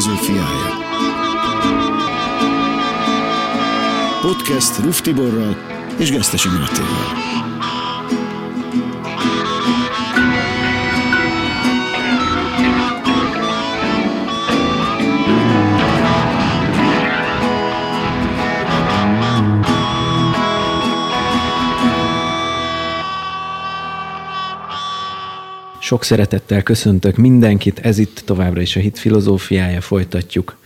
filozófiája. Podcast Ruf Tiborral és Gesztesi Mátéval. Sok szeretettel köszöntök mindenkit, ez itt továbbra is a hit filozófiája, folytatjuk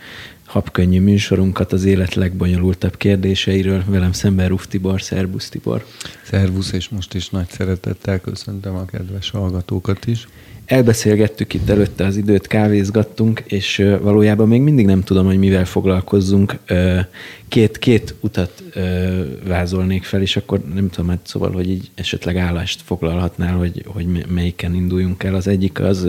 habkönnyű műsorunkat az élet legbonyolultabb kérdéseiről. Velem szemben Ruf Tibor, szervusz Tibor. Szervusz, és most is nagy szeretettel köszöntöm a kedves hallgatókat is. Elbeszélgettük itt előtte az időt, kávézgattunk, és valójában még mindig nem tudom, hogy mivel foglalkozzunk. Két, két utat vázolnék fel, és akkor nem tudom, hát szóval, hogy így esetleg állást foglalhatnál, hogy, hogy melyiken induljunk el. Az egyik az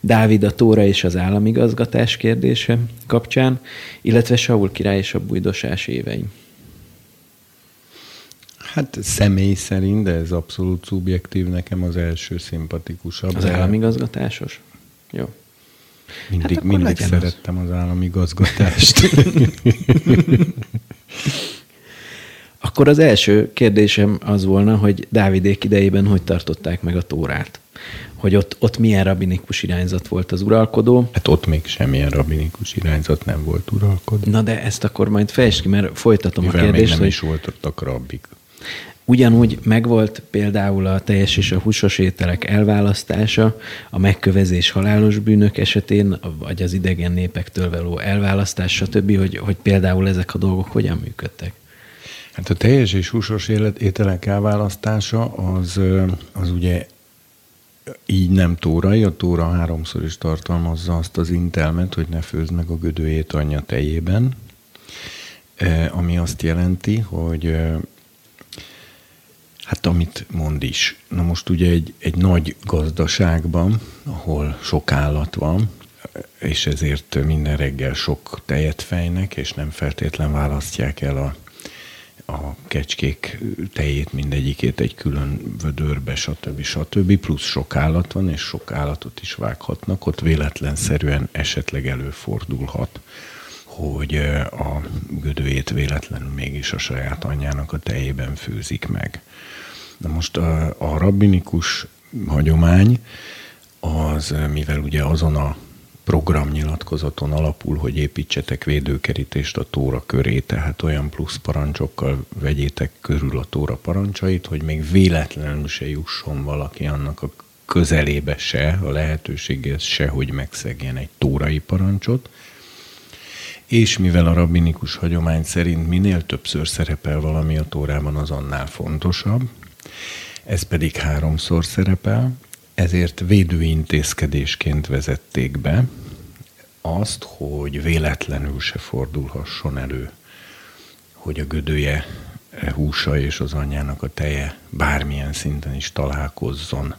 Dávid a Tóra és az államigazgatás kérdése kapcsán, illetve Saul király és a bújdosás éveim. Hát személy szerint, de ez abszolút szubjektív, nekem az első szimpatikusabb. Az államigazgatásos? Jó. Mindig, hát mindig szerettem az, az államigazgatást. akkor az első kérdésem az volna, hogy Dávidék idejében hogy tartották meg a Tórát? Hogy ott, ott milyen rabinikus irányzat volt az uralkodó? Hát ott még semmilyen rabinikus irányzat nem volt uralkodó. Na de ezt akkor majd fejtsd ki, mert folytatom Mivel a kérdést. Még nem hogy... is voltak rabbik. Ugyanúgy megvolt például a teljes és a húsos ételek elválasztása, a megkövezés halálos bűnök esetén, vagy az idegen népektől való elválasztás, stb., hogy, hogy például ezek a dolgok hogyan működtek? Hát a teljes és húsos ételek elválasztása az, az ugye így nem tórai, a tóra háromszor is tartalmazza azt az intelmet, hogy ne főzd meg a gödőjét anyja tejében, ami azt jelenti, hogy Hát amit mond is. Na most ugye egy, egy nagy gazdaságban, ahol sok állat van, és ezért minden reggel sok tejet fejnek, és nem feltétlen választják el a, a kecskék tejét mindegyikét egy külön vödörbe, stb. stb. Plusz sok állat van, és sok állatot is vághatnak, ott véletlenszerűen esetleg előfordulhat, hogy a gödőjét véletlenül mégis a saját anyjának a tejében főzik meg. Na most a, a rabbinikus hagyomány az, mivel ugye azon a programnyilatkozaton alapul, hogy építsetek védőkerítést a tóra köré, tehát olyan plusz parancsokkal vegyétek körül a tóra parancsait, hogy még véletlenül se jusson valaki annak a közelébe se, a lehetőséghez se, hogy megszegjen egy tórai parancsot. És mivel a rabbinikus hagyomány szerint minél többször szerepel valami a tórában, az annál fontosabb, ez pedig háromszor szerepel, ezért védőintézkedésként vezették be azt, hogy véletlenül se fordulhasson elő, hogy a gödője húsa és az anyjának a teje bármilyen szinten is találkozzon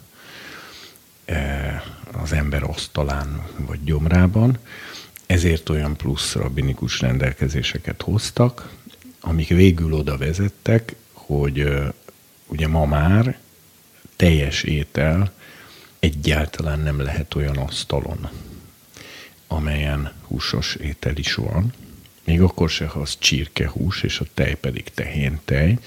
e, az ember asztalán vagy gyomrában. Ezért olyan plusz rabbinikus rendelkezéseket hoztak, amik végül oda vezettek, hogy ugye ma már teljes étel egyáltalán nem lehet olyan asztalon, amelyen húsos étel is van, még akkor se, ha az csirkehús, és a tej pedig tehén tej,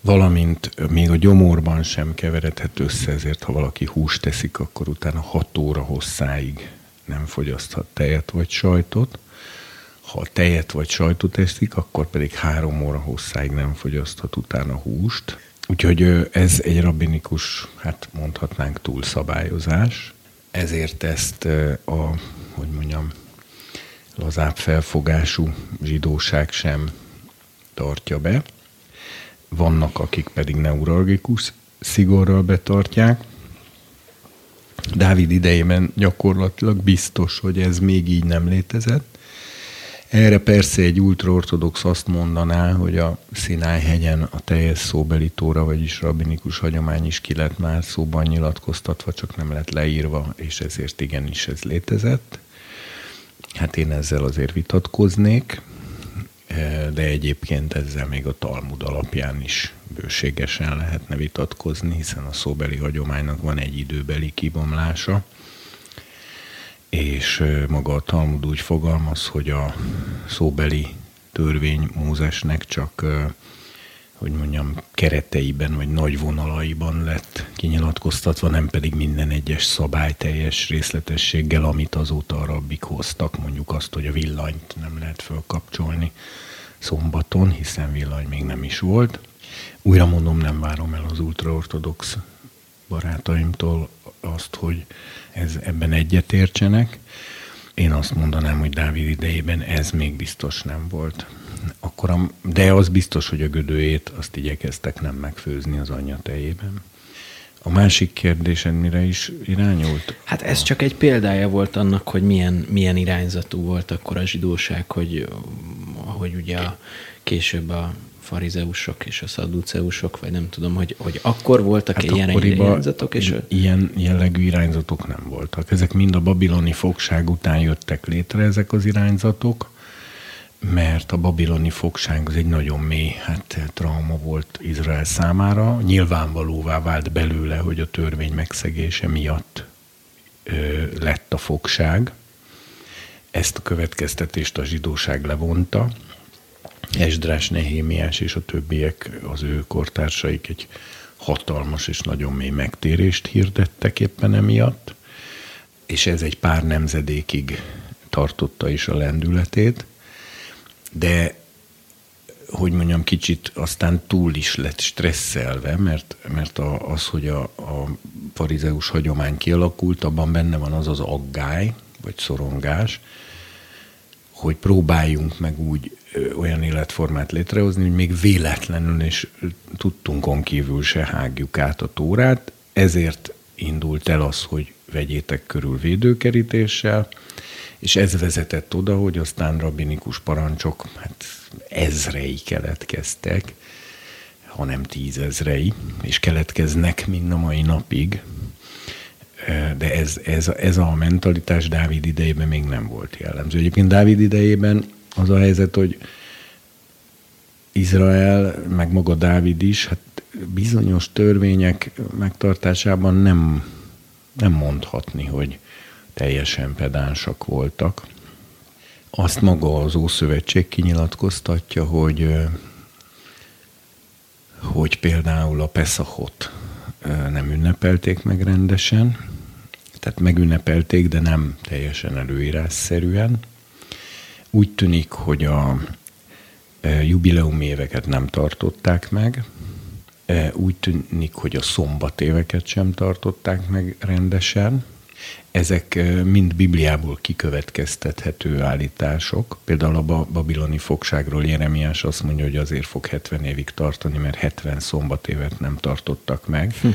valamint még a gyomorban sem keveredhet össze, ezért ha valaki húst teszik, akkor utána 6 óra hosszáig nem fogyaszthat tejet vagy sajtot. Ha tejet vagy sajtot eszik, akkor pedig három óra hosszáig nem fogyaszthat utána húst. Úgyhogy ez egy rabbinikus, hát mondhatnánk túlszabályozás. Ezért ezt a, hogy mondjam, lazább felfogású zsidóság sem tartja be. Vannak, akik pedig neuralgikus szigorral betartják. Dávid idejében gyakorlatilag biztos, hogy ez még így nem létezett. Erre persze egy ultraortodox azt mondaná, hogy a Szinály-hegyen a teljes szóbeli tóra, vagyis rabinikus hagyomány is ki lett már szóban nyilatkoztatva, csak nem lett leírva, és ezért igenis ez létezett. Hát én ezzel azért vitatkoznék, e, de egyébként ezzel még a Talmud alapján is bőségesen lehetne vitatkozni, hiszen a szóbeli hagyománynak van egy időbeli kibomlása, és maga a Talmud úgy fogalmaz, hogy a szóbeli törvény Mózesnek csak hogy mondjam, kereteiben vagy nagy vonalaiban lett kinyilatkoztatva, nem pedig minden egyes szabály teljes részletességgel, amit azóta a rabbik hoztak, mondjuk azt, hogy a villanyt nem lehet fölkapcsolni szombaton, hiszen villany még nem is volt. Újra mondom, nem várom el az ultraortodox barátaimtól azt, hogy ez, ebben egyetértsenek. Én azt mondanám, hogy Dávid idejében ez még biztos nem volt. Akkor a, de az biztos, hogy a gödőjét azt igyekeztek nem megfőzni az anyja tejében. A másik kérdésed mire is irányult? Hát ez csak egy példája volt annak, hogy milyen, milyen irányzatú volt akkor a zsidóság, hogy, hogy ugye a, később a farizeusok és a szaduceusok, vagy nem tudom, hogy, hogy akkor voltak hát ilyen irányzatok? És ilyen jellegű irányzatok nem voltak. Ezek mind a babiloni fogság után jöttek létre ezek az irányzatok, mert a babiloni fogság az egy nagyon mély hát, trauma volt Izrael számára. Nyilvánvalóvá vált belőle, hogy a törvény megszegése miatt ö, lett a fogság. Ezt a következtetést a zsidóság levonta, Esdrás, Nehémiás és a többiek, az ő kortársaik egy hatalmas és nagyon mély megtérést hirdettek éppen emiatt, és ez egy pár nemzedékig tartotta is a lendületét, de hogy mondjam, kicsit aztán túl is lett stresszelve, mert, mert a, az, hogy a, a farizeus hagyomány kialakult, abban benne van az az aggály, vagy szorongás, hogy próbáljunk meg úgy olyan életformát létrehozni, hogy még véletlenül is tudtunkon kívül se hágjuk át a tórát, ezért indult el az, hogy vegyétek körül védőkerítéssel, és ez vezetett oda, hogy aztán rabinikus parancsok hát ezrei keletkeztek, hanem tízezrei, és keletkeznek mind a mai napig, de ez, ez, ez a mentalitás Dávid idejében még nem volt jellemző. Egyébként Dávid idejében az a helyzet, hogy Izrael, meg maga Dávid is, hát bizonyos törvények megtartásában nem, nem mondhatni, hogy teljesen pedánsak voltak. Azt maga az Ószövetség kinyilatkoztatja, hogy, hogy például a Pesachot nem ünnepelték meg rendesen, tehát megünnepelték, de nem teljesen előírásszerűen. Úgy tűnik, hogy a jubileum éveket nem tartották meg, úgy tűnik, hogy a szombatéveket sem tartották meg rendesen. Ezek mind Bibliából kikövetkeztethető állítások. Például a babiloni fogságról Jeremiás azt mondja, hogy azért fog 70 évig tartani, mert 70 szombatévet nem tartottak meg. Hm.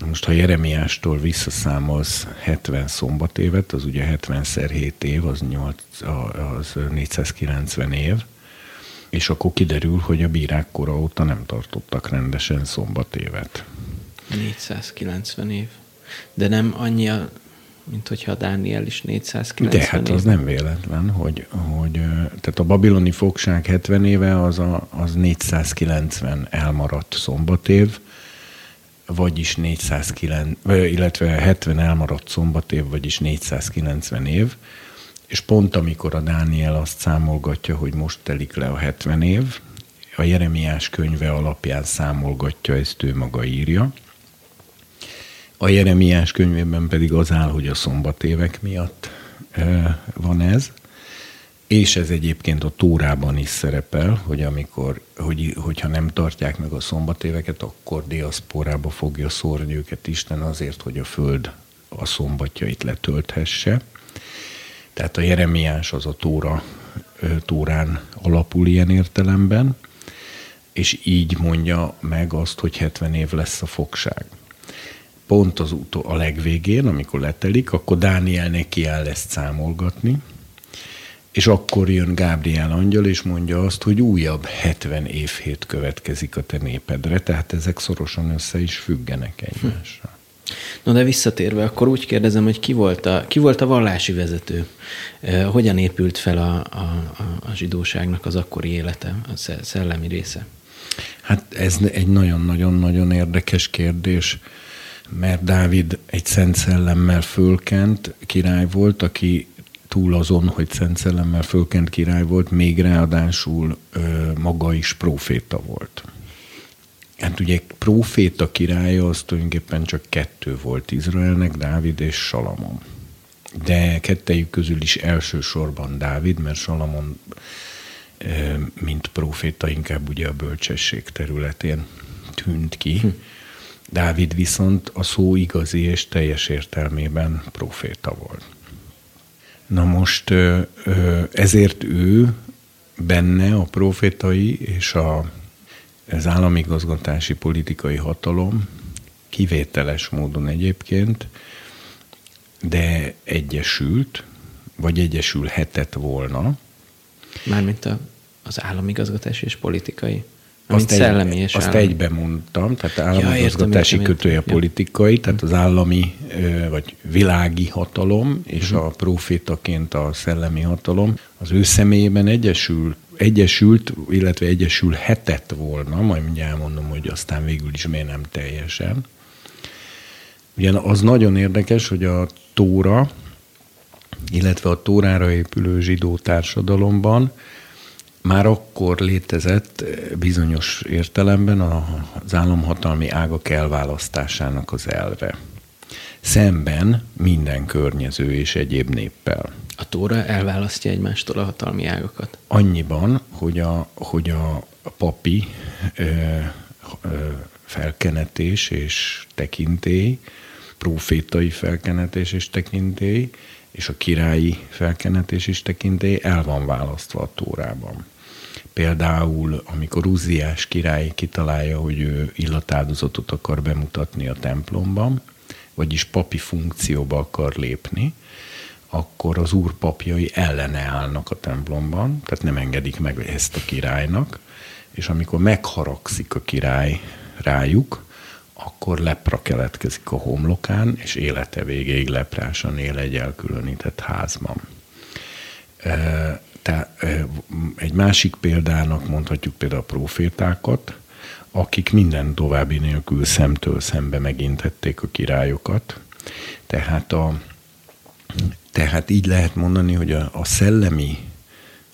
Most, ha Jeremiástól visszaszámolsz 70 szombatévet, az ugye 70-szer 7 év, az, 8, az 490 év, és akkor kiderül, hogy a bírák kora óta nem tartottak rendesen szombatévet. 490 év. De nem annyi, a, mint hogyha a Dániel is 490 De hát év. az nem véletlen, hogy, hogy tehát a babiloni fogság 70 éve az, a, az 490 elmaradt szombatév, vagyis 409, illetve 70 elmaradt szombatév, vagyis 490 év, és pont amikor a Dániel azt számolgatja, hogy most telik le a 70 év, a Jeremiás könyve alapján számolgatja, ezt ő maga írja. A Jeremiás könyvében pedig az áll, hogy a szombatévek miatt van ez, és ez egyébként a Tórában is szerepel, hogy amikor, hogy, hogyha nem tartják meg a szombatéveket, akkor diaszporába fogja szórni őket Isten azért, hogy a föld a szombatjait letölthesse. Tehát a Jeremiás az a Tóra, Tórán alapul ilyen értelemben, és így mondja meg azt, hogy 70 év lesz a fogság. Pont az utó a legvégén, amikor letelik, akkor Dániel neki el ezt számolgatni, és akkor jön Gábriel angyal, és mondja azt, hogy újabb 70 évhét következik a te népedre, tehát ezek szorosan össze is függenek egymásra. No de visszatérve, akkor úgy kérdezem, hogy ki volt a, ki volt a vallási vezető? Hogyan épült fel a, a, a zsidóságnak az akkori élete, a szellemi része? Hát ez egy nagyon-nagyon-nagyon érdekes kérdés. mert Dávid egy szent szellemmel fölkent király volt, aki túl azon, hogy szent szellemmel fölkent király volt, még ráadásul ö, maga is proféta volt. Hát ugye proféta királya az tulajdonképpen csak kettő volt Izraelnek, Dávid és Salamon. De kettejük közül is elsősorban Dávid, mert Salamon mint proféta inkább ugye a bölcsesség területén tűnt ki. Hm. Dávid viszont a szó igazi és teljes értelmében proféta volt. Na most ezért ő benne a profétai és a, az államigazgatási politikai hatalom kivételes módon egyébként, de egyesült, vagy egyesülhetett volna. Mármint a, az államigazgatási és politikai? Azt, egy, szellemi és azt egybe mondtam, tehát államigazgatási ja, kötője politikai, tehát az állami vagy világi hatalom és uh-huh. a profétaként a szellemi hatalom az ő személyében egyesül, egyesült, illetve egyesülhetett volna, majd mindjárt elmondom, hogy aztán végül is miért nem teljesen. Ugye az nagyon érdekes, hogy a Tóra, illetve a Tórára épülő zsidó társadalomban már akkor létezett bizonyos értelemben az államhatalmi ágak elválasztásának az elve. Szemben minden környező és egyéb néppel. A Tóra elválasztja egymástól a hatalmi ágakat? Annyiban, hogy a, hogy a papi ö, ö, felkenetés és tekintély, profétai felkenetés és tekintély, és a királyi felkenetés és tekintély el van választva a Tórában. Például, amikor Uziás király kitalálja, hogy ő illatáldozatot akar bemutatni a templomban, vagyis papi funkcióba akar lépni, akkor az úr papjai ellene állnak a templomban, tehát nem engedik meg ezt a királynak, és amikor megharagszik a király rájuk, akkor lepra keletkezik a homlokán, és élete végéig leprásan él egy elkülönített házban. Tehát egy másik példának mondhatjuk például a profétákat, akik minden további nélkül szemtől szembe megintették a királyokat. Tehát, a, tehát így lehet mondani, hogy a, a szellemi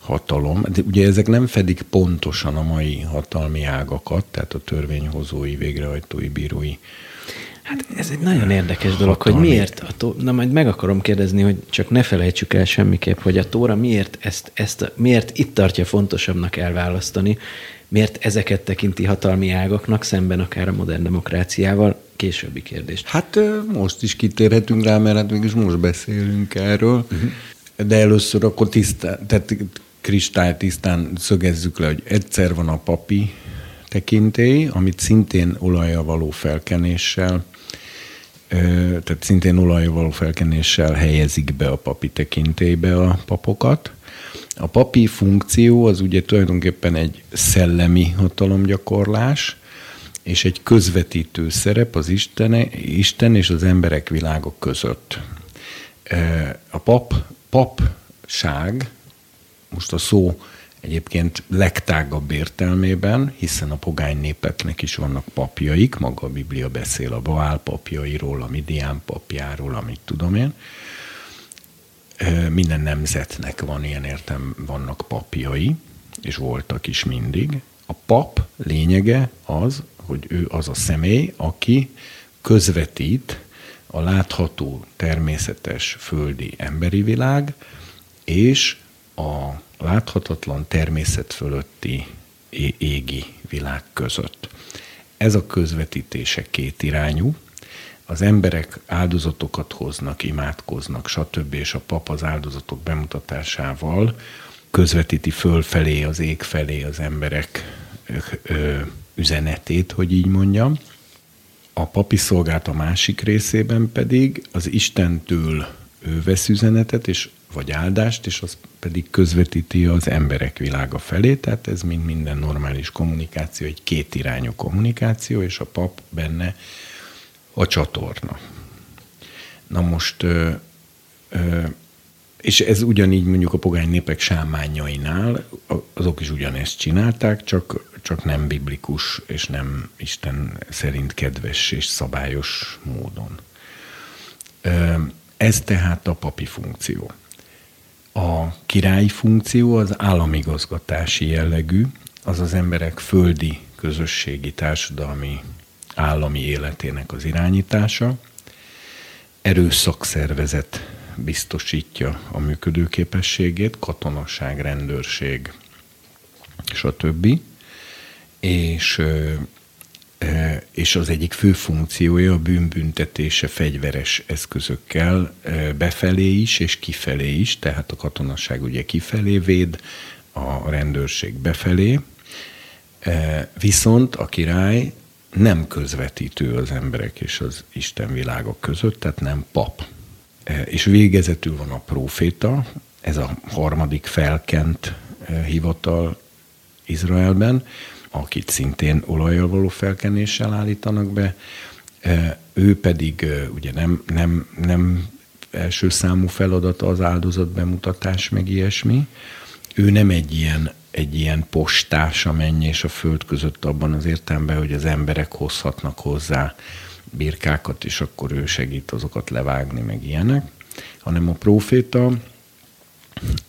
hatalom, de ugye ezek nem fedik pontosan a mai hatalmi ágakat, tehát a törvényhozói, végrehajtói, bírói Hát ez egy nagyon érdekes dolog, Hatalmi. hogy miért, a tó- na majd meg akarom kérdezni, hogy csak ne felejtsük el semmiképp, hogy a Tóra miért, ezt, ezt miért itt tartja fontosabbnak elválasztani, miért ezeket tekinti hatalmi ágaknak szemben akár a modern demokráciával, későbbi kérdés. Hát most is kitérhetünk rá, mert hát mégis most beszélünk erről, uh-huh. de először akkor tisztán, tehát kristály tisztán szögezzük le, hogy egyszer van a papi tekintély, amit szintén olajjal való felkenéssel tehát szintén olajjal való felkenéssel helyezik be a papi tekintélybe a papokat. A papi funkció az ugye tulajdonképpen egy szellemi hatalomgyakorlás, és egy közvetítő szerep az Istene, Isten és az emberek világok között. A pap, papság, most a szó Egyébként legtágabb értelmében, hiszen a pogány népeknek is vannak papjaik, maga a Biblia beszél a Baál papjairól, a Midian papjáról, amit tudom én. Minden nemzetnek van ilyen értem, vannak papjai, és voltak is mindig. A pap lényege az, hogy ő az a személy, aki közvetít a látható, természetes, földi, emberi világ, és a láthatatlan természet fölötti égi világ között. Ez a közvetítése kétirányú, az emberek áldozatokat hoznak, imádkoznak, stb. és a pap az áldozatok bemutatásával közvetíti fölfelé, az ég felé az emberek üzenetét, hogy így mondjam. A papi szolgált a másik részében pedig az Istentől ő vesz üzenetet, és vagy áldást, és az pedig közvetíti az emberek világa felé, tehát ez mind minden normális kommunikáció, egy kétirányú kommunikáció, és a pap benne a csatorna. Na most, ö, ö, és ez ugyanígy mondjuk a pogány népek sámányainál, azok is ugyanezt csinálták, csak, csak nem biblikus, és nem Isten szerint kedves és szabályos módon. Ez tehát a papi funkció. A királyi funkció az államigazgatási jellegű, az az emberek földi, közösségi, társadalmi, állami életének az irányítása. Erőszakszervezet biztosítja a működőképességét, katonaság, rendőrség, stb. És, és az egyik fő funkciója a bűnbüntetése fegyveres eszközökkel befelé is és kifelé is, tehát a katonaság ugye kifelé véd, a rendőrség befelé, viszont a király nem közvetítő az emberek és az Isten világok között, tehát nem pap. És végezetül van a proféta, ez a harmadik felkent hivatal Izraelben, akit szintén olajjal való felkenéssel állítanak be. Ő pedig ugye nem, nem, nem első számú feladata az áldozat bemutatás, meg ilyesmi. Ő nem egy ilyen, egy ilyen postás a menny és a föld között abban az értelemben, hogy az emberek hozhatnak hozzá birkákat, és akkor ő segít azokat levágni, meg ilyenek, hanem a proféta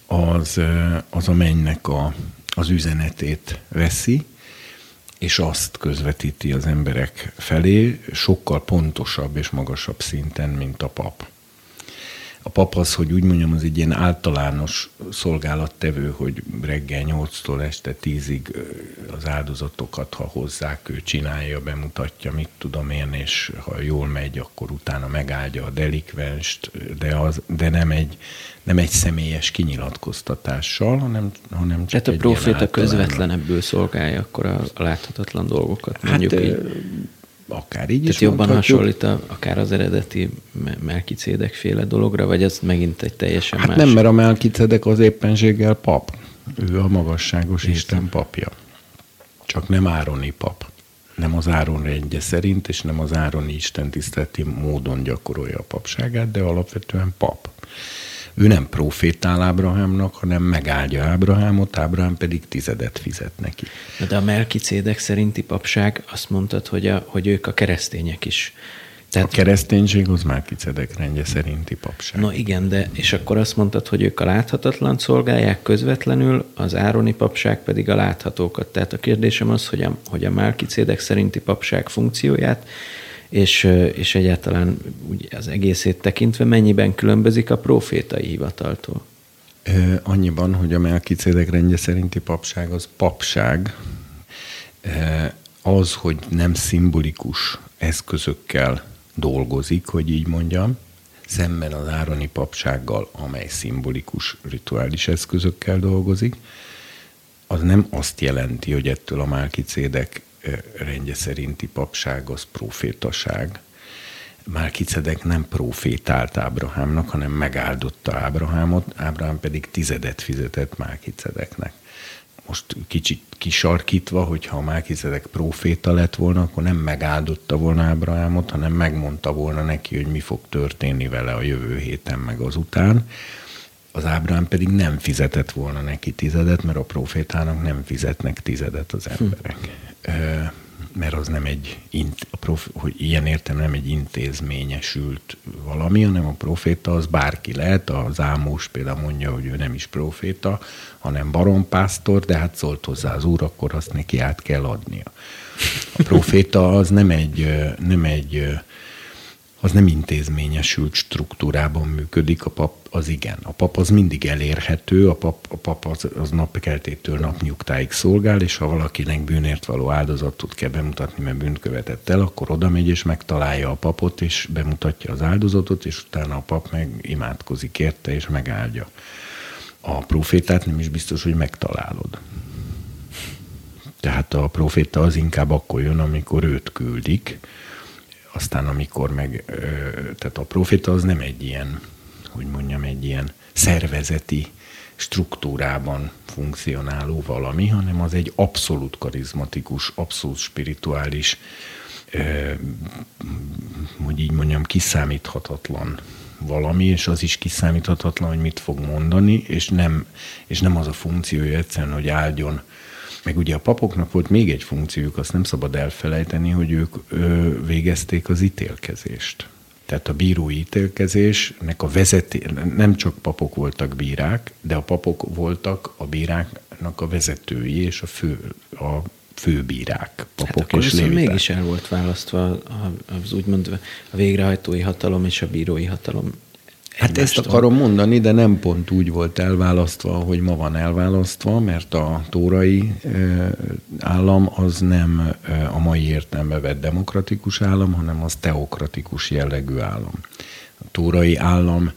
az, az a mennynek a, az üzenetét veszi, és azt közvetíti az emberek felé sokkal pontosabb és magasabb szinten, mint a pap a pap az, hogy úgy mondjam, az egy ilyen általános szolgálattevő, hogy reggel 8-tól este 10-ig az áldozatokat, ha hozzák, ő csinálja, bemutatja, mit tudom én, és ha jól megy, akkor utána megáldja a delikvenst, de, az, de nem, egy, nem egy személyes kinyilatkoztatással, hanem, hanem csak Tehát a proféta közvetlenebből szolgálja akkor a, a láthatatlan dolgokat, mondjuk hát, így akár így Tehát is jobban hasonlít a, akár az eredeti Melkicédek féle dologra, vagy ez megint egy teljesen hát más? nem, mert a Melkicédek az éppenséggel pap. Ő a magasságos Értem. Isten papja. Csak nem Ároni pap. Nem az Áron rendje szerint, és nem az Ároni Isten tiszteleti módon gyakorolja a papságát, de alapvetően pap. Ő nem profétál Ábrahámnak, hanem megáldja Ábrahámot, Ábrahám pedig tizedet fizet neki. De a Melkicédek szerinti papság azt mondtad, hogy, a, hogy ők a keresztények is. Tehát, a kereszténység az Melkicédek rendje szerinti papság. No igen, de és akkor azt mondtad, hogy ők a láthatatlan szolgálják közvetlenül, az ároni papság pedig a láthatókat. Tehát a kérdésem az, hogy a, hogy a Melkicédek szerinti papság funkcióját és, és egyáltalán úgy az egészét tekintve mennyiben különbözik a profétai hivataltól? Annyiban, hogy a Melkicédek rendje szerinti papság az papság, az, hogy nem szimbolikus eszközökkel dolgozik, hogy így mondjam, szemben az ároni papsággal, amely szimbolikus rituális eszközökkel dolgozik, az nem azt jelenti, hogy ettől a Málkicédek rendje szerinti papság az profétaság. Málkicedek nem profétált Ábrahámnak, hanem megáldotta Ábrahámot, Ábrahám pedig tizedet fizetett Málkicedeknek. Most kicsit kisarkítva, hogyha a Málkicedek proféta lett volna, akkor nem megáldotta volna Ábrahámot, hanem megmondta volna neki, hogy mi fog történni vele a jövő héten meg azután az Ábrám pedig nem fizetett volna neki tizedet, mert a profétának nem fizetnek tizedet az emberek. Hm. Mert az nem egy, a prof, hogy ilyen értem nem egy intézményesült valami, hanem a proféta az bárki lehet. Az Ámos például mondja, hogy ő nem is proféta, hanem barompásztor, de hát szólt hozzá az úr, akkor azt neki át kell adnia. A proféta az nem egy, nem egy az nem intézményesült struktúrában működik, a pap az igen. A pap az mindig elérhető, a pap, a pap az, az napkeltétől napnyugtáig szolgál, és ha valakinek bűnért való áldozatot kell bemutatni, mert bűnt követett el, akkor oda megy és megtalálja a papot, és bemutatja az áldozatot, és utána a pap meg imádkozik érte, és megáldja. A profétát nem is biztos, hogy megtalálod. Tehát a proféta az inkább akkor jön, amikor őt küldik, aztán amikor meg, tehát a profita az nem egy ilyen, hogy mondjam, egy ilyen szervezeti struktúrában funkcionáló valami, hanem az egy abszolút karizmatikus, abszolút spirituális, hogy így mondjam, kiszámíthatatlan valami, és az is kiszámíthatatlan, hogy mit fog mondani, és nem, és nem az a funkciója egyszerűen, hogy áldjon meg ugye a papoknak volt még egy funkciójuk, azt nem szabad elfelejteni, hogy ők ö, végezték az ítélkezést. Tehát a bírói ítélkezésnek a vezeté, nem csak papok voltak bírák, de a papok voltak a bíráknak a vezetői és a fő, a főbírák, papok hát és léviták. mégis el volt választva az úgymond a végrehajtói hatalom és a bírói hatalom Hát ezt akarom mondani, de nem pont úgy volt elválasztva, hogy ma van elválasztva, mert a tórai állam az nem a mai értelembe vett demokratikus állam, hanem az teokratikus jellegű állam. A tórai állam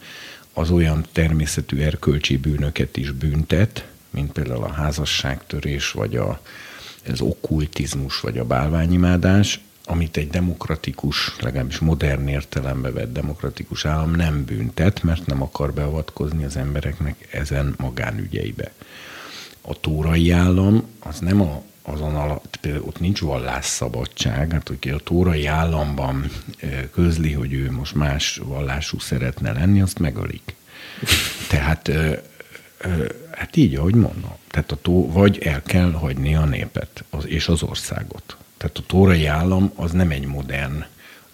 az olyan természetű erkölcsi bűnöket is büntet, mint például a házasságtörés, vagy a, az okkultizmus, vagy a bálványimádás, amit egy demokratikus, legalábbis modern értelembe vett demokratikus állam nem büntet, mert nem akar beavatkozni az embereknek ezen magánügyeibe. A tórai állam az nem a, azon alatt, például ott nincs vallásszabadság, hát aki a tórai államban közli, hogy ő most más vallású szeretne lenni, azt megölik. Tehát hát így, ahogy mondom. Tehát a tó, vagy el kell hagyni a népet az, és az országot. Tehát a tórai állam az nem egy modern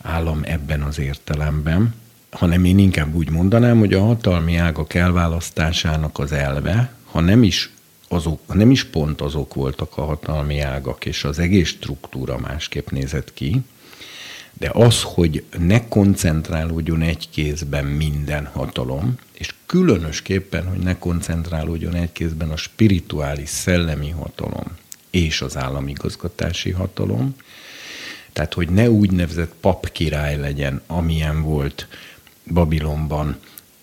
állam ebben az értelemben, hanem én inkább úgy mondanám, hogy a hatalmi ágak elválasztásának az elve, ha nem is, azok, nem is pont azok voltak a hatalmi ágak, és az egész struktúra másképp nézett ki, de az, hogy ne koncentrálódjon egy kézben minden hatalom, és különösképpen, hogy ne koncentrálódjon egy kézben a spirituális, szellemi hatalom, és az államigazgatási hatalom. Tehát, hogy ne úgynevezett papkirály legyen, amilyen volt Babilonban,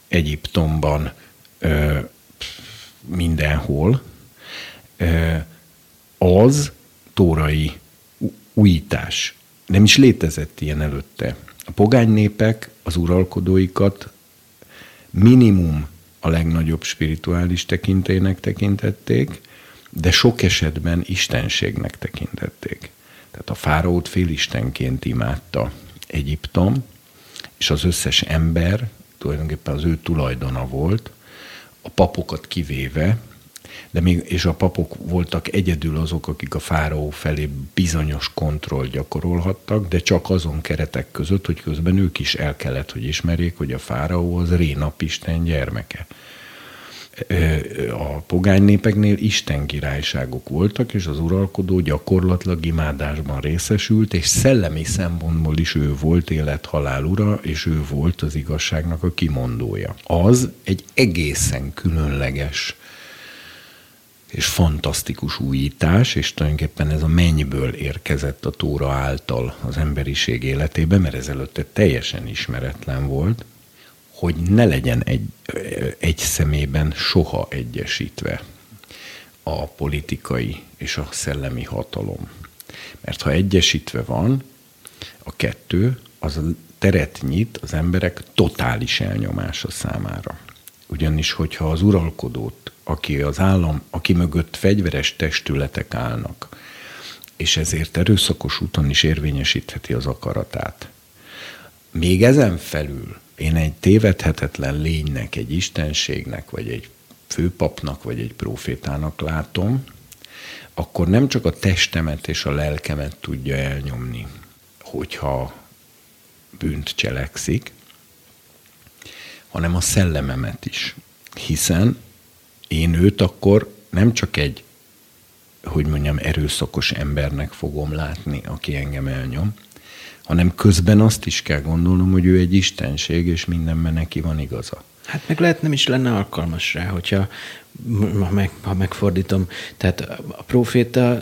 Egyiptomban, ö, mindenhol, ö, az tórai újítás. Nem is létezett ilyen előtte. A pogány népek az uralkodóikat minimum a legnagyobb spirituális tekintének tekintették, de sok esetben istenségnek tekintették. Tehát a fáraót félistenként imádta Egyiptom, és az összes ember tulajdonképpen az ő tulajdona volt, a papokat kivéve, de még, és a papok voltak egyedül azok, akik a fáraó felé bizonyos kontroll gyakorolhattak, de csak azon keretek között, hogy közben ők is el kellett, hogy ismerjék, hogy a fáraó az Rénapisten gyermeke a pogány népeknél Isten királyságok voltak, és az uralkodó gyakorlatilag imádásban részesült, és szellemi szempontból is ő volt élet-halál ura, és ő volt az igazságnak a kimondója. Az egy egészen különleges és fantasztikus újítás, és tulajdonképpen ez a mennyből érkezett a Tóra által az emberiség életébe, mert ezelőtte teljesen ismeretlen volt, hogy ne legyen egy, egy szemében soha egyesítve a politikai és a szellemi hatalom. Mert ha egyesítve van a kettő, az teret nyit az emberek totális elnyomása számára. Ugyanis, hogyha az uralkodót, aki az állam, aki mögött fegyveres testületek állnak, és ezért erőszakos úton is érvényesítheti az akaratát, még ezen felül én egy tévedhetetlen lénynek, egy istenségnek, vagy egy főpapnak, vagy egy profétának látom, akkor nem csak a testemet és a lelkemet tudja elnyomni, hogyha bűnt cselekszik, hanem a szellememet is. Hiszen én őt akkor nem csak egy, hogy mondjam, erőszakos embernek fogom látni, aki engem elnyom, hanem közben azt is kell gondolnom, hogy ő egy istenség, és mindenben neki van igaza. Hát meg lehet nem is lenne alkalmas rá, hogyha ha, meg, ha megfordítom, tehát a proféta,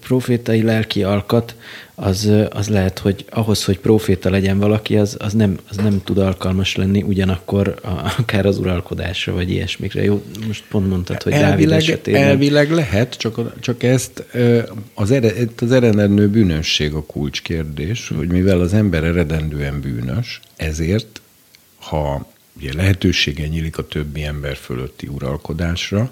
profétai lelki alkat, az, az lehet, hogy ahhoz, hogy proféta legyen valaki, az, az, nem, az nem tud alkalmas lenni ugyanakkor a, akár az uralkodásra, vagy ilyesmikre. Jó, most pont mondtad, hogy elvileg, Dávid esetében... Elvileg lehet, csak, csak ezt az, ered, az eredendő bűnösség a kulcskérdés, hogy mivel az ember eredendően bűnös, ezért, ha ugye lehetősége nyílik a többi ember fölötti uralkodásra,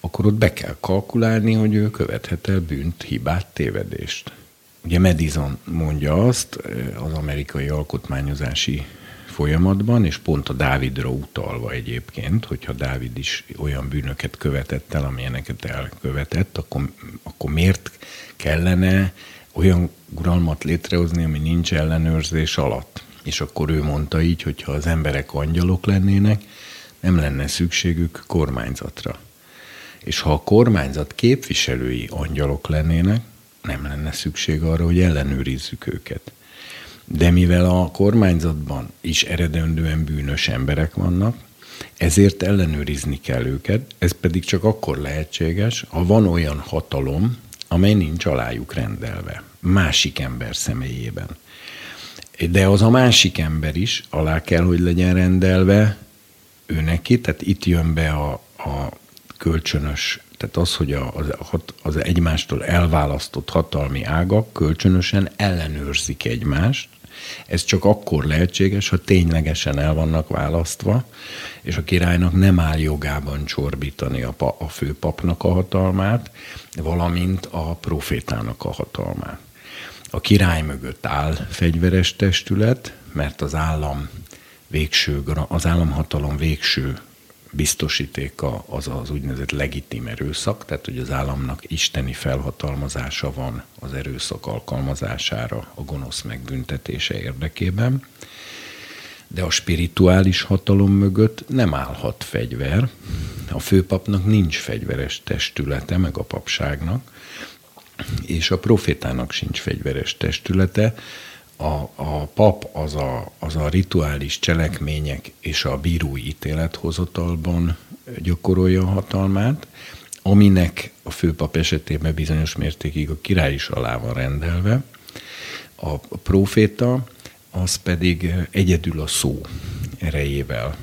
akkor ott be kell kalkulálni, hogy ő követhet el bűnt, hibát, tévedést. Ugye Madison mondja azt, az amerikai alkotmányozási folyamatban, és pont a Dávidra utalva egyébként, hogyha Dávid is olyan bűnöket követett el, amilyeneket elkövetett, akkor, akkor miért kellene olyan uralmat létrehozni, ami nincs ellenőrzés alatt? És akkor ő mondta így, hogy ha az emberek angyalok lennének, nem lenne szükségük kormányzatra. És ha a kormányzat képviselői angyalok lennének, nem lenne szükség arra, hogy ellenőrizzük őket. De mivel a kormányzatban is eredendően bűnös emberek vannak, ezért ellenőrizni kell őket, ez pedig csak akkor lehetséges, ha van olyan hatalom, amely nincs alájuk rendelve, másik ember személyében. De az a másik ember is alá kell, hogy legyen rendelve ő neki, tehát itt jön be a, a kölcsönös, tehát az, hogy a, az, az egymástól elválasztott hatalmi ágak kölcsönösen ellenőrzik egymást, ez csak akkor lehetséges, ha ténylegesen el vannak választva, és a királynak nem áll jogában csorbítani a, pa, a főpapnak a hatalmát, valamint a profétának a hatalmát. A király mögött áll fegyveres testület, mert az állam végső, az államhatalom végső biztosítéka az az úgynevezett legitim erőszak, tehát hogy az államnak isteni felhatalmazása van az erőszak alkalmazására a gonosz megbüntetése érdekében. De a spirituális hatalom mögött nem állhat fegyver. A főpapnak nincs fegyveres testülete, meg a papságnak, és a profétának sincs fegyveres testülete, a, a pap az a, az a rituális cselekmények és a bírói ítélethozatalban gyakorolja a hatalmát, aminek a főpap esetében bizonyos mértékig a király is alá van rendelve. A proféta az pedig egyedül a szó erejével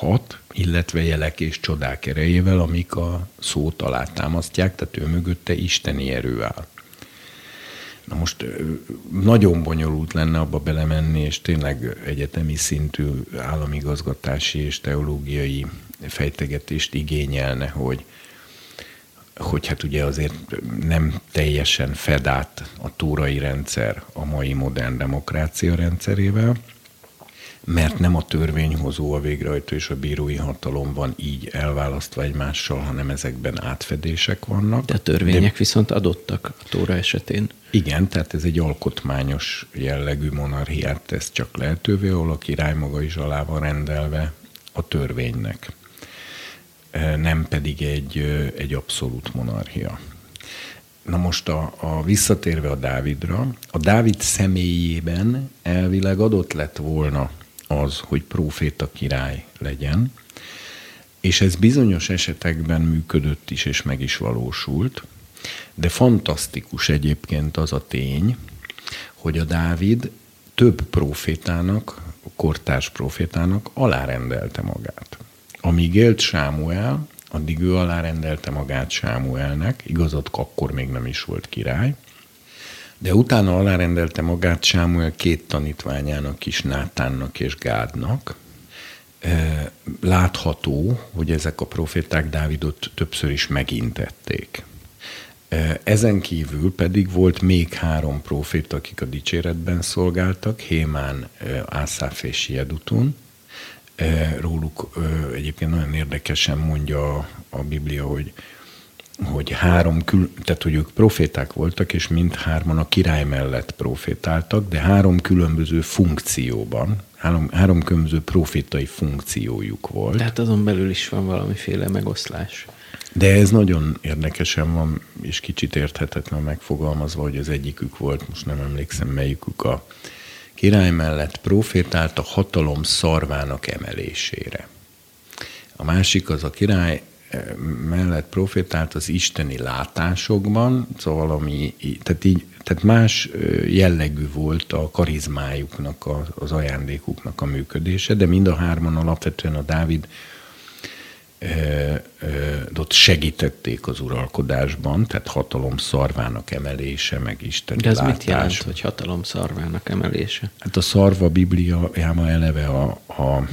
hat, illetve jelek és csodák erejével, amik a szót alátámasztják, tehát ő mögötte isteni erő áll. Na most nagyon bonyolult lenne abba belemenni, és tényleg egyetemi szintű államigazgatási és teológiai fejtegetést igényelne, hogy, hogy hát ugye azért nem teljesen fed a túrai rendszer a mai modern demokrácia rendszerével, mert nem a törvényhozó, a végrehajtó és a bírói hatalom van így elválasztva egymással, hanem ezekben átfedések vannak. De a törvények De... viszont adottak a Tóra esetén. Igen, tehát ez egy alkotmányos jellegű monarchiát tesz csak lehetővé, ahol a király maga is alá van rendelve a törvénynek. Nem pedig egy, egy abszolút monarchia. Na most a, a visszatérve a Dávidra, a Dávid személyében elvileg adott lett volna az, hogy próféta király legyen, és ez bizonyos esetekben működött is, és meg is valósult, de fantasztikus egyébként az a tény, hogy a Dávid több profétának, kortárs profétának alárendelte magát. Amíg élt Sámuel, addig ő alárendelte magát Sámuelnek, igazad, akkor még nem is volt király, de utána alárendelte magát Sámuel két tanítványának is, Nátánnak és Gádnak. Látható, hogy ezek a proféták Dávidot többször is megintették. Ezen kívül pedig volt még három profét, akik a dicséretben szolgáltak, Hémán, Ászáf és Jedutun. Róluk egyébként nagyon érdekesen mondja a Biblia, hogy hogy három, kül, tehát hogy ők proféták voltak, és mindhárman a király mellett profétáltak, de három különböző funkcióban, három, három különböző profétai funkciójuk volt. Tehát azon belül is van valamiféle megoszlás. De ez nagyon érdekesen van, és kicsit érthetetlen megfogalmazva, hogy az egyikük volt, most nem emlékszem melyikük a király mellett profétált a hatalom szarvának emelésére. A másik az a király mellett profétált az isteni látásokban, szóval ami, tehát így, tehát más jellegű volt a karizmájuknak, az ajándékuknak a működése, de mind a hárman alapvetően a Dávid ott segítették az uralkodásban, tehát hatalom szarvának emelése, meg isteni De ez látás. mit jelent, hogy hatalom szarvának emelése? Hát a szarva Bibliájában eleve a, a,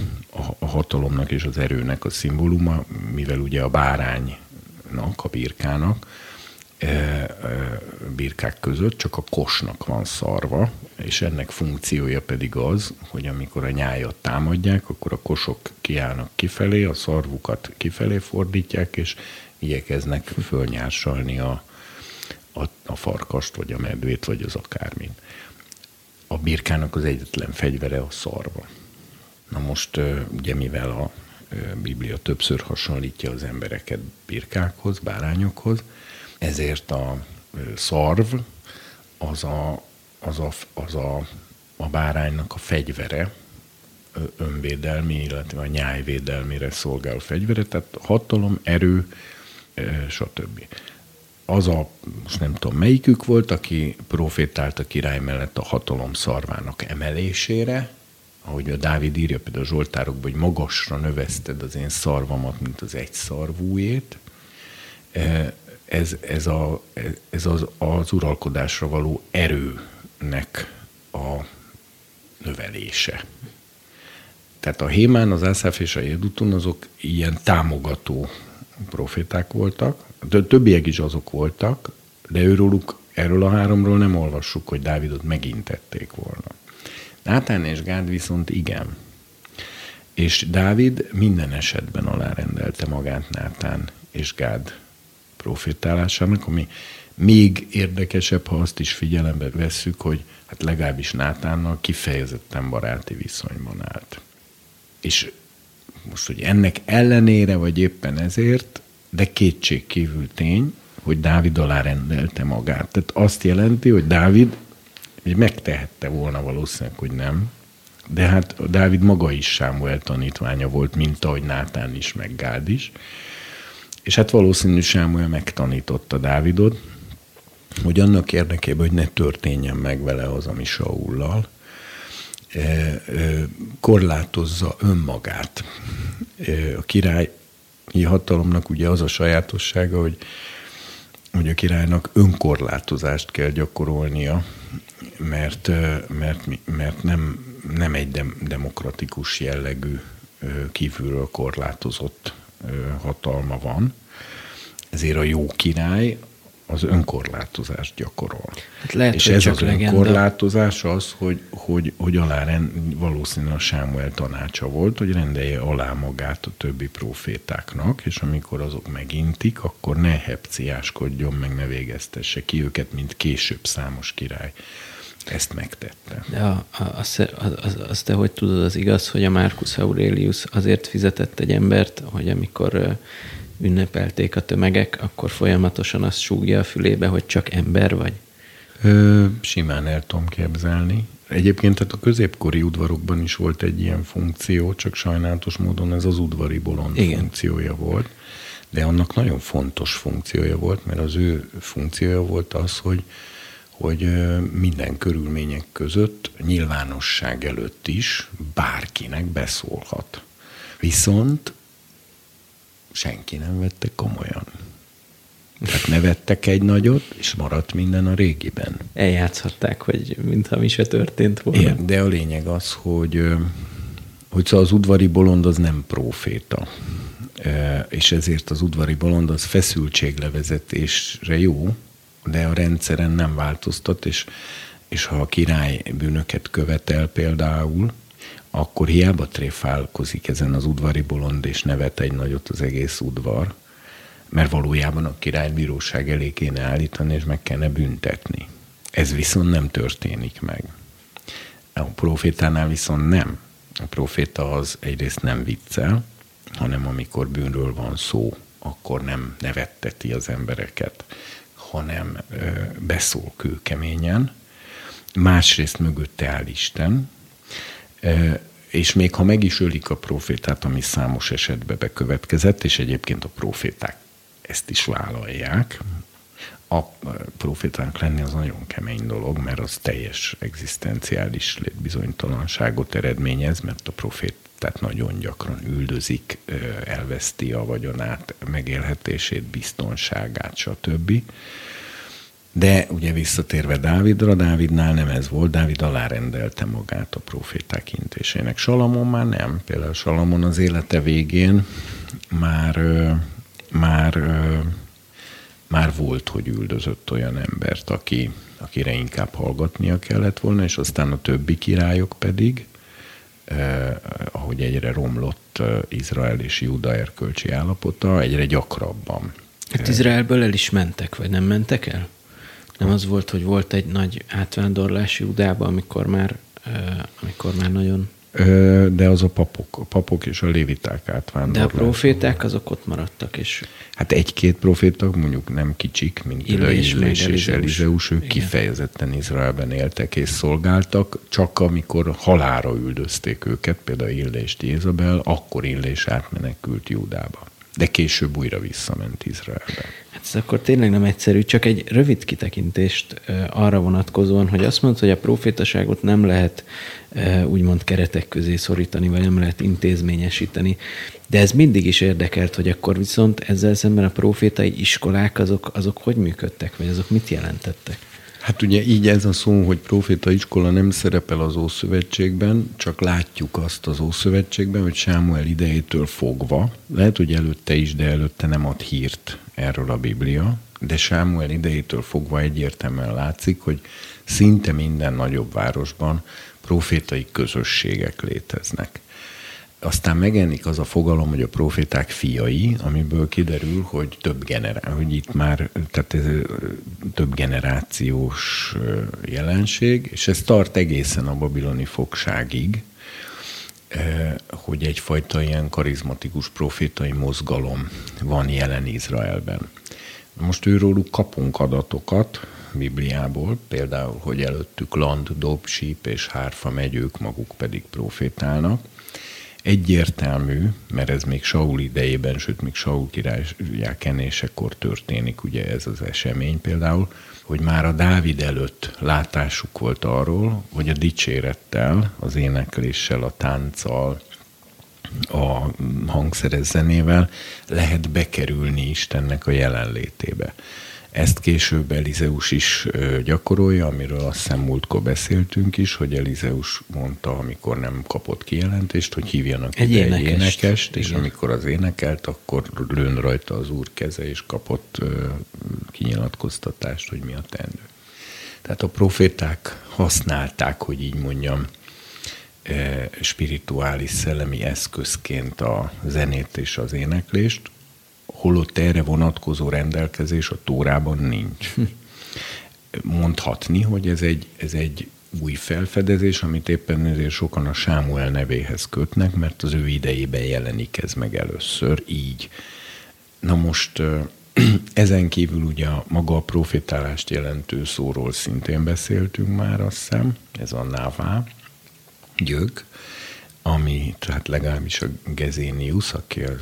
a hatalomnak és az erőnek a szimbóluma, mivel ugye a báránynak, a birkának birkák között, csak a kosnak van szarva, és ennek funkciója pedig az, hogy amikor a nyájat támadják, akkor a kosok kiállnak kifelé, a szarvukat kifelé fordítják, és igyekeznek fölnyársalni a, a, a farkast, vagy a medvét, vagy az akármit. A birkának az egyetlen fegyvere a szarva. Na most ugye mivel a Biblia többször hasonlítja az embereket birkákhoz, bárányokhoz, ezért a szarv az a, az a, az a, a báránynak a fegyvere, önvédelmi, illetve a nyájvédelmére szolgáló fegyvere, tehát hatalom, erő, stb. Az a, most nem tudom melyikük volt, aki profétált a király mellett a hatalom szarvának emelésére, ahogy a Dávid írja például a Zsoltárokban, hogy magasra növeszted az én szarvamat, mint az egy szarvújét. Ez, ez, a, ez az, az uralkodásra való erőnek a növelése. Tehát a Hémán, az Ászáf és a Jedutun azok ilyen támogató proféták voltak, de többiek is azok voltak, de őróluk, erről a háromról nem olvassuk, hogy Dávidot megintették volna. Nátán és Gád viszont igen. És Dávid minden esetben alárendelte magát Nátán és Gád profétálásának, ami még érdekesebb, ha azt is figyelembe vesszük, hogy hát legalábbis Nátánnal kifejezetten baráti viszonyban állt. És most, hogy ennek ellenére, vagy éppen ezért, de kétség kívül tény, hogy Dávid alá rendelte magát. Tehát azt jelenti, hogy Dávid hogy megtehette volna valószínűleg, hogy nem, de hát Dávid maga is Sámuel tanítványa volt, mint ahogy Nátán is, meg Gád is. És hát valószínű Sámuel megtanította Dávidot, hogy annak érdekében, hogy ne történjen meg vele az, ami Saullal, e, e, korlátozza önmagát. E, a királyi hatalomnak ugye az a sajátossága, hogy, hogy a királynak önkorlátozást kell gyakorolnia, mert, mert, mert nem, nem egy dem, demokratikus jellegű kívülről korlátozott hatalma van. Ezért a jó király az önkorlátozást gyakorol. Hát lehet, és ez az legenda. önkorlátozás az, hogy, hogy, hogy alá rend, valószínűleg a Sámuel tanácsa volt, hogy rendelje alá magát a többi profétáknak, és amikor azok megintik, akkor ne hepciáskodjon, meg ne végeztesse ki őket, mint később számos király ezt megtette. De a, a, az, az, az te hogy tudod, az igaz, hogy a Marcus Aurelius azért fizetett egy embert, hogy amikor ünnepelték a tömegek, akkor folyamatosan azt súgja a fülébe, hogy csak ember vagy? Ö, simán el tudom képzelni. Egyébként tehát a középkori udvarokban is volt egy ilyen funkció, csak sajnálatos módon ez az udvari bolond Igen. funkciója volt. De annak nagyon fontos funkciója volt, mert az ő funkciója volt az, hogy hogy minden körülmények között, nyilvánosság előtt is bárkinek beszólhat. Viszont senki nem vette komolyan. Tehát nevettek egy nagyot, és maradt minden a régiben. Eljátszhatták, hogy mintha mi se történt volna. Igen, de a lényeg az, hogy, hogy szóval az udvari bolond az nem proféta. És ezért az udvari bolond az feszültséglevezetésre jó, de a rendszeren nem változtat, és, és ha a király bűnöket követel például, akkor hiába tréfálkozik ezen az udvari bolond, és nevet egy nagyot az egész udvar, mert valójában a királybíróság elé kéne állítani, és meg kellene büntetni. Ez viszont nem történik meg. A profétánál viszont nem. A proféta az egyrészt nem viccel, hanem amikor bűnről van szó, akkor nem nevetteti az embereket, hanem beszól kőkeményen, másrészt mögötte áll Isten, és még ha meg is ölik a profétát, ami számos esetben bekövetkezett, és egyébként a proféták ezt is vállalják, a profétának lenni az nagyon kemény dolog, mert az teljes egzisztenciális létbizonytalanságot eredményez, mert a profét tehát nagyon gyakran üldözik, elveszti a vagyonát, megélhetését, biztonságát, stb. De ugye visszatérve Dávidra, Dávidnál nem ez volt, Dávid alárendelte magát a proféták intésének. Salamon már nem. Például Salamon az élete végén már, már már volt, hogy üldözött olyan embert, aki, akire inkább hallgatnia kellett volna, és aztán a többi királyok pedig, eh, ahogy egyre romlott eh, Izrael és Júda erkölcsi állapota, egyre gyakrabban. Hát Izraelből el is mentek, vagy nem mentek el? Nem az volt, hogy volt egy nagy átvándorlás Júdába, amikor már, eh, amikor már nagyon... De az a papok, a papok és a léviták De a átvándorlás. proféták azok ott maradtak, és Hát egy-két proféta, mondjuk nem kicsik, mint Illés, Illés és Elizeus. Ők Igen. kifejezetten Izraelben éltek és szolgáltak, csak amikor halára üldözték őket, például Illést Jézabel, akkor Illés átmenekült Júdába. De később újra visszament Izraelbe. Hát ez akkor tényleg nem egyszerű, csak egy rövid kitekintést arra vonatkozóan, hogy azt mondod, hogy a profétaságot nem lehet úgymond keretek közé szorítani, vagy nem lehet intézményesíteni. De ez mindig is érdekelt, hogy akkor viszont ezzel szemben a profétai iskolák azok, azok hogy működtek, vagy azok mit jelentettek? Hát ugye így ez a szó, hogy proféta iskola nem szerepel az Ószövetségben, csak látjuk azt az Ószövetségben, hogy Sámuel idejétől fogva, lehet, hogy előtte is, de előtte nem ad hírt erről a Biblia, de Sámuel idejétől fogva egyértelműen látszik, hogy szinte minden nagyobb városban profétai közösségek léteznek. Aztán megjelenik az a fogalom, hogy a proféták fiai, amiből kiderül, hogy több generá- hogy itt már tehát ez több generációs jelenség, és ez tart egészen a babiloni fogságig, hogy egyfajta ilyen karizmatikus profétai mozgalom van jelen Izraelben. Most őróluk kapunk adatokat Bibliából, például, hogy előttük land, dob, síp és hárfa megyők, maguk pedig profétálnak. Egyértelmű, mert ez még Saul idejében, sőt, még Saul királyá kenésekor történik, ugye ez az esemény például, hogy már a Dávid előtt látásuk volt arról, hogy a dicsérettel, az énekléssel, a tánccal, a hangszeres zenével lehet bekerülni Istennek a jelenlétébe. Ezt később Elizeus is gyakorolja, amiről azt hiszem múltkor beszéltünk is, hogy Elizeus mondta, amikor nem kapott kijelentést, hogy hívjanak Egy ide egy énekest. énekest, és Igen. amikor az énekelt, akkor lőn rajta az úr keze, és kapott kinyilatkoztatást, hogy mi a teendő. Tehát a proféták használták, hogy így mondjam, spirituális szellemi eszközként a zenét és az éneklést, holott erre vonatkozó rendelkezés a Tórában nincs. Mondhatni, hogy ez egy, ez egy új felfedezés, amit éppen ezért sokan a Sámuel nevéhez kötnek, mert az ő idejében jelenik ez meg először így. Na most ezen kívül ugye maga a profétálást jelentő szóról szintén beszéltünk már, azt hiszem, ez a nává, gyök, ami tehát legalábbis a Gezénius, aki az,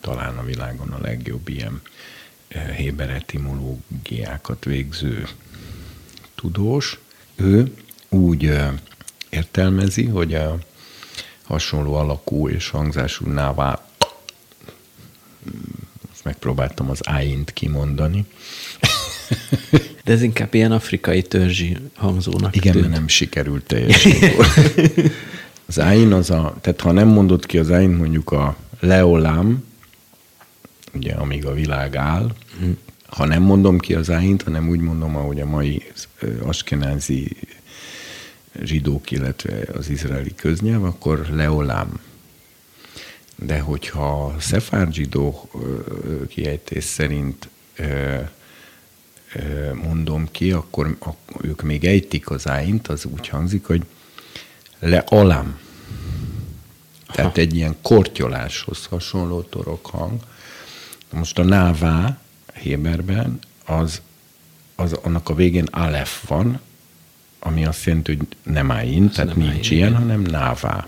talán a világon a legjobb ilyen héber etimológiákat végző tudós, ő úgy értelmezi, hogy a hasonló alakú és hangzású nává most megpróbáltam az áint kimondani. De ez inkább ilyen afrikai törzsi hangzónak Igen, tűnt. mert nem sikerült teljesen. Az áin az a, tehát ha nem mondod ki az áin, mondjuk a leolám, ugye amíg a világ áll, ha nem mondom ki az áint, hanem úgy mondom, ahogy a mai askenázi zsidók, illetve az izraeli köznyelv, akkor leolám. De hogyha a szefárd zsidó kiejtés szerint mondom ki, akkor ak- ők még ejtik az áint, az úgy hangzik, hogy le alám. Tehát egy ilyen kortyoláshoz hasonló torok hang. Most a nává Héberben az, az annak a végén alef van, ami azt jelenti, hogy nem áin, tehát nem nincs áin, ilyen, igen. hanem nává.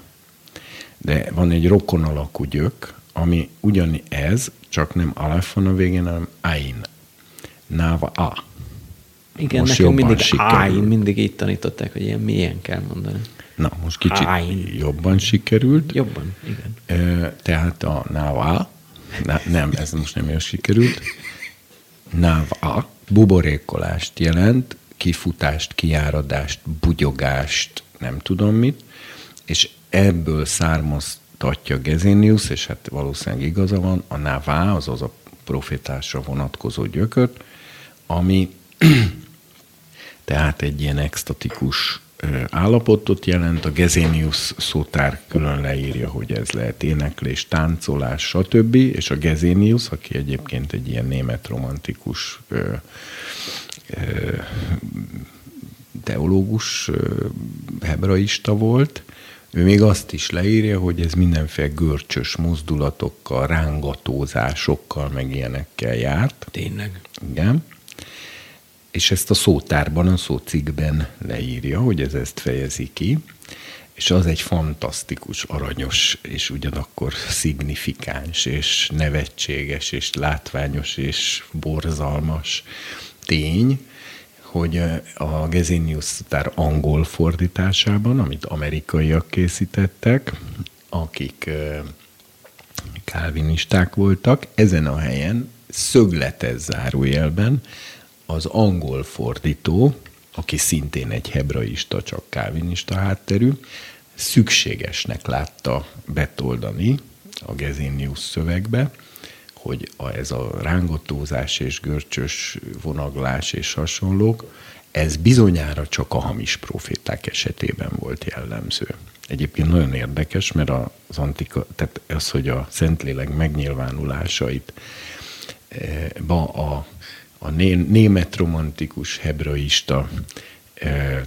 De van egy rokon alakú gyök, ami ugyan ez, csak nem alef van a végén, hanem ain. Náva a. Igen, Most nekünk mindig áin, mindig így tanították, hogy ilyen milyen kell mondani. Na, most kicsit Ain. jobban sikerült. Jobban, igen. Tehát a náva, na, nem, ez most nem jól sikerült. Náva, buborékolást jelent, kifutást, kiáradást, bugyogást, nem tudom mit, és ebből származtatja Gezenius, és hát valószínűleg igaza van, a nává, azaz a profétásra vonatkozó gyökört, ami tehát egy ilyen extatikus állapotot jelent. A Gezenius szótár külön leírja, hogy ez lehet éneklés, táncolás, stb. És a Gezenius, aki egyébként egy ilyen német romantikus ö, ö, teológus, ö, hebraista volt, ő még azt is leírja, hogy ez mindenféle görcsös mozdulatokkal, rángatózásokkal, meg ilyenekkel járt. Tényleg. Igen és ezt a szótárban, a szócikben leírja, hogy ez ezt fejezi ki, és az egy fantasztikus, aranyos, és ugyanakkor szignifikáns, és nevetséges, és látványos, és borzalmas tény, hogy a Gezinius sztár angol fordításában, amit amerikaiak készítettek, akik kálvinisták voltak, ezen a helyen szögletes zárójelben az angol fordító, aki szintén egy hebraista, csak kávinista hátterű, szükségesnek látta betoldani a Gezinius szövegbe, hogy ez a rángatózás és görcsös vonaglás és hasonlók, ez bizonyára csak a hamis proféták esetében volt jellemző. Egyébként nagyon érdekes, mert az antika, tehát az, hogy a Szentlélek megnyilvánulásait eh, ba a a német romantikus hebraista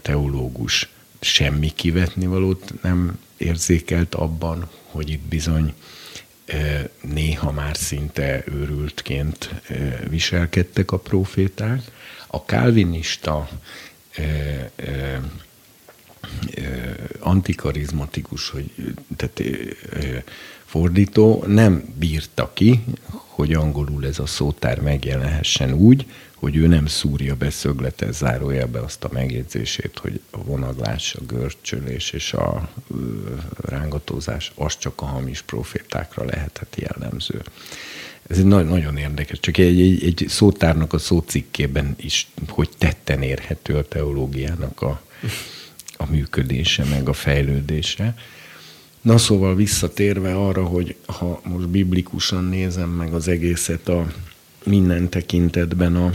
teológus semmi kivetnivalót nem érzékelt abban, hogy itt bizony néha már szinte őrültként viselkedtek a proféták. A kálvinista antikarizmatikus, hogy, tehát, fordító nem bírta ki, hogy angolul ez a szótár megjelenhessen úgy, hogy ő nem szúrja be szögletes zárójelbe azt a megjegyzését, hogy a vonaglás, a görcsölés és a rángatózás az csak a hamis profétákra lehetett jellemző. Ez egy nagyon érdekes, csak egy, egy, egy szótárnak a szócikkében is, hogy tetten érhető a teológiának a, a működése, meg a fejlődése. Na szóval visszatérve arra, hogy ha most biblikusan nézem meg az egészet a minden tekintetben a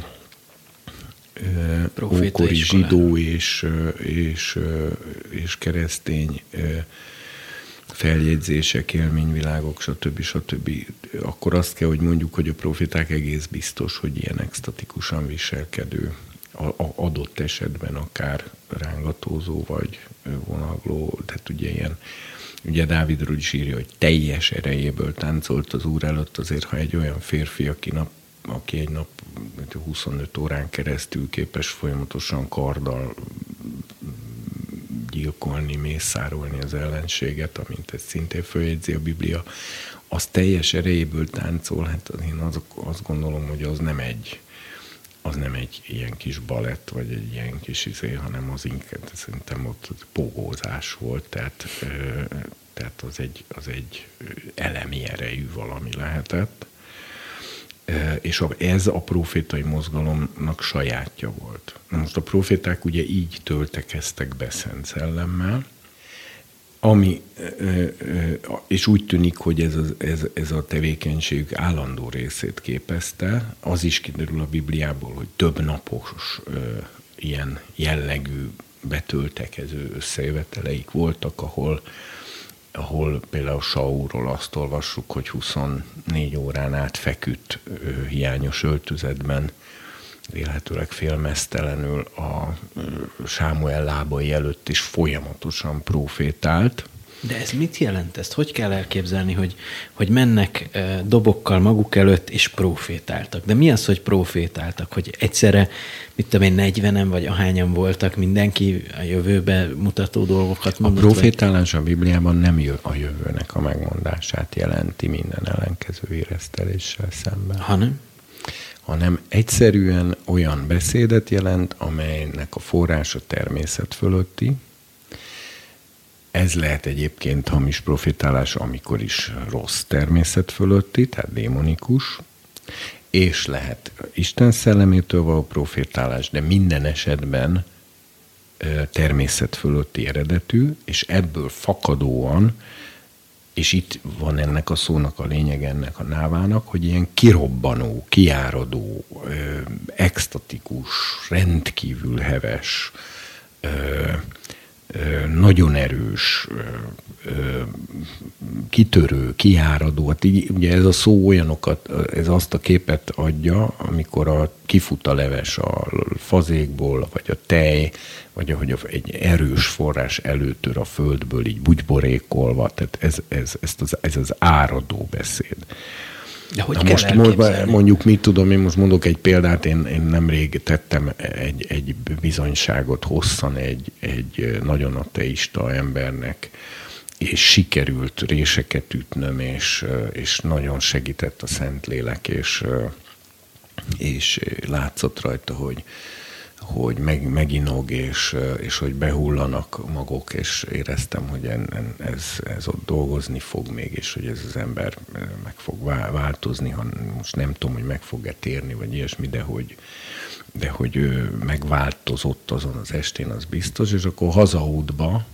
ókori zsidó és, és, és keresztény feljegyzések, élményvilágok, stb. stb. Akkor azt kell, hogy mondjuk, hogy a profiták egész biztos, hogy ilyen extatikusan viselkedő, adott esetben akár rángatózó vagy vonagló, tehát ugye ilyen Ugye Dávidról is írja, hogy teljes erejéből táncolt az úr előtt, azért ha egy olyan férfi, aki, nap, aki egy nap 25 órán keresztül képes folyamatosan karddal gyilkolni, mészárolni az ellenséget, amint ezt szintén följegyzi a Biblia, az teljes erejéből táncol, hát én az, azt gondolom, hogy az nem egy az nem egy ilyen kis balett, vagy egy ilyen kis izé, hanem az inkább szerintem ott pogózás volt, tehát, tehát az, egy, az egy elemi erejű valami lehetett. És ez a profétai mozgalomnak sajátja volt. Na most a proféták ugye így töltekeztek be Szent Szellemmel, ami, és úgy tűnik, hogy ez, az, ez, ez a tevékenység állandó részét képezte, az is kiderül a Bibliából, hogy több napos ilyen jellegű betöltekező összejöveteleik voltak, ahol, ahol például Saulról azt olvassuk, hogy 24 órán át feküdt hiányos öltözetben, vélhetőleg félmeztelenül a Sámuel lábai előtt is folyamatosan profétált. De ez mit jelent? Ezt hogy kell elképzelni, hogy, hogy mennek dobokkal maguk előtt és profétáltak? De mi az, hogy profétáltak? Hogy egyszerre, mit tudom én, 40 vagy ahányan voltak, mindenki a jövőbe mutató dolgokat mondott? A profétálás vagy? a Bibliában nem a jövőnek a megmondását jelenti minden ellenkező éreszteléssel szemben. Hanem? Hanem egyszerűen olyan beszédet jelent, amelynek a forrása természet fölötti. Ez lehet egyébként hamis profitálás, amikor is rossz természet fölötti, tehát démonikus, és lehet Isten szellemétől való profétálás, de minden esetben természet fölötti eredetű, és ebből fakadóan és itt van ennek a szónak a lényeg ennek a návának, hogy ilyen kirobbanó, kiáradó, extatikus, rendkívül heves, nagyon erős, kitörő, kiáradó. Hát így, ugye ez a szó olyanokat, ez azt a képet adja, amikor a kifut a leves a fazékból, vagy a tej, vagy ahogy egy erős forrás előtör a földből, így bugyborékolva, tehát ez, ez, ez, az, ez az áradó beszéd. De hogy Na kell most mondjuk mit tudom, én most mondok egy példát, én, én nemrég tettem egy, egy bizonyságot hosszan egy, egy nagyon ateista embernek, és sikerült réseket ütnöm, és, és nagyon segített a Szentlélek, és, és látszott rajta, hogy, hogy meg, meginog, és, és hogy behullanak magok, és éreztem, hogy en, en, ez, ez ott dolgozni fog még, és hogy ez az ember meg fog változni, ha most nem tudom, hogy meg fog-e térni, vagy ilyesmi, de hogy, de hogy ő megváltozott azon az estén, az biztos, és akkor hazaútba,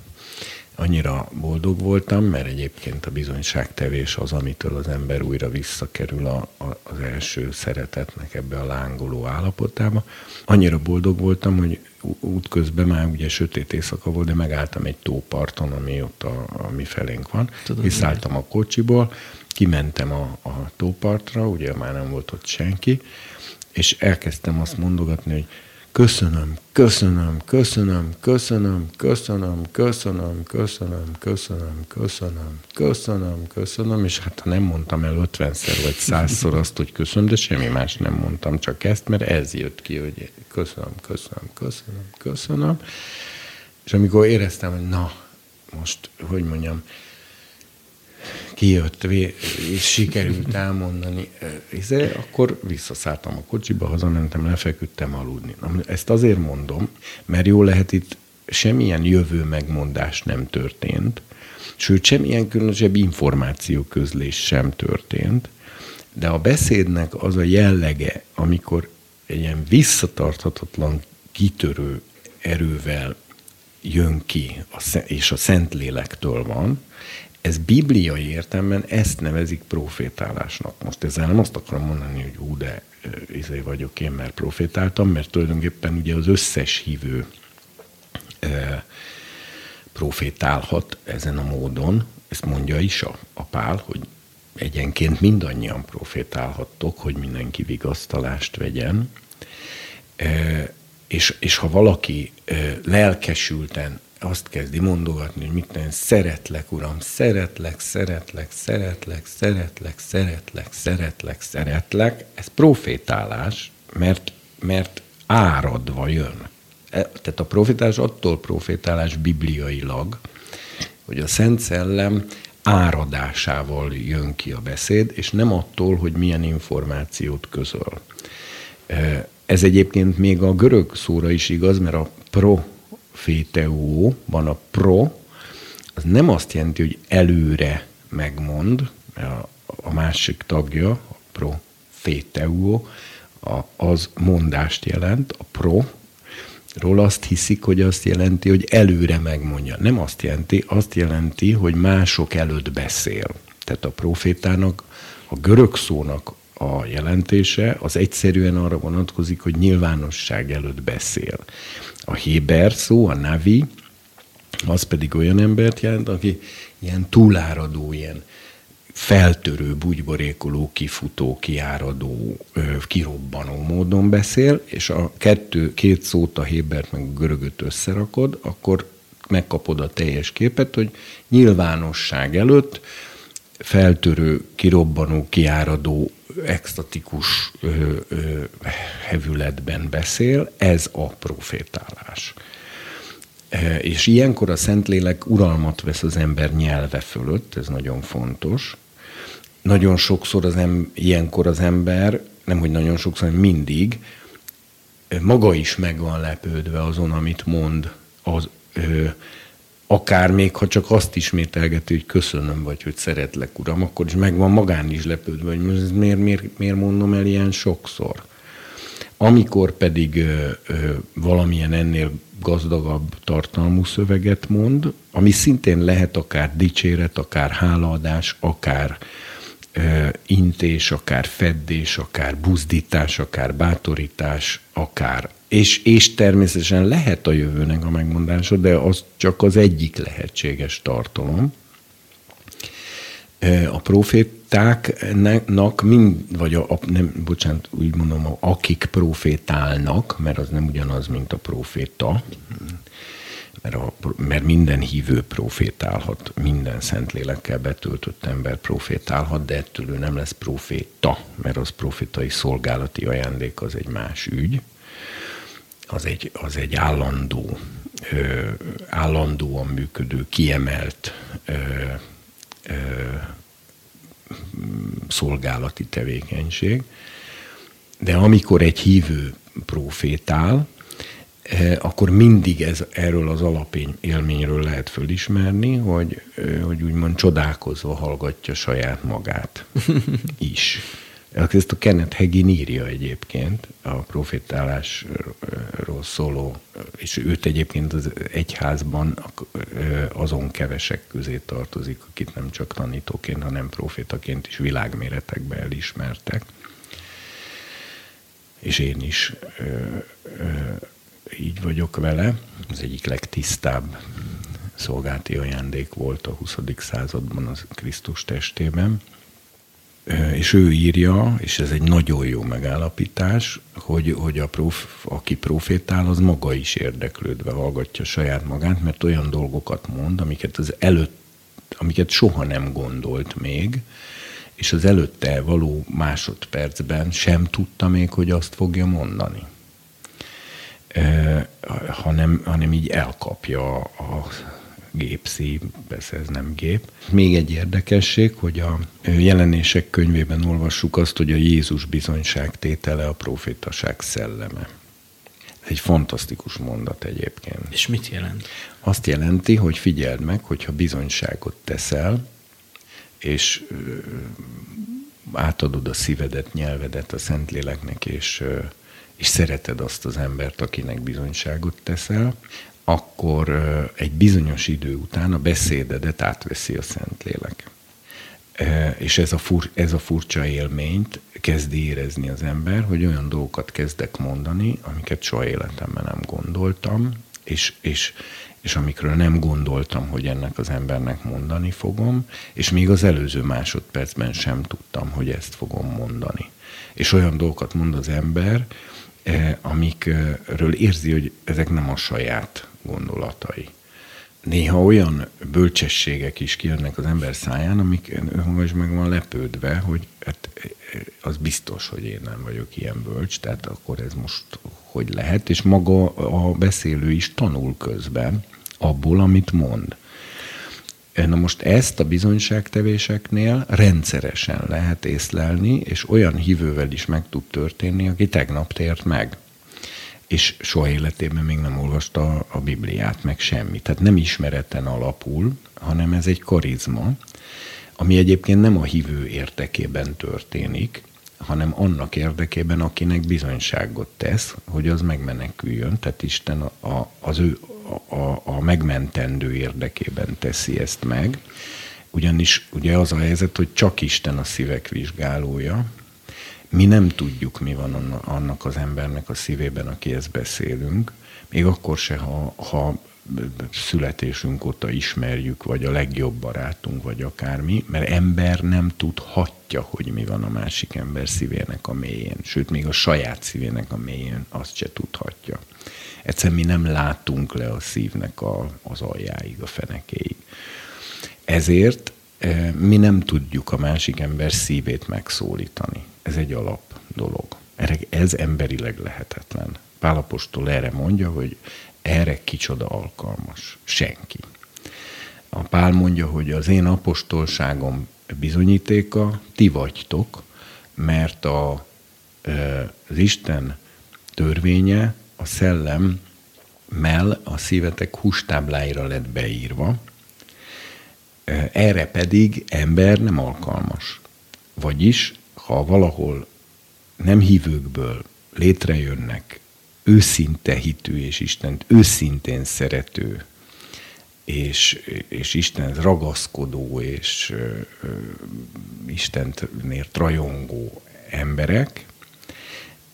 annyira boldog voltam, mert egyébként a bizonyságtevés az, amitől az ember újra visszakerül a, a, az első szeretetnek ebbe a lángoló állapotába. Annyira boldog voltam, hogy útközben már ugye sötét éjszaka volt, de megálltam egy tóparton, ami ott a, a mi felénk van. Tudom, Kiszálltam a kocsiból, kimentem a, a tópartra, ugye már nem volt ott senki, és elkezdtem azt mondogatni, hogy köszönöm, köszönöm, köszönöm, köszönöm, köszönöm, köszönöm, köszönöm, köszönöm, köszönöm, köszönöm, köszönöm, és hát ha nem mondtam el ötvenszer vagy százszor azt, hogy köszönöm, de semmi más nem mondtam, csak ezt, mert ez jött ki, hogy köszönöm, köszönöm, köszönöm, köszönöm, és amikor éreztem, hogy na, most, hogy mondjam, kijött, és sikerült elmondani, izé, akkor visszaszálltam a kocsiba, hazamentem, lefeküdtem aludni. Ezt azért mondom, mert jó lehet itt semmilyen jövő megmondás nem történt, sőt, semmilyen különösebb információ közlés sem történt, de a beszédnek az a jellege, amikor egy ilyen visszatarthatatlan, kitörő erővel jön ki, és a Szentlélektől van, ez bibliai értelemben ezt nevezik profétálásnak. Most ezzel nem azt akarom mondani, hogy ú, de izé vagyok én, mert profétáltam, mert tulajdonképpen ugye az összes hívő e, profétálhat ezen a módon, ezt mondja is a, a Pál, hogy egyenként mindannyian profétálhattok, hogy mindenki vigasztalást vegyen, e, és, és ha valaki e, lelkesülten azt kezdi mondogatni, hogy mit tenni, szeretlek, uram, szeretlek, szeretlek, szeretlek, szeretlek, szeretlek, szeretlek, szeretlek. Ez profétálás, mert, mert áradva jön. E, tehát a profétálás attól profétálás bibliailag, hogy a Szent Szellem áradásával jön ki a beszéd, és nem attól, hogy milyen információt közöl. E, ez egyébként még a görög szóra is igaz, mert a pro féteó, van a pro, az nem azt jelenti, hogy előre megmond, a, a másik tagja, a pro a, az mondást jelent, a pro, ról azt hiszik, hogy azt jelenti, hogy előre megmondja. Nem azt jelenti, azt jelenti, hogy mások előtt beszél. Tehát a profétának, a görög szónak a jelentése az egyszerűen arra vonatkozik, hogy nyilvánosság előtt beszél. A Héber szó, a Navi, az pedig olyan embert jelent, aki ilyen túláradó, ilyen feltörő, bugyborékoló, kifutó, kiáradó, kirobbanó módon beszél, és a kettő, két szót, a Hébert meg a görögöt összerakod, akkor megkapod a teljes képet, hogy nyilvánosság előtt feltörő, kirobbanó, kiáradó, extatikus ö, ö, hevületben beszél, ez a profétálás. E, és ilyenkor a Szentlélek uralmat vesz az ember nyelve fölött, ez nagyon fontos. Nagyon sokszor az em, ilyenkor az ember, nem hogy nagyon sokszor, hanem mindig, maga is meg van lepődve azon, amit mond az, ö, akár még ha csak azt ismételgeti, hogy köszönöm, vagy hogy szeretlek, uram, akkor is meg van magán is lepődve, hogy miért, miért, miért mondom el ilyen sokszor. Amikor pedig ö, ö, valamilyen ennél gazdagabb tartalmú szöveget mond, ami szintén lehet akár dicséret, akár hálaadás, akár ö, intés, akár feddés, akár buzdítás, akár bátorítás, akár és, és természetesen lehet a jövőnek a megmondása, de az csak az egyik lehetséges tartalom. A profétáknak mind, vagy a, nem, bocsánat, úgy mondom, akik profétálnak, mert az nem ugyanaz, mint a proféta, mert, a, mert minden hívő profétálhat, minden szentlélekkel betöltött ember profétálhat, de ettől ő nem lesz proféta, mert az profétai szolgálati ajándék az egy más ügy az egy, az egy állandó, ö, állandóan működő, kiemelt ö, ö, szolgálati tevékenység. De amikor egy hívő profétál, akkor mindig ez, erről az alapény élményről lehet fölismerni, hogy, hogy úgymond csodálkozva hallgatja saját magát is. Ezt a Kenneth Hagin írja egyébként a profétálásról szóló, és őt egyébként az egyházban azon kevesek közé tartozik, akit nem csak tanítóként, hanem profétaként is világméretekben elismertek. És én is így vagyok vele. Az egyik legtisztább szolgálti ajándék volt a 20. században az Krisztus testében és ő írja, és ez egy nagyon jó megállapítás, hogy, hogy a prof, aki profétál, az maga is érdeklődve hallgatja saját magát, mert olyan dolgokat mond, amiket az előtt, amiket soha nem gondolt még, és az előtte való másodpercben sem tudta még, hogy azt fogja mondani. E, hanem, hanem így elkapja a, gépszív, persze ez nem gép. Még egy érdekesség, hogy a jelenések könyvében olvassuk azt, hogy a Jézus bizonyságtétele a profétaság szelleme. Ez egy fantasztikus mondat egyébként. És mit jelent? Azt jelenti, hogy figyeld meg, hogyha bizonyságot teszel, és átadod a szívedet, nyelvedet a Szentléleknek, és, és szereted azt az embert, akinek bizonyságot teszel, akkor egy bizonyos idő után a beszédedet átveszi a Szentlélek. És ez a, fur, ez a furcsa élményt kezdi érezni az ember, hogy olyan dolgokat kezdek mondani, amiket soha életemben nem gondoltam, és, és, és amikről nem gondoltam, hogy ennek az embernek mondani fogom, és még az előző másodpercben sem tudtam, hogy ezt fogom mondani. És olyan dolgokat mond az ember, amikről érzi, hogy ezek nem a saját gondolatai. Néha olyan bölcsességek is kijönnek az ember száján, amik is meg van lepődve, hogy hát az biztos, hogy én nem vagyok ilyen bölcs, tehát akkor ez most hogy lehet, és maga a beszélő is tanul közben abból, amit mond. Na most ezt a bizonyságtevéseknél rendszeresen lehet észlelni, és olyan hívővel is meg tud történni, aki tegnap tért meg és soha életében még nem olvasta a Bibliát, meg semmit. Tehát nem ismereten alapul, hanem ez egy karizma, ami egyébként nem a hívő értekében történik, hanem annak érdekében, akinek bizonyságot tesz, hogy az megmeneküljön, tehát Isten a, a, az ő a, a megmentendő érdekében teszi ezt meg. Ugyanis ugye az a helyzet, hogy csak Isten a szívek vizsgálója, mi nem tudjuk, mi van annak az embernek a szívében, akihez beszélünk, még akkor se, ha, ha születésünk óta ismerjük, vagy a legjobb barátunk, vagy akármi, mert ember nem tudhatja, hogy mi van a másik ember szívének a mélyén, sőt, még a saját szívének a mélyén azt se tudhatja. Egyszerűen mi nem látunk le a szívnek a, az aljáig, a fenekéig. Ezért eh, mi nem tudjuk a másik ember szívét megszólítani ez egy alap dolog. Ez emberileg lehetetlen. Pálapostól erre mondja, hogy erre kicsoda alkalmas. Senki. A Pál mondja, hogy az én apostolságom bizonyítéka, ti vagytok, mert a, az Isten törvénye, a szellem mell a szívetek hustábláira lett beírva, erre pedig ember nem alkalmas. Vagyis ha valahol nem hívőkből létrejönnek őszinte hitű és Istent őszintén szerető és, és Isten ragaszkodó és Istenért rajongó emberek,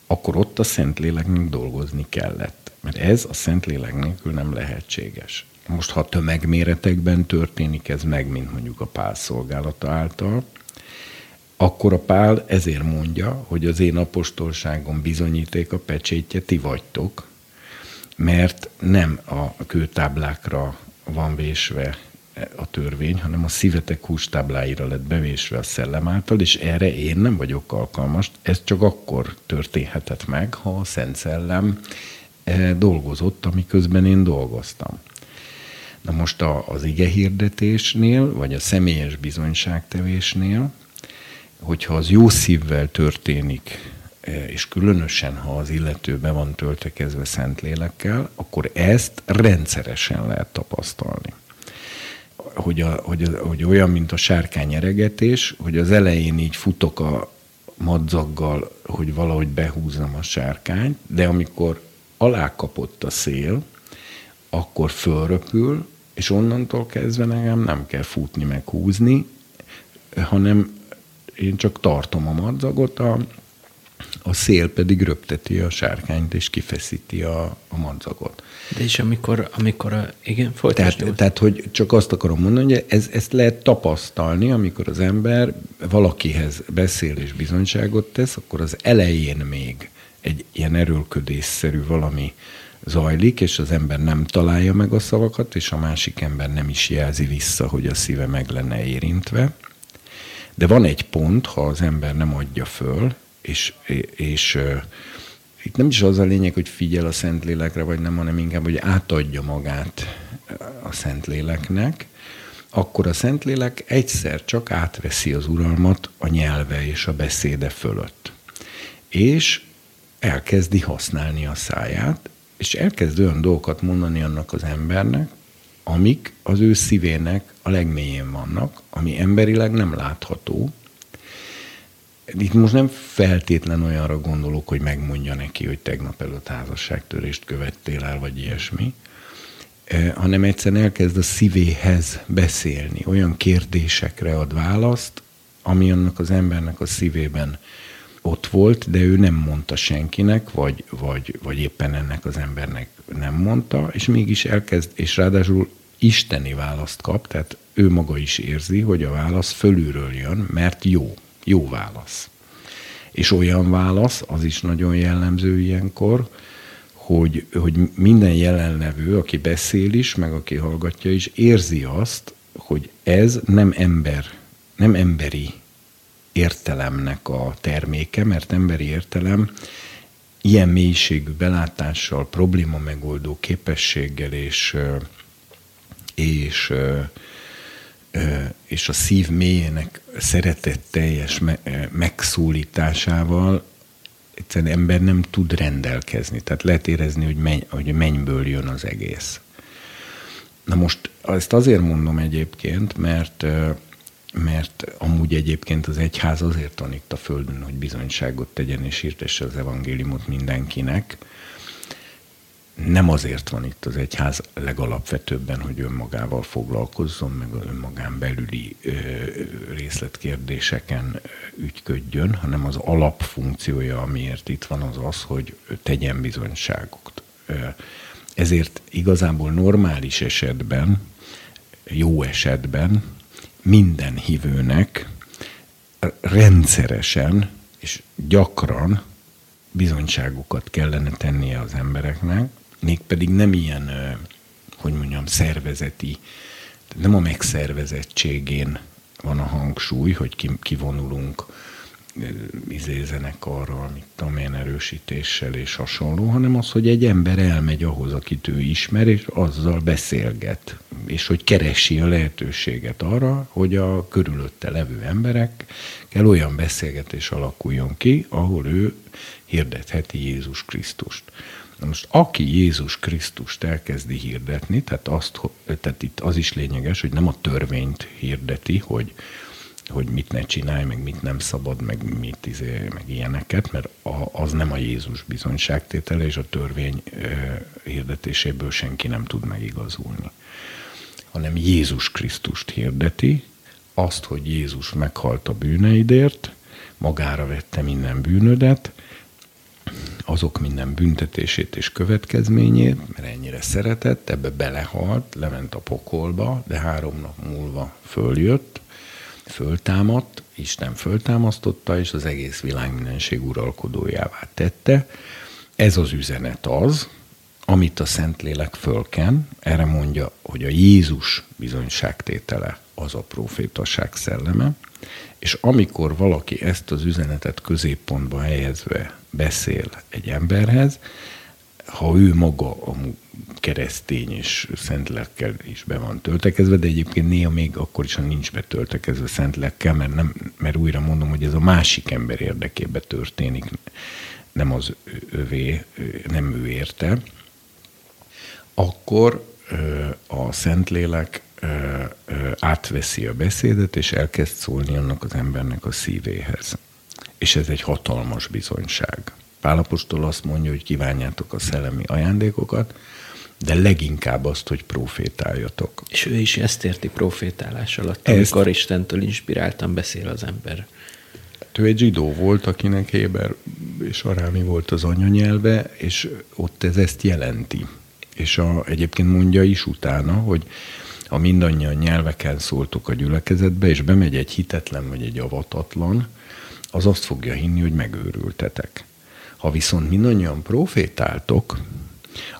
akkor ott a Szentléleknek dolgozni kellett. Mert ez a Szentlélek nélkül nem lehetséges. Most, ha tömegméretekben történik ez meg, mint mondjuk a pál szolgálata által, akkor a pál ezért mondja, hogy az én apostolságom bizonyíték a pecsétje, ti vagytok, mert nem a kőtáblákra van vésve a törvény, hanem a szívetek hústábláira lett bevésve a szellem által, és erre én nem vagyok alkalmas. Ez csak akkor történhetett meg, ha a Szent Szellem eh, dolgozott, amiközben én dolgoztam. Na most az ige hirdetésnél, vagy a személyes bizonyságtevésnél, hogyha az jó szívvel történik, eh, és különösen, ha az illető be van töltekezve Szentlélekkel, akkor ezt rendszeresen lehet tapasztalni. Hogy, a, hogy, a, hogy olyan, mint a sárkány eregetés, hogy az elején így futok a madzaggal, hogy valahogy behúzzam a sárkányt, de amikor alákapott a szél, akkor fölröpül, és onnantól kezdve nekem nem kell futni meg húzni, hanem én csak tartom a madzagot, a, a szél pedig röpteti a sárkányt, és kifeszíti a, a madzagot. De és amikor, amikor a, igen, folytasd. Tehát, tehát, hogy csak azt akarom mondani, hogy ez, ezt lehet tapasztalni, amikor az ember valakihez beszél és bizonyságot tesz, akkor az elején még egy ilyen erőlködésszerű valami zajlik, és az ember nem találja meg a szavakat, és a másik ember nem is jelzi vissza, hogy a szíve meg lenne érintve. De van egy pont, ha az ember nem adja föl, és, és itt nem is az a lényeg, hogy figyel a Szentlélekre, vagy nem, hanem inkább, hogy átadja magát a Szentléleknek, akkor a Szentlélek egyszer csak átveszi az uralmat a nyelve és a beszéde fölött. És elkezdi használni a száját, és elkezd olyan dolgokat mondani annak az embernek, amik az ő szívének a legmélyén vannak, ami emberileg nem látható, itt most nem feltétlen olyanra gondolok, hogy megmondja neki, hogy tegnap előtt házasságtörést követtél el, vagy ilyesmi, eh, hanem egyszerűen elkezd a szívéhez beszélni, olyan kérdésekre ad választ, ami annak az embernek a szívében ott volt, de ő nem mondta senkinek, vagy, vagy, vagy éppen ennek az embernek nem mondta, és mégis elkezd, és ráadásul isteni választ kap, tehát ő maga is érzi, hogy a válasz fölülről jön, mert jó jó válasz. És olyan válasz, az is nagyon jellemző ilyenkor, hogy, hogy minden jelenlevő, aki beszél is, meg aki hallgatja is, érzi azt, hogy ez nem ember, nem emberi értelemnek a terméke, mert emberi értelem ilyen mélységű belátással, probléma megoldó képességgel és, és és a szív mélyének szeretetteljes megszólításával egyszerűen ember nem tud rendelkezni. Tehát lehet érezni, hogy, menny, hogy mennyből jön az egész. Na most ezt azért mondom egyébként, mert mert amúgy egyébként az egyház azért tanít a Földön, hogy bizonyságot tegyen és hirdesse az evangéliumot mindenkinek, nem azért van itt az egyház legalapvetőbben, hogy önmagával foglalkozzon, meg a önmagán belüli részletkérdéseken ügyködjön, hanem az alapfunkciója, amiért itt van, az az, hogy tegyen bizonyságokat. Ezért igazából normális esetben, jó esetben minden hívőnek rendszeresen és gyakran bizonyságokat kellene tennie az embereknek, mégpedig nem ilyen, hogy mondjam, szervezeti, nem a megszervezettségén van a hangsúly, hogy kivonulunk izézenek arra, amit tudom én erősítéssel és hasonló, hanem az, hogy egy ember elmegy ahhoz, akit ő ismer, és azzal beszélget, és hogy keresi a lehetőséget arra, hogy a körülötte levő emberekkel olyan beszélgetés alakuljon ki, ahol ő hirdetheti Jézus Krisztust. Na most aki Jézus Krisztust elkezdi hirdetni, tehát, azt, tehát itt az is lényeges, hogy nem a törvényt hirdeti, hogy hogy mit ne csinálj, meg mit nem szabad, meg mit izé, meg ilyeneket, mert a, az nem a Jézus bizonyságtétele, és a törvény ö, hirdetéséből senki nem tud megigazulni. Hanem Jézus Krisztust hirdeti, azt, hogy Jézus meghalt a bűneidért, magára vette minden bűnödet, azok minden büntetését és következményét, mert ennyire szeretett, ebbe belehalt, lement a pokolba, de három nap múlva följött, föltámadt, Isten föltámasztotta, és az egész világ mindenség uralkodójává tette. Ez az üzenet az, amit a Szentlélek fölken, erre mondja, hogy a Jézus bizonyságtétele az a profétaság szelleme, és amikor valaki ezt az üzenetet középpontba helyezve beszél egy emberhez, ha ő maga a keresztény és szent lelkkel is be van töltekezve, de egyébként néha még akkor is, ha nincs betöltekezve szent lelkkel, mert, nem, mert újra mondom, hogy ez a másik ember érdekében történik, nem az övé, nem ő érte, akkor a Szentlélek átveszi a beszédet, és elkezd szólni annak az embernek a szívéhez. És ez egy hatalmas bizonyság. Pálapostól azt mondja, hogy kívánjátok a szellemi ajándékokat, de leginkább azt, hogy profétáljatok. És ő is ezt érti profétálás alatt, ezt... amikor Istentől inspiráltan beszél az ember. Hát ő egy zsidó volt, akinek Héber és Arámi volt az anyanyelve, és ott ez ezt jelenti. És a, egyébként mondja is utána, hogy ha mindannyian nyelveken szóltok a gyülekezetbe, és bemegy egy hitetlen vagy egy avatatlan, az azt fogja hinni, hogy megőrültetek. Ha viszont mindannyian profétáltok,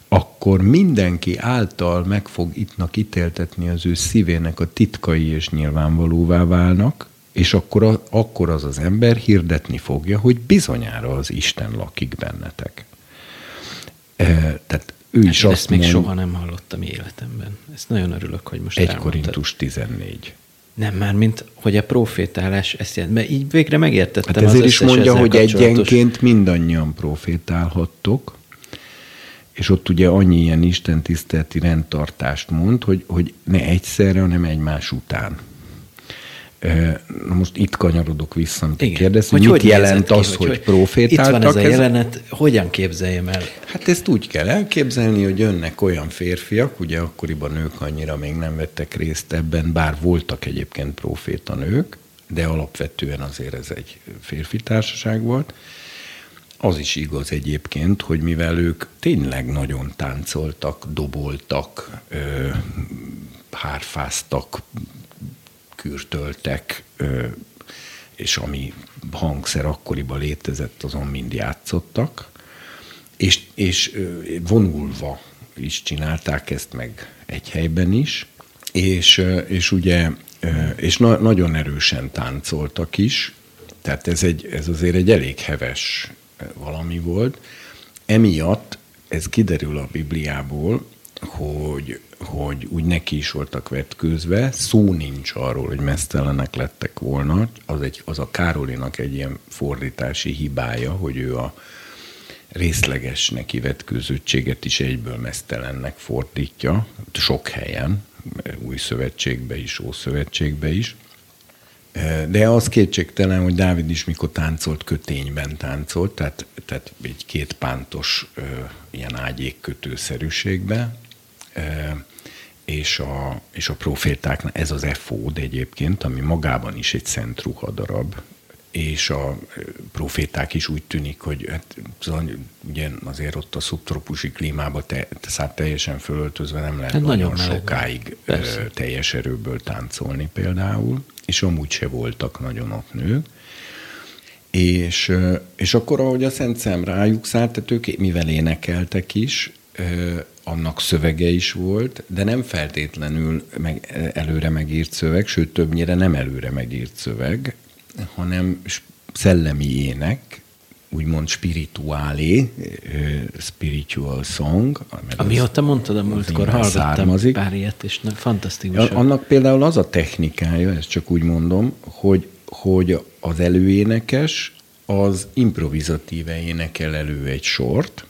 akkor mindenki által meg fog ittnak ítéltetni az ő szívének a titkai és nyilvánvalóvá válnak, és akkor, akkor az az ember hirdetni fogja, hogy bizonyára az Isten lakik bennetek. E, tehát ő is hát azt ezt még mond, soha nem hallottam életemben. Ezt nagyon örülök, hogy most 1 elmondtad. Korintus 14. Nem, már mint hogy a profétálás ezt jelent. Mert így végre megértettem Hát az ezért is összes mondja, hogy egyenként mindannyian profétálhattok, és ott ugye annyi ilyen Isten tiszteleti rendtartást mond, hogy, hogy ne egyszerre, hanem egymás után. Na most itt kanyarodok vissza, amit Igen. kérdez, hogy, Hogy mit hogy jelent nézett ki, az, hogy- hogy, profétáltak. Itt van ez a jelenet, hogyan képzeljem el? Hát ezt úgy kell elképzelni, hogy jönnek olyan férfiak, ugye akkoriban nők annyira még nem vettek részt ebben, bár voltak egyébként proféta nők, de alapvetően azért ez egy férfi társaság volt. Az is igaz egyébként, hogy mivel ők tényleg nagyon táncoltak, doboltak, ö, hárfáztak, kürtöltek, ö, és ami hangszer akkoriban létezett, azon mind játszottak, és, és vonulva is csinálták ezt meg egy helyben is, és, és ugye, és na, nagyon erősen táncoltak is, tehát ez, egy, ez azért egy elég heves valami volt. Emiatt ez kiderül a Bibliából, hogy, hogy úgy neki is voltak vetkőzve, szó nincs arról, hogy mesztelenek lettek volna, az, egy, az a Károlinak egy ilyen fordítási hibája, hogy ő a részleges neki vetkőzöttséget is egyből mesztelennek fordítja, sok helyen, új szövetségbe is, ószövetségbe is. De az kétségtelen, hogy Dávid is mikor táncolt, kötényben táncolt, tehát, tehát egy két pántos ilyen ágyékkötőszerűségbe, és a, és a profétáknak ez az efód egyébként, ami magában is egy szent ruhadarab, és a proféták is úgy tűnik, hogy hát, szóval ugye azért ott a szubtropusi klímában te, te, teljesen fölöltözve nem lehet Hát nagyon nagyon sokáig Persze. teljes erőből táncolni például, és amúgy se voltak nagyon ott nők. És, és akkor, ahogy a Szent Szem rájuk szállt, tehát ők mivel énekeltek is, annak szövege is volt, de nem feltétlenül meg, előre megírt szöveg, sőt többnyire nem előre megírt szöveg, hanem szellemi ének, úgymond spirituálé, spiritual song. Amióta mondtad a múltkor, hallgattam származik. pár ilyet, és na, fantasztikus. Annak például az a technikája, ezt csak úgy mondom, hogy, hogy az előénekes az improvizatíve énekel elő egy sort,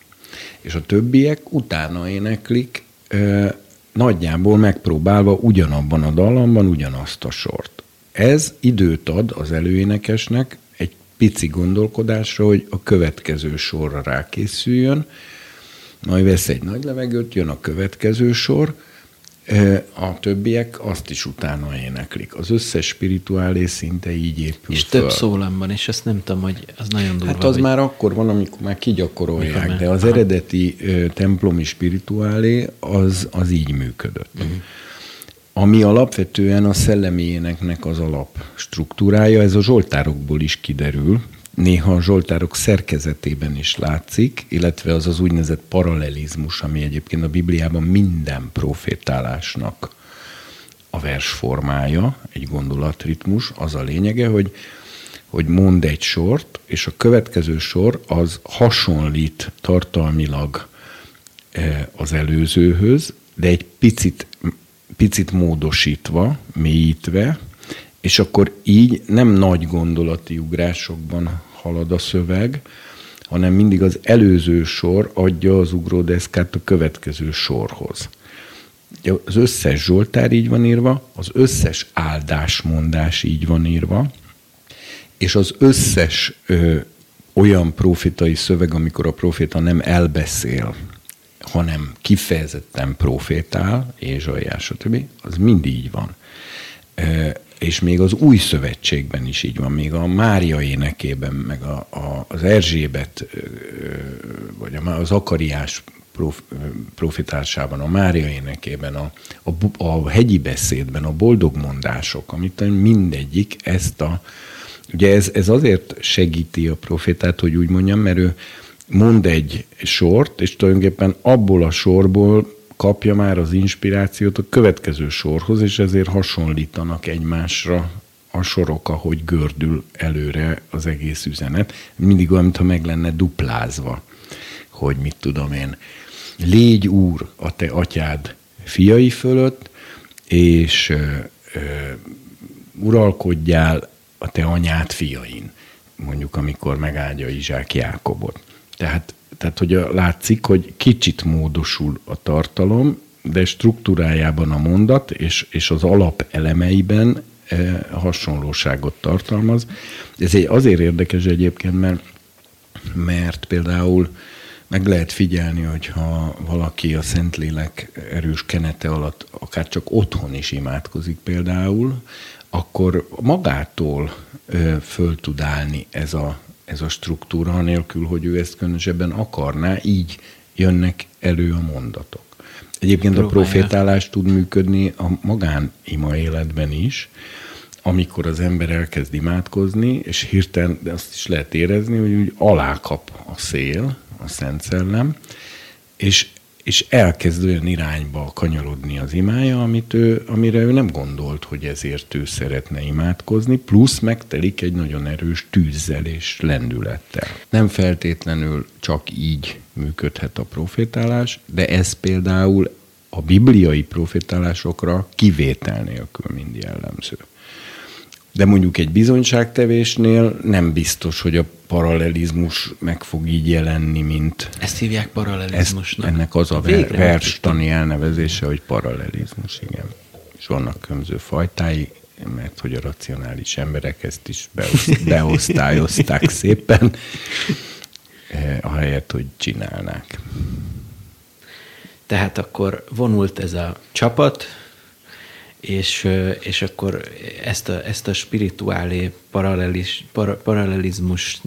és a többiek utána éneklik, ö, nagyjából megpróbálva ugyanabban a dallamban ugyanazt a sort. Ez időt ad az előénekesnek egy pici gondolkodásra, hogy a következő sorra rákészüljön, majd vesz egy nagy levegőt, jön a következő sor, a többiek azt is utána éneklik. Az összes spirituálé szinte így épül És föl. több szólam van, és azt nem tudom, hogy az nagyon durva. Hát az hogy... már akkor van, amikor már kigyakorolják, már- de az Aha. eredeti templomi spirituálé az, az így működött. Uh-huh. Ami alapvetően a szellemi éneknek az alap struktúrája, ez a zsoltárokból is kiderül, néha a zsoltárok szerkezetében is látszik, illetve az az úgynevezett paralelizmus, ami egyébként a Bibliában minden profétálásnak a versformája, egy gondolatritmus, az a lényege, hogy, hogy mond egy sort, és a következő sor az hasonlít tartalmilag eh, az előzőhöz, de egy picit, picit módosítva, mélyítve, és akkor így nem nagy gondolati ugrásokban halad a szöveg, hanem mindig az előző sor adja az ugródeszkát a következő sorhoz. Az összes Zsoltár így van írva, az összes áldásmondás így van írva, és az összes ö, olyan profétai szöveg, amikor a proféta nem elbeszél, hanem kifejezetten profétál, Ézsaiás, stb., az mind így van. És még az új szövetségben is így van, még a Mária énekében, meg a, a, az Erzsébet, vagy a, az Akariás prof, profitásában, a Mária énekében, a, a, a hegyi beszédben, a boldogmondások, amit mindegyik ezt a, ugye ez, ez azért segíti a profétát, hogy úgy mondjam, mert ő mond egy sort, és tulajdonképpen abból a sorból kapja már az inspirációt a következő sorhoz, és ezért hasonlítanak egymásra a sorok, ahogy gördül előre az egész üzenet. Mindig olyan, mintha meg lenne duplázva, hogy mit tudom én, légy úr a te atyád fiai fölött, és ö, ö, uralkodjál a te anyád fiain, mondjuk amikor megáldja Izsák Jákobot. Tehát, tehát hogy a- látszik, hogy kicsit módosul a tartalom, de struktúrájában a mondat és, és az alap elemeiben eh, hasonlóságot tartalmaz. Ez egy azért érdekes egyébként, mert, mert például meg lehet figyelni, hogyha valaki a Szentlélek erős kenete alatt akár csak otthon is imádkozik például, akkor magától ö, föl tud állni ez a, ez a struktúra, anélkül, hogy ő ezt különösebben akarná, így jönnek elő a mondatok. Egyébként a Próbálja. profétálás tud működni a magánima életben is, amikor az ember elkezd imádkozni, és hirtelen de azt is lehet érezni, hogy úgy alákap a szél, a Szent Szellem, és, és elkezd olyan irányba kanyarodni az imája, amit ő, amire ő nem gondolt, hogy ezért ő szeretne imádkozni, plusz megtelik egy nagyon erős tűzzel és lendülettel. Nem feltétlenül csak így működhet a profétálás, de ez például a bibliai profétálásokra kivétel nélkül mind jellemző. De mondjuk egy bizonyságtevésnél nem biztos, hogy a paralelizmus meg fog így jelenni, mint Ezt hívják ezt, paralelizmusnak. ennek az a ver, verstani elnevezése, hogy paralelizmus, igen. És vannak különböző fajtái, mert hogy a racionális emberek ezt is beoszt, beosztályozták szépen, eh, ahelyett, hogy csinálnák. Tehát akkor vonult ez a csapat, és, és akkor ezt a, ezt a spirituálé paralelis, para, paralelizmus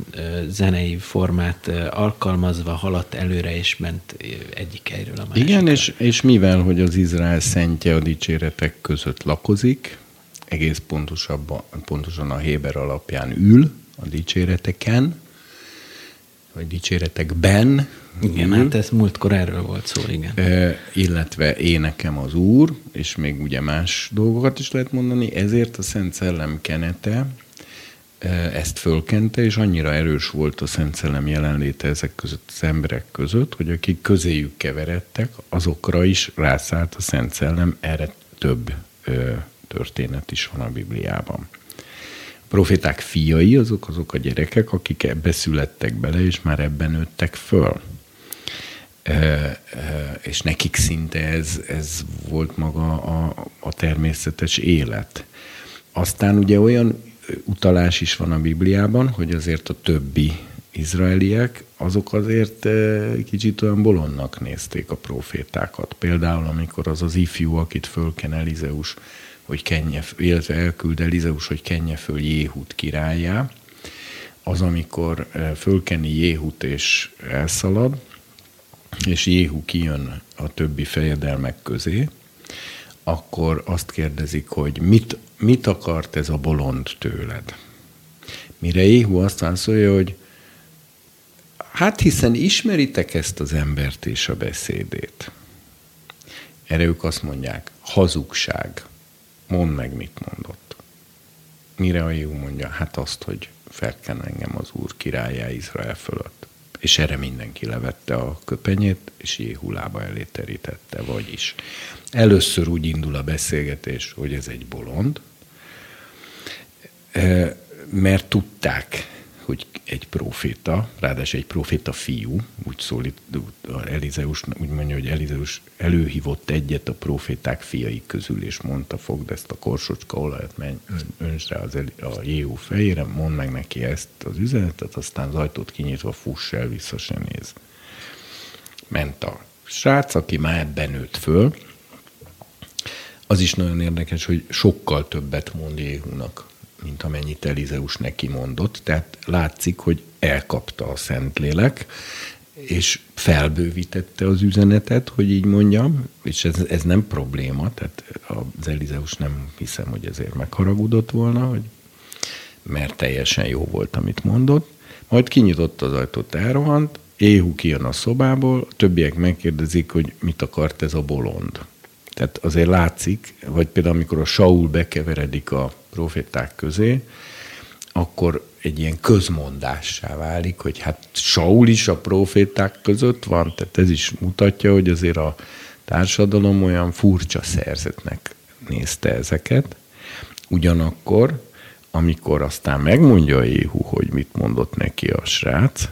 zenei formát alkalmazva haladt előre, és ment egyik helyről a másikra. Igen, és, és mivel, hogy az Izrael szentje a dicséretek között lakozik, egész pontosabban, pontosan a Héber alapján ül a dicséreteken, vagy dicséretekben, Igen, ül, hát ez múltkor erről volt szó, igen. Ö, illetve énekem az Úr, és még ugye más dolgokat is lehet mondani, ezért a Szent Szellem kenete ö, ezt fölkente, és annyira erős volt a Szent Szellem jelenléte ezek között az emberek között, hogy akik közéjük keveredtek, azokra is rászállt a Szent Szellem, erre több ö, történet is van a Bibliában. Proféták fiai, azok azok a gyerekek, akik ebbe születtek bele, és már ebben nőttek föl. És nekik szinte ez, ez volt maga a, a természetes élet. Aztán ugye olyan utalás is van a Bibliában, hogy azért a többi izraeliek, azok azért kicsit olyan bolondnak nézték a profétákat. Például, amikor az az ifjú, akit fölken Elizeus, hogy kenje, illetve elküld Elizeus, hogy kenje föl Jéhut királyá, az, amikor fölkeni Jéhut és elszalad, és Jéhu kijön a többi fejedelmek közé, akkor azt kérdezik, hogy mit, mit akart ez a bolond tőled? Mire Jéhu azt válaszolja, hogy hát hiszen ismeritek ezt az embert és a beszédét. Erre ők azt mondják, hazugság. Mondd meg, mit mondott. Mire a Jéhu mondja, hát azt, hogy felken engem az Úr királyá Izrael fölött. És erre mindenki levette a köpenyét, és Jéhu lába elé terítette, vagyis. Először úgy indul a beszélgetés, hogy ez egy bolond, eh, mert tudták, hogy egy proféta, ráadásul egy proféta fiú, úgy szólít Elizeus, úgy mondja, hogy Elizeus előhívott egyet a proféták fiai közül, és mondta, fogd ezt a korsocska olajat, menj, önts rá az Eli, a Jéhú fejére, mondd meg neki ezt az üzenetet, aztán az ajtót kinyitva fuss el, vissza se néz. Ment a srác, aki már ebben nőtt föl, az is nagyon érdekes, hogy sokkal többet mond Jéhúnak, mint amennyit Elizeus neki mondott. Tehát látszik, hogy elkapta a Szentlélek, és felbővítette az üzenetet, hogy így mondjam, és ez, ez nem probléma, tehát az Elizeus nem hiszem, hogy ezért megharagudott volna, hogy mert teljesen jó volt, amit mondott. Majd kinyitotta az ajtót, elrohant, Éhu kijön a szobából, a többiek megkérdezik, hogy mit akart ez a bolond. Tehát azért látszik, vagy például amikor a Saul bekeveredik a proféták közé, akkor egy ilyen közmondássá válik, hogy hát Saul is a proféták között van, tehát ez is mutatja, hogy azért a társadalom olyan furcsa szerzetnek nézte ezeket. Ugyanakkor, amikor aztán megmondja Jéhu, hogy mit mondott neki a srác,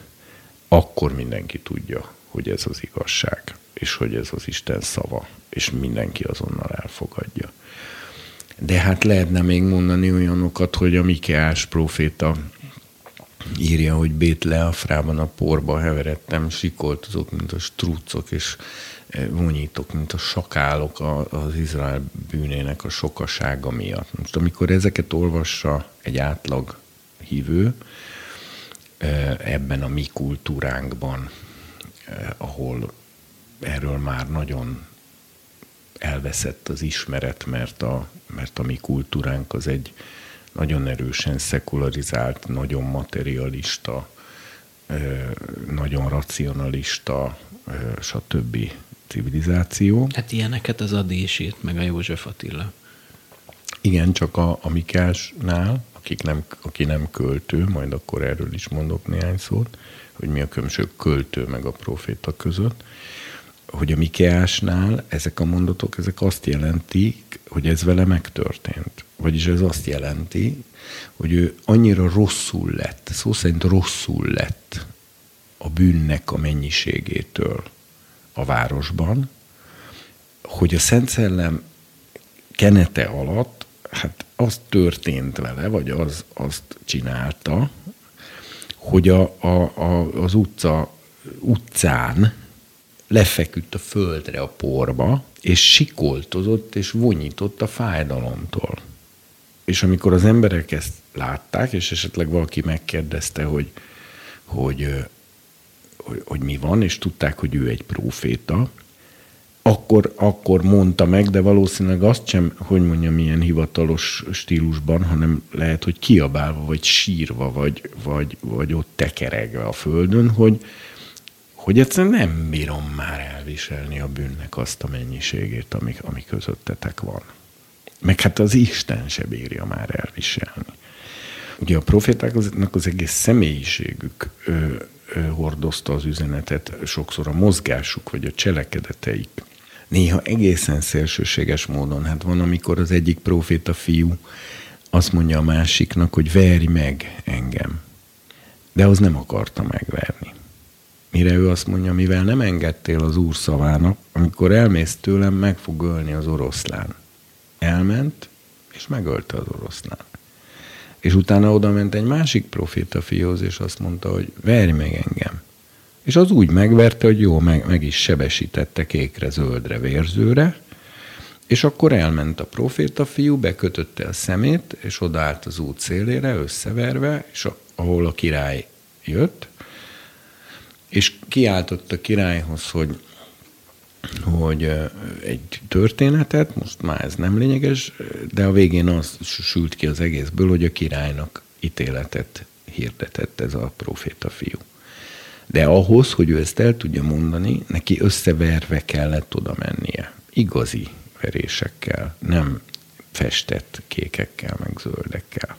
akkor mindenki tudja, hogy ez az igazság, és hogy ez az Isten szava, és mindenki azonnal elfogadja. De hát lehetne még mondani olyanokat, hogy a Mikeás proféta írja, hogy Bétleafrában a porba heveredtem, sikoltozok, mint a strucok, és eh, vonyítok, mint a sakálok az Izrael bűnének a sokasága miatt. Most amikor ezeket olvassa egy átlag hívő, eh, ebben a mi kultúránkban, eh, ahol erről már nagyon elveszett az ismeret, mert a, mert a mi kultúránk az egy nagyon erősen szekularizált, nagyon materialista, nagyon racionalista, stb. civilizáció. Hát ilyeneket az Adi is írt, meg a József Attila. Igen, csak a, a Mikásnál, akik nem, aki nem költő, majd akkor erről is mondok néhány szót, hogy mi a különbség költő meg a proféta között hogy a Mikeásnál ezek a mondatok, ezek azt jelentik, hogy ez vele megtörtént. Vagyis ez azt jelenti, hogy ő annyira rosszul lett, szó szerint rosszul lett a bűnnek a mennyiségétől a városban, hogy a Szent Szellem kenete alatt, hát az történt vele, vagy az azt csinálta, hogy a, a, a, az utca utcán lefeküdt a földre a porba, és sikoltozott és vonyított a fájdalomtól. És amikor az emberek ezt látták, és esetleg valaki megkérdezte, hogy, hogy, hogy, hogy mi van, és tudták, hogy ő egy próféta, akkor, akkor mondta meg, de valószínűleg azt sem, hogy mondjam, milyen hivatalos stílusban, hanem lehet, hogy kiabálva, vagy sírva, vagy, vagy, vagy ott tekeregve a földön, hogy, hogy egyszerűen nem bírom már elviselni a bűnnek azt a mennyiségét, ami, ami közöttetek van. Meg hát az Isten se bírja már elviselni. Ugye a profétáknak az egész személyiségük ö, ö, hordozta az üzenetet, sokszor a mozgásuk vagy a cselekedeteik. Néha egészen szélsőséges módon. Hát van, amikor az egyik proféta fiú azt mondja a másiknak, hogy verj meg engem. De az nem akarta megverni. Mire ő azt mondja, mivel nem engedtél az úr szavának, amikor elmész tőlem, meg fog ölni az oroszlán. Elment, és megölte az orosznál. És utána oda ment egy másik proféta fióz, és azt mondta, hogy verj meg engem. És az úgy megverte, hogy jó, meg, meg is sebesítette kékre, zöldre, vérzőre, és akkor elment a proféta fiú, bekötötte a szemét, és odaállt az út szélére, összeverve, és ahol a király jött, és kiáltott a királyhoz, hogy hogy egy történetet, most már ez nem lényeges, de a végén az sült ki az egészből, hogy a királynak ítéletet hirdetett ez a proféta fiú. De ahhoz, hogy ő ezt el tudja mondani, neki összeverve kellett oda mennie. Igazi verésekkel, nem festett kékekkel, meg zöldekkel.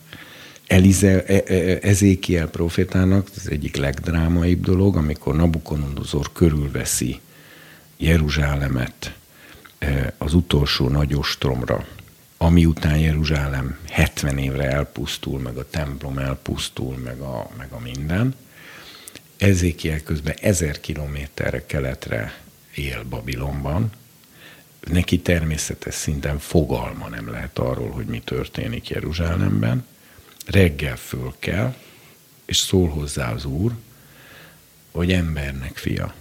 Elize, e, e, Ezékiel profétának az egyik legdrámaibb dolog, amikor Nabukodonozor körülveszi Jeruzsálemet e, az utolsó nagy ostromra, ami után Jeruzsálem 70 évre elpusztul, meg a templom elpusztul, meg a, meg a minden. Ezékiel közben ezer kilométerre keletre él Babilonban, neki természetes szinten fogalma nem lehet arról, hogy mi történik Jeruzsálemben. Reggel föl kell, és szól hozzá az Úr, hogy embernek fia,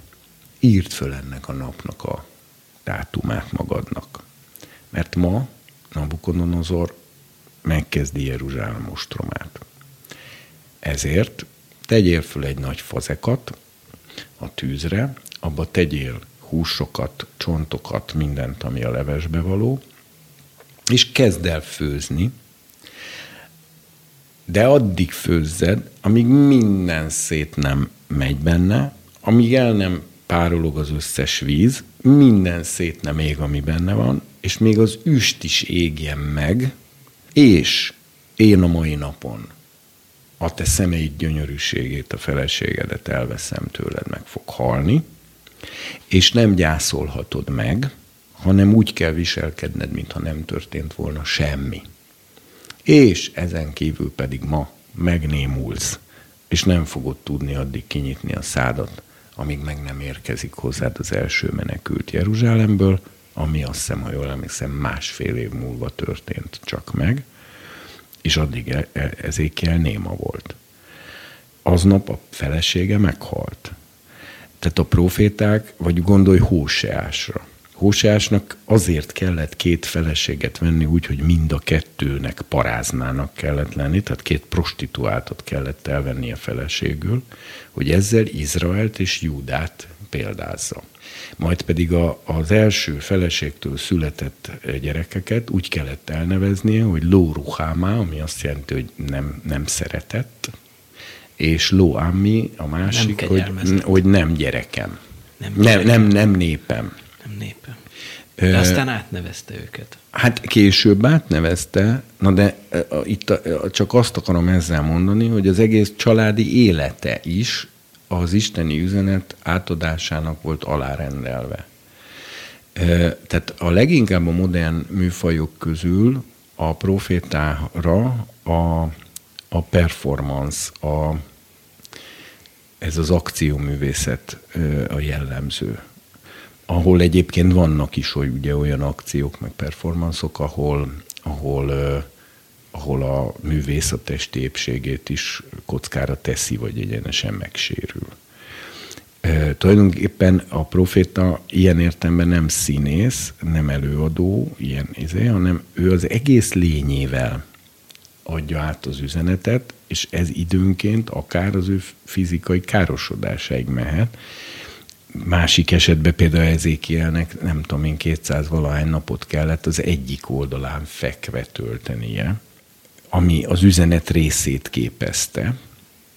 írd föl ennek a napnak a dátumát magadnak. Mert ma Nabukodonozor megkezdi Jeruzsálem ostromát. Ezért tegyél föl egy nagy fazekat a tűzre, abba tegyél húsokat, csontokat, mindent, ami a levesbe való, és kezd el főzni, de addig főzzed, amíg minden szét nem megy benne, amíg el nem párolog az összes víz, minden szét nem ég, ami benne van, és még az üst is égjen meg, és én a mai napon a te szemeid gyönyörűségét, a feleségedet elveszem tőled, meg fog halni, és nem gyászolhatod meg, hanem úgy kell viselkedned, mintha nem történt volna semmi. És ezen kívül pedig ma megnémulsz, és nem fogod tudni addig kinyitni a szádat, amíg meg nem érkezik hozzád az első menekült Jeruzsálemből, ami azt hiszem, ha jól emlékszem, másfél év múlva történt csak meg, és addig e- e- ezékiel néma volt. Aznap a felesége meghalt. Tehát a proféták, vagy gondolj Hóseásra. Hóseásnak azért kellett két feleséget venni úgy, hogy mind a kettőnek paráznának kellett lenni, tehát két prostituáltat kellett elvenni a feleségül, hogy ezzel Izraelt és Júdát példázza. Majd pedig a, az első feleségtől született gyerekeket úgy kellett elneveznie, hogy Lóruhámá, ami azt jelenti, hogy nem, nem szeretett, és Lóámi a másik, nem hogy, hogy nem gyerekem. Nem, gyerekem. nem, nem, nem népem. Népem. De aztán átnevezte őket. Hát később átnevezte, na de itt csak azt akarom ezzel mondani, hogy az egész családi élete is az isteni üzenet átadásának volt alárendelve. Tehát a leginkább a modern műfajok közül a profétára a, a performance, a, ez az akcióművészet a jellemző. Ahol egyébként vannak is hogy ugye olyan akciók, meg performanszok, ahol, ahol ahol a művész a testi épségét is kockára teszi, vagy egyenesen megsérül. E, tulajdonképpen a proféta ilyen értemben nem színész, nem előadó, ilyen izé, hanem ő az egész lényével adja át az üzenetet, és ez időnként akár az ő fizikai károsodásáig mehet. Másik esetben például Ezékielnek nem tudom én 200 valahány napot kellett az egyik oldalán fekve töltenie, ami az üzenet részét képezte.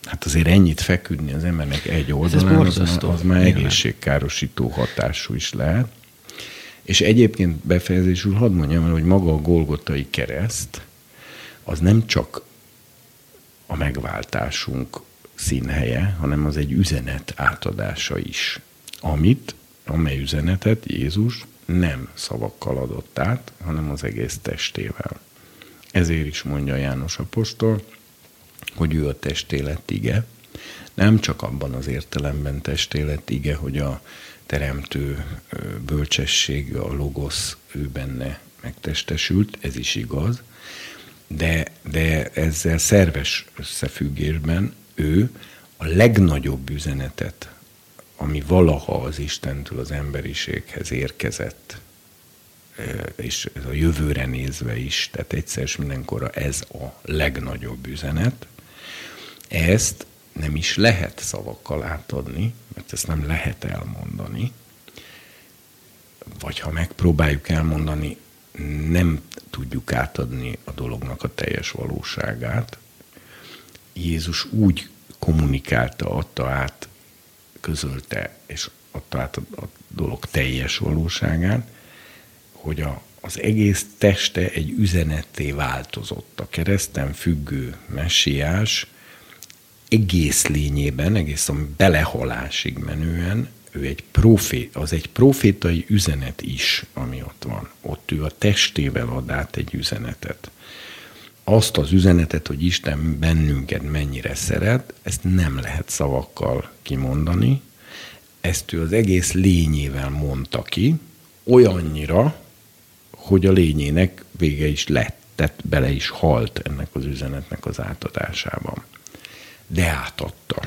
Hát azért ennyit feküdni az embernek egy oldalán, az, az már egészségkárosító hatású is lehet. És egyébként befejezésül hadd mondjam el, hogy maga a Golgotai kereszt, az nem csak a megváltásunk színhelye, hanem az egy üzenet átadása is, amit, amely üzenetet Jézus nem szavakkal adott át, hanem az egész testével. Ezért is mondja János Apostol, hogy ő a testélet ige, nem csak abban az értelemben testélet ige, hogy a teremtő bölcsesség, a logosz ő benne megtestesült, ez is igaz, de, de ezzel szerves összefüggésben ő a legnagyobb üzenetet, ami valaha az Istentől az emberiséghez érkezett, és ez a jövőre nézve is, tehát egyszer és mindenkorra ez a legnagyobb üzenet, ezt nem is lehet szavakkal átadni, mert ezt nem lehet elmondani, vagy ha megpróbáljuk elmondani, nem tudjuk átadni a dolognak a teljes valóságát. Jézus úgy kommunikálta, adta át, közölte, és adta át a, a dolog teljes valóságát, hogy a, az egész teste egy üzenetté változott. A kereszten függő messiás egész lényében, egészen belehalásig menően, ő egy profé, az egy profétai üzenet is, ami ott van. Ott ő a testével ad át egy üzenetet. Azt az üzenetet, hogy Isten bennünket mennyire szeret, ezt nem lehet szavakkal kimondani. Ezt ő az egész lényével mondta ki, olyannyira, hogy a lényének vége is lett, tehát bele is halt ennek az üzenetnek az átadásában de átadta.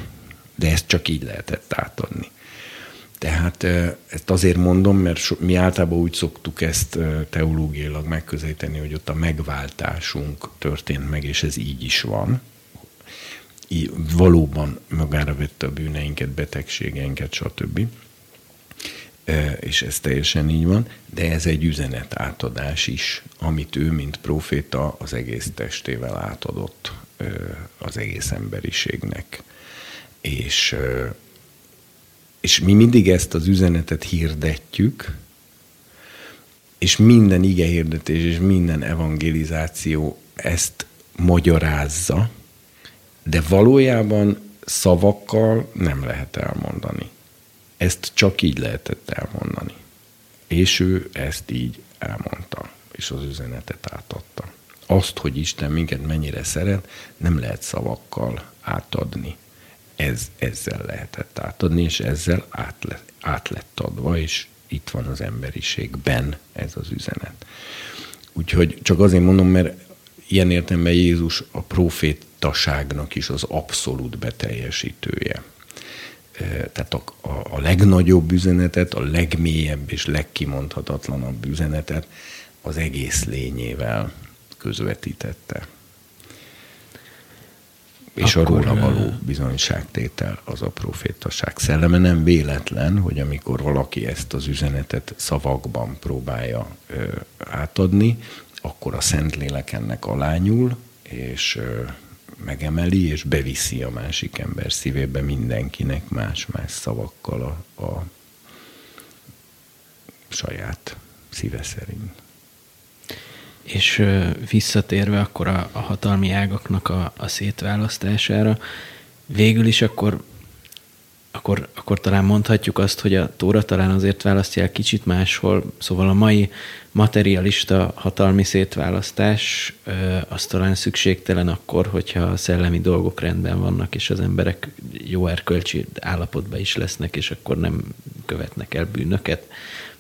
De ezt csak így lehetett átadni. Tehát ezt azért mondom, mert mi általában úgy szoktuk ezt teológiailag megközelíteni, hogy ott a megváltásunk történt meg, és ez így is van. Így valóban magára vette a bűneinket, betegségeinket, stb. És ez teljesen így van, de ez egy üzenet átadás is, amit ő, mint proféta, az egész testével átadott az egész emberiségnek. És, és mi mindig ezt az üzenetet hirdetjük, és minden ige hirdetés és minden evangelizáció ezt magyarázza, de valójában szavakkal nem lehet elmondani. Ezt csak így lehetett elmondani. És ő ezt így elmondta, és az üzenetet átadta azt, hogy Isten minket mennyire szeret, nem lehet szavakkal átadni. Ez, ezzel lehetett átadni, és ezzel át, le, át lett adva, és itt van az emberiségben ez az üzenet. Úgyhogy csak azért mondom, mert ilyen értelemben Jézus a profétaságnak is az abszolút beteljesítője. Tehát a, a, a legnagyobb üzenetet, a legmélyebb és legkimondhatatlanabb üzenetet az egész lényével közvetítette. És Akkor, a róla való bizonyságtétel az a profétaság szelleme. Nem véletlen, hogy amikor valaki ezt az üzenetet szavakban próbálja ö, átadni, akkor a Szentlélek ennek alányul, és ö, megemeli, és beviszi a másik ember szívébe mindenkinek más-más szavakkal a, a saját szíve szerint. És visszatérve akkor a, a hatalmi ágaknak a, a szétválasztására, végül is akkor, akkor, akkor talán mondhatjuk azt, hogy a Tóra talán azért választja el kicsit máshol, szóval a mai materialista hatalmi szétválasztás az talán szükségtelen akkor, hogyha a szellemi dolgok rendben vannak, és az emberek jó erkölcsi állapotban is lesznek, és akkor nem követnek el bűnöket.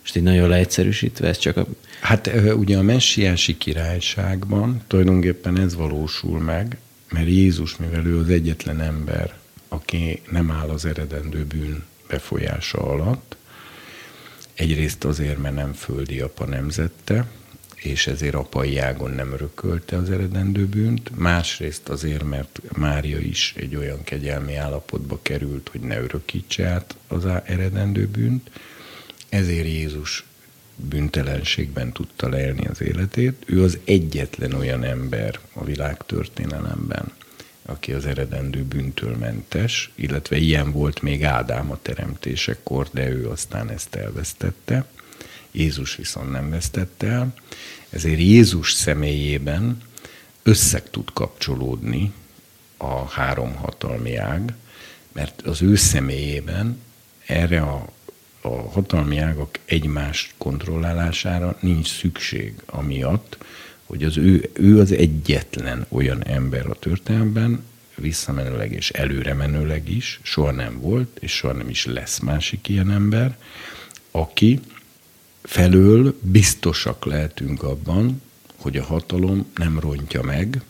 Most így nagyon leegyszerűsítve, ez csak a... Hát ugye a messiási királyságban tulajdonképpen ez valósul meg, mert Jézus, mivel ő az egyetlen ember, aki nem áll az eredendő bűn befolyása alatt, egyrészt azért, mert nem földi apa nemzette, és ezért apai ágon nem örökölte az eredendő bűnt, másrészt azért, mert Mária is egy olyan kegyelmi állapotba került, hogy ne örökítse át az eredendő bűnt, ezért Jézus büntelenségben tudta leélni az életét. Ő az egyetlen olyan ember a világ történelemben, aki az eredendő bűntől mentes, illetve ilyen volt még Ádám a teremtésekor, de ő aztán ezt elvesztette. Jézus viszont nem vesztette el. Ezért Jézus személyében összeg tud kapcsolódni a három hatalmi ág, mert az ő személyében erre a a hatalmi ágak egymás kontrollálására nincs szükség, amiatt, hogy az ő, ő az egyetlen olyan ember a történelemben, visszamenőleg és előremenőleg is, soha nem volt, és soha nem is lesz másik ilyen ember, aki felől biztosak lehetünk abban, hogy a hatalom nem rontja meg,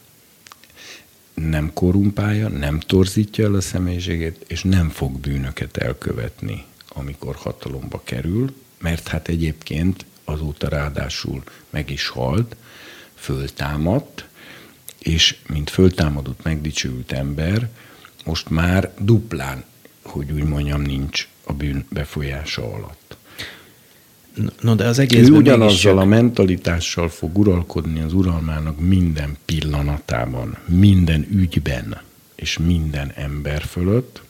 nem korumpálja, nem torzítja el a személyiségét, és nem fog bűnöket elkövetni, amikor hatalomba kerül, mert hát egyébként azóta ráadásul meg is halt, föltámadt, és mint föltámadott, megdicsőült ember, most már duplán, hogy úgy mondjam, nincs a bűn befolyása alatt. No, de az egész ő ugyanazzal a mentalitással fog uralkodni az uralmának minden pillanatában, minden ügyben és minden ember fölött,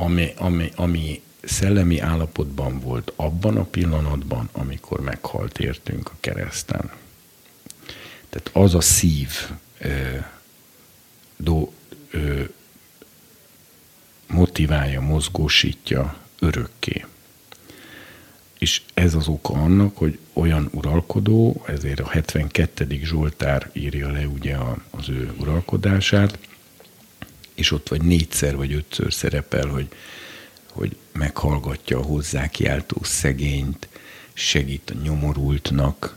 ami, ami, ami szellemi állapotban volt abban a pillanatban, amikor meghalt értünk a kereszten. Tehát az a szív ö, do, ö, motiválja, mozgósítja örökké. És ez az oka annak, hogy olyan uralkodó, ezért a 72. Zsoltár írja le ugye az ő uralkodását, és ott vagy négyszer vagy ötször szerepel, hogy, hogy meghallgatja a hozzá kiáltó szegényt, segít a nyomorultnak,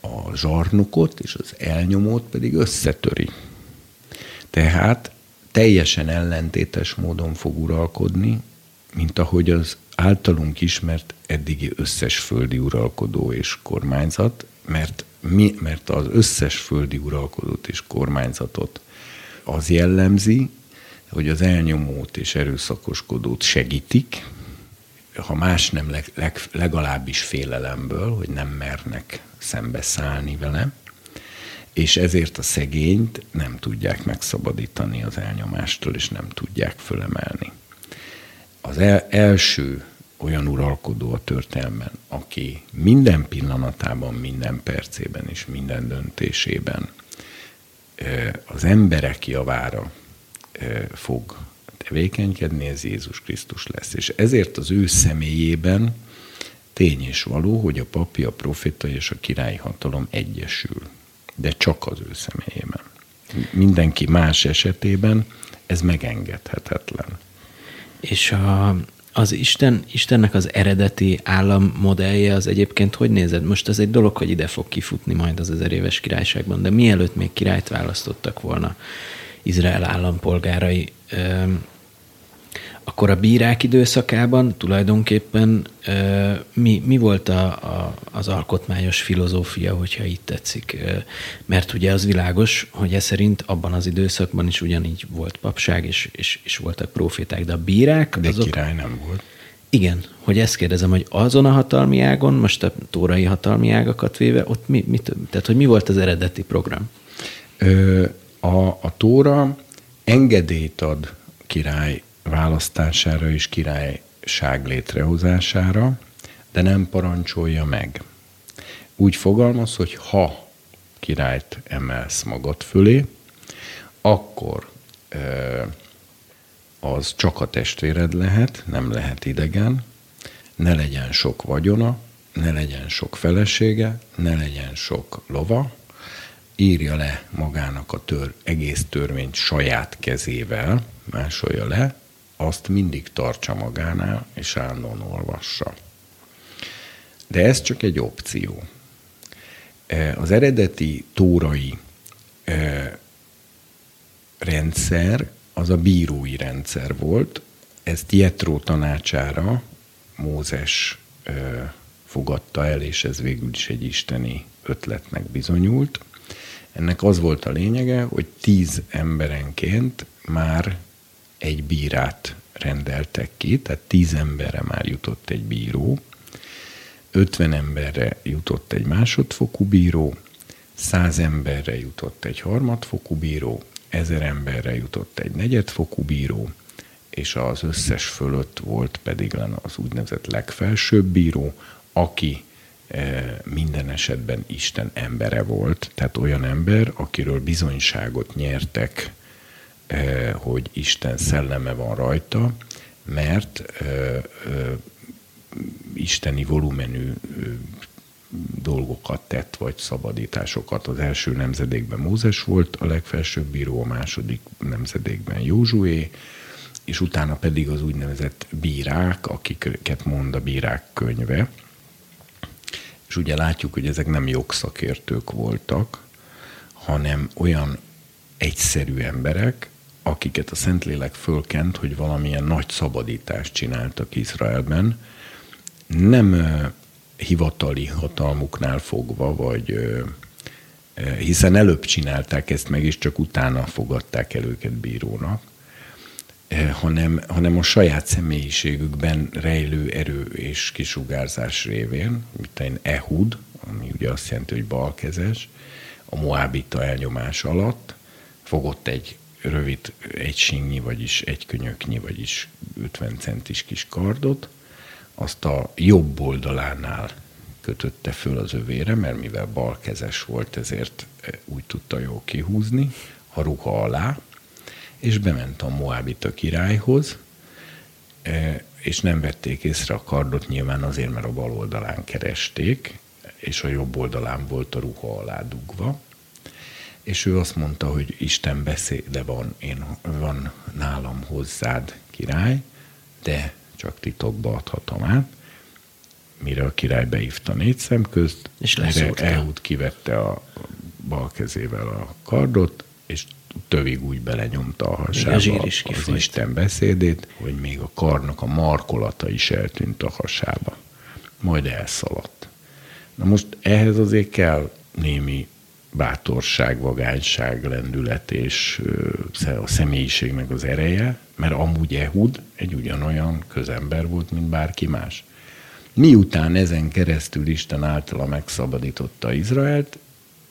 a zsarnokot és az elnyomót pedig összetöri. Tehát teljesen ellentétes módon fog uralkodni, mint ahogy az általunk ismert eddigi összes földi uralkodó és kormányzat, mert, mi, mert az összes földi uralkodót és kormányzatot az jellemzi, hogy az elnyomót és erőszakoskodót segítik, ha más nem, leg, leg, legalábbis félelemből, hogy nem mernek szembeszállni vele, és ezért a szegényt nem tudják megszabadítani az elnyomástól, és nem tudják fölemelni. Az el, első olyan uralkodó a történelmen, aki minden pillanatában, minden percében és minden döntésében az emberek javára fog tevékenykedni, ez Jézus Krisztus lesz. És ezért az ő személyében tény és való, hogy a papi, a profita és a királyi hatalom egyesül. De csak az ő személyében. Mindenki más esetében ez megengedhetetlen. És a, az Isten, Istennek az eredeti állammodellje az egyébként hogy nézed? Most ez egy dolog, hogy ide fog kifutni majd az ezer éves királyságban, de mielőtt még királyt választottak volna Izrael állampolgárai, akkor a bírák időszakában tulajdonképpen mi, mi volt a, a, az alkotmányos filozófia, hogyha itt tetszik? Mert ugye az világos, hogy ez szerint abban az időszakban is ugyanígy volt papság, és, és, és voltak proféták, de a bírák... De azok, király nem volt. Igen, hogy ezt kérdezem, hogy azon a hatalmi ágon, most a tórai hatalmi ágakat véve, ott mi, mi tehát hogy mi volt az eredeti program? Ö, a, a tóra engedélyt ad király választására és királyság létrehozására, de nem parancsolja meg. Úgy fogalmaz, hogy ha királyt emelsz magad fölé, akkor az csak a testvéred lehet, nem lehet idegen, ne legyen sok vagyona, ne legyen sok felesége, ne legyen sok lova, írja le magának a tör, egész törvényt saját kezével, másolja le, azt mindig tartsa magánál, és állandóan olvassa. De ez csak egy opció. E, az eredeti tórai e, rendszer az a bírói rendszer volt. Ezt Jetró tanácsára Mózes e, fogadta el, és ez végül is egy isteni ötletnek bizonyult. Ennek az volt a lényege, hogy tíz emberenként már egy bírát rendeltek ki, tehát tíz emberre már jutott egy bíró, 50 emberre jutott egy másodfokú bíró, 100 emberre jutott egy harmadfokú bíró, 1000 emberre jutott egy negyedfokú bíró, és az összes fölött volt pedig az úgynevezett legfelsőbb bíró, aki eh, minden esetben Isten embere volt, tehát olyan ember, akiről bizonyságot nyertek hogy Isten szelleme van rajta, mert eh, eh, isteni volumenű dolgokat tett, vagy szabadításokat. Az első nemzedékben Mózes volt a legfelsőbb bíró, a második nemzedékben Józsué, és utána pedig az úgynevezett bírák, akiket mond a bírák könyve. És ugye látjuk, hogy ezek nem jogszakértők voltak, hanem olyan egyszerű emberek, akiket a Szentlélek fölkent, hogy valamilyen nagy szabadítást csináltak Izraelben, nem hivatali hatalmuknál fogva, vagy hiszen előbb csinálták ezt meg, és csak utána fogadták el őket bírónak, hanem, hanem a saját személyiségükben rejlő erő és kisugárzás révén, mint egy Ehud, ami ugye azt jelenti, hogy balkezes, a Moabita elnyomás alatt fogott egy rövid egy sinnyi, vagyis egy könyöknyi, vagyis 50 centis kis kardot, azt a jobb oldalánál kötötte föl az övére, mert mivel balkezes volt, ezért úgy tudta jól kihúzni a ruha alá, és bement a Moabita királyhoz, és nem vették észre a kardot nyilván azért, mert a bal oldalán keresték, és a jobb oldalán volt a ruha alá dugva, és ő azt mondta, hogy Isten beszéde van, én van nálam hozzád király, de csak titokba adhatom át. Mire a király beívta négy szem közt, és Ehud kivette a bal kezével a kardot, és tövig úgy belenyomta a hasába a is az Isten beszédét, hogy még a karnak a markolata is eltűnt a hasába. Majd elszaladt. Na most ehhez azért kell némi bátorság, vagányság, lendület és a személyiségnek az ereje, mert amúgy Ehud egy ugyanolyan közember volt, mint bárki más. Miután ezen keresztül Isten általa megszabadította Izraelt,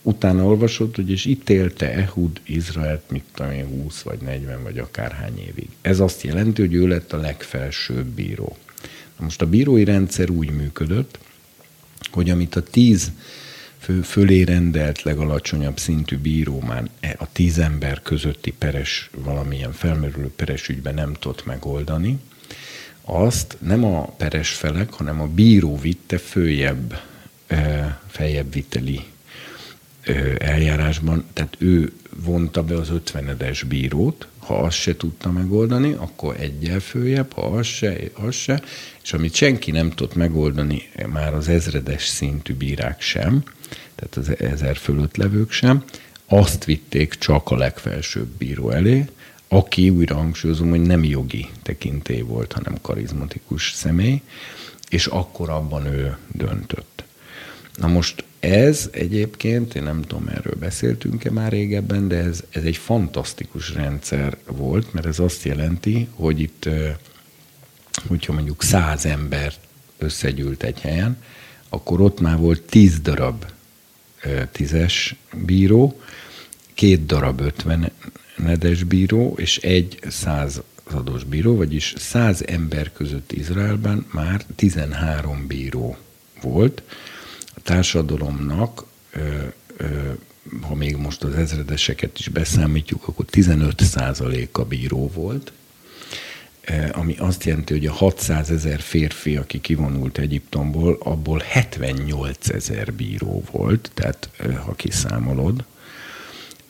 utána olvasott, hogy és itt élte Ehud Izraelt, mit tudom én, 20 vagy 40 vagy akárhány évig. Ez azt jelenti, hogy ő lett a legfelsőbb bíró. Na most a bírói rendszer úgy működött, hogy amit a tíz fő, fölé rendelt legalacsonyabb szintű bíró már e, a tíz ember közötti peres, valamilyen felmerülő peres ügyben nem tudott megoldani, azt nem a peres felek, hanem a bíró vitte följebb, e, feljebb viteli e, eljárásban, tehát ő vonta be az ötvenedes bírót, ha azt se tudta megoldani, akkor egyel följebb, ha az se, az se, és amit senki nem tudott megoldani, már az ezredes szintű bírák sem, tehát az ezer fölött levők sem, azt vitték csak a legfelsőbb bíró elé, aki újra hangsúlyozom, hogy nem jogi tekintély volt, hanem karizmatikus személy, és akkor abban ő döntött. Na most ez egyébként, én nem tudom, erről beszéltünk-e már régebben, de ez, ez egy fantasztikus rendszer volt, mert ez azt jelenti, hogy itt, hogyha mondjuk száz ember összegyűlt egy helyen, akkor ott már volt tíz darab tízes bíró, két darab ötvenedes bíró, és egy százados bíró, vagyis száz ember között Izraelben már 13 bíró volt. A társadalomnak, ha még most az ezredeseket is beszámítjuk, akkor 15% a bíró volt, ami azt jelenti, hogy a 600 ezer férfi, aki kivonult Egyiptomból, abból 78 ezer bíró volt, tehát eh, ha kiszámolod,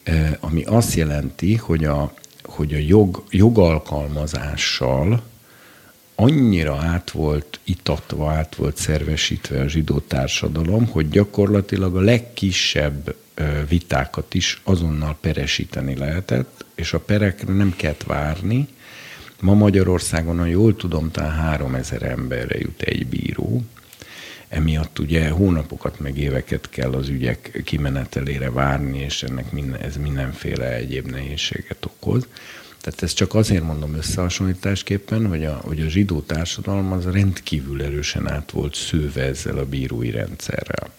eh, ami azt jelenti, hogy a, hogy a jog, jogalkalmazással annyira át volt itatva, át volt szervesítve a zsidó társadalom, hogy gyakorlatilag a legkisebb vitákat is azonnal peresíteni lehetett, és a perekre nem kellett várni, Ma Magyarországon, ha jól tudom, talán 3000 emberre jut egy bíró. Emiatt ugye hónapokat meg éveket kell az ügyek kimenetelére várni, és ennek minden, ez mindenféle egyéb nehézséget okoz. Tehát ezt csak azért mondom összehasonlításképpen, hogy a, hogy a zsidó társadalom az rendkívül erősen át volt szőve ezzel a bírói rendszerrel.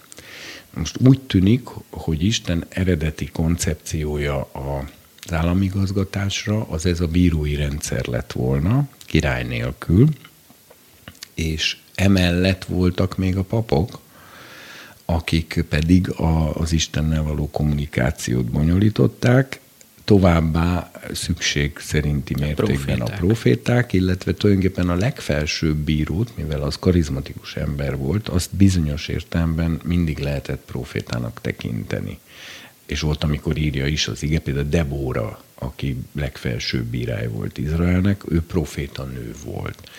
Most úgy tűnik, hogy Isten eredeti koncepciója a az államigazgatásra, az ez a bírói rendszer lett volna, király nélkül, és emellett voltak még a papok, akik pedig a, az Istennel való kommunikációt bonyolították, továbbá szükség szerinti mértékben a proféták, illetve tulajdonképpen a legfelsőbb bírót, mivel az karizmatikus ember volt, azt bizonyos értelemben mindig lehetett profétának tekinteni és volt, amikor írja is az ige, például Debóra, aki legfelsőbb bírája volt Izraelnek, ő proféta nő volt.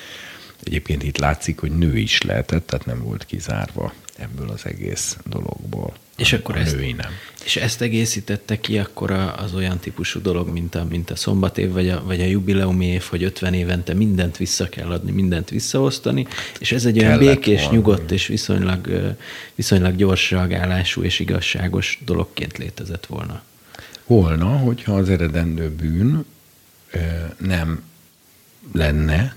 Egyébként itt látszik, hogy nő is lehetett, tehát nem volt kizárva ebből az egész dologból. És akkor a ezt, női nem. És ezt egészítette ki akkor az olyan típusú dolog, mint a, mint a szombatév, vagy a, vagy a jubileumi év, hogy 50 évente mindent vissza kell adni, mindent visszaosztani, és ez egy olyan békés, volna. nyugodt és viszonylag, viszonylag gyors reagálású és igazságos dologként létezett volna. Volna, hogyha az eredendő bűn nem lenne,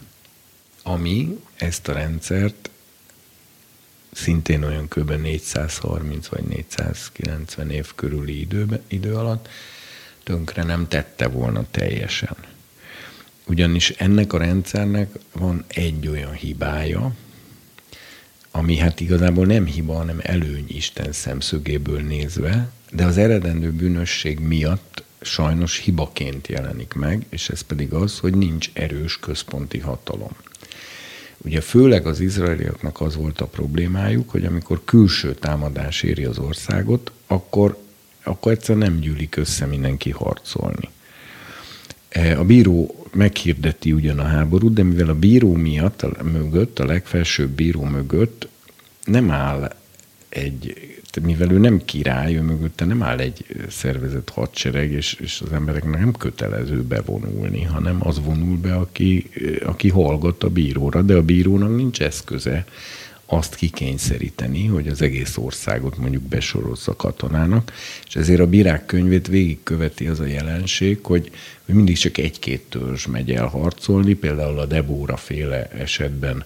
ami ezt a rendszert szintén olyan kb. 430 vagy 490 év körüli időbe, idő alatt tönkre nem tette volna teljesen. Ugyanis ennek a rendszernek van egy olyan hibája, ami hát igazából nem hiba, hanem előny Isten szemszögéből nézve, de az eredendő bűnösség miatt sajnos hibaként jelenik meg, és ez pedig az, hogy nincs erős központi hatalom. Ugye főleg az izraeliaknak az volt a problémájuk, hogy amikor külső támadás éri az országot, akkor, akkor egyszer nem gyűlik össze mindenki harcolni. E, A bíró meghirdeti ugyan a háborút, de mivel a bíró miatt, a mögött, a legfelsőbb bíró mögött nem áll egy, mivel ő nem király, ő mögötte nem áll egy szervezett hadsereg, és, és az embereknek nem kötelező bevonulni, hanem az vonul be, aki, aki hallgat a bíróra, de a bírónak nincs eszköze azt kikényszeríteni, hogy az egész országot mondjuk besorolsz a katonának, és ezért a bírák könyvét végigköveti az a jelenség, hogy, hogy mindig csak egy-két törzs megy el harcolni, például a Debóra féle esetben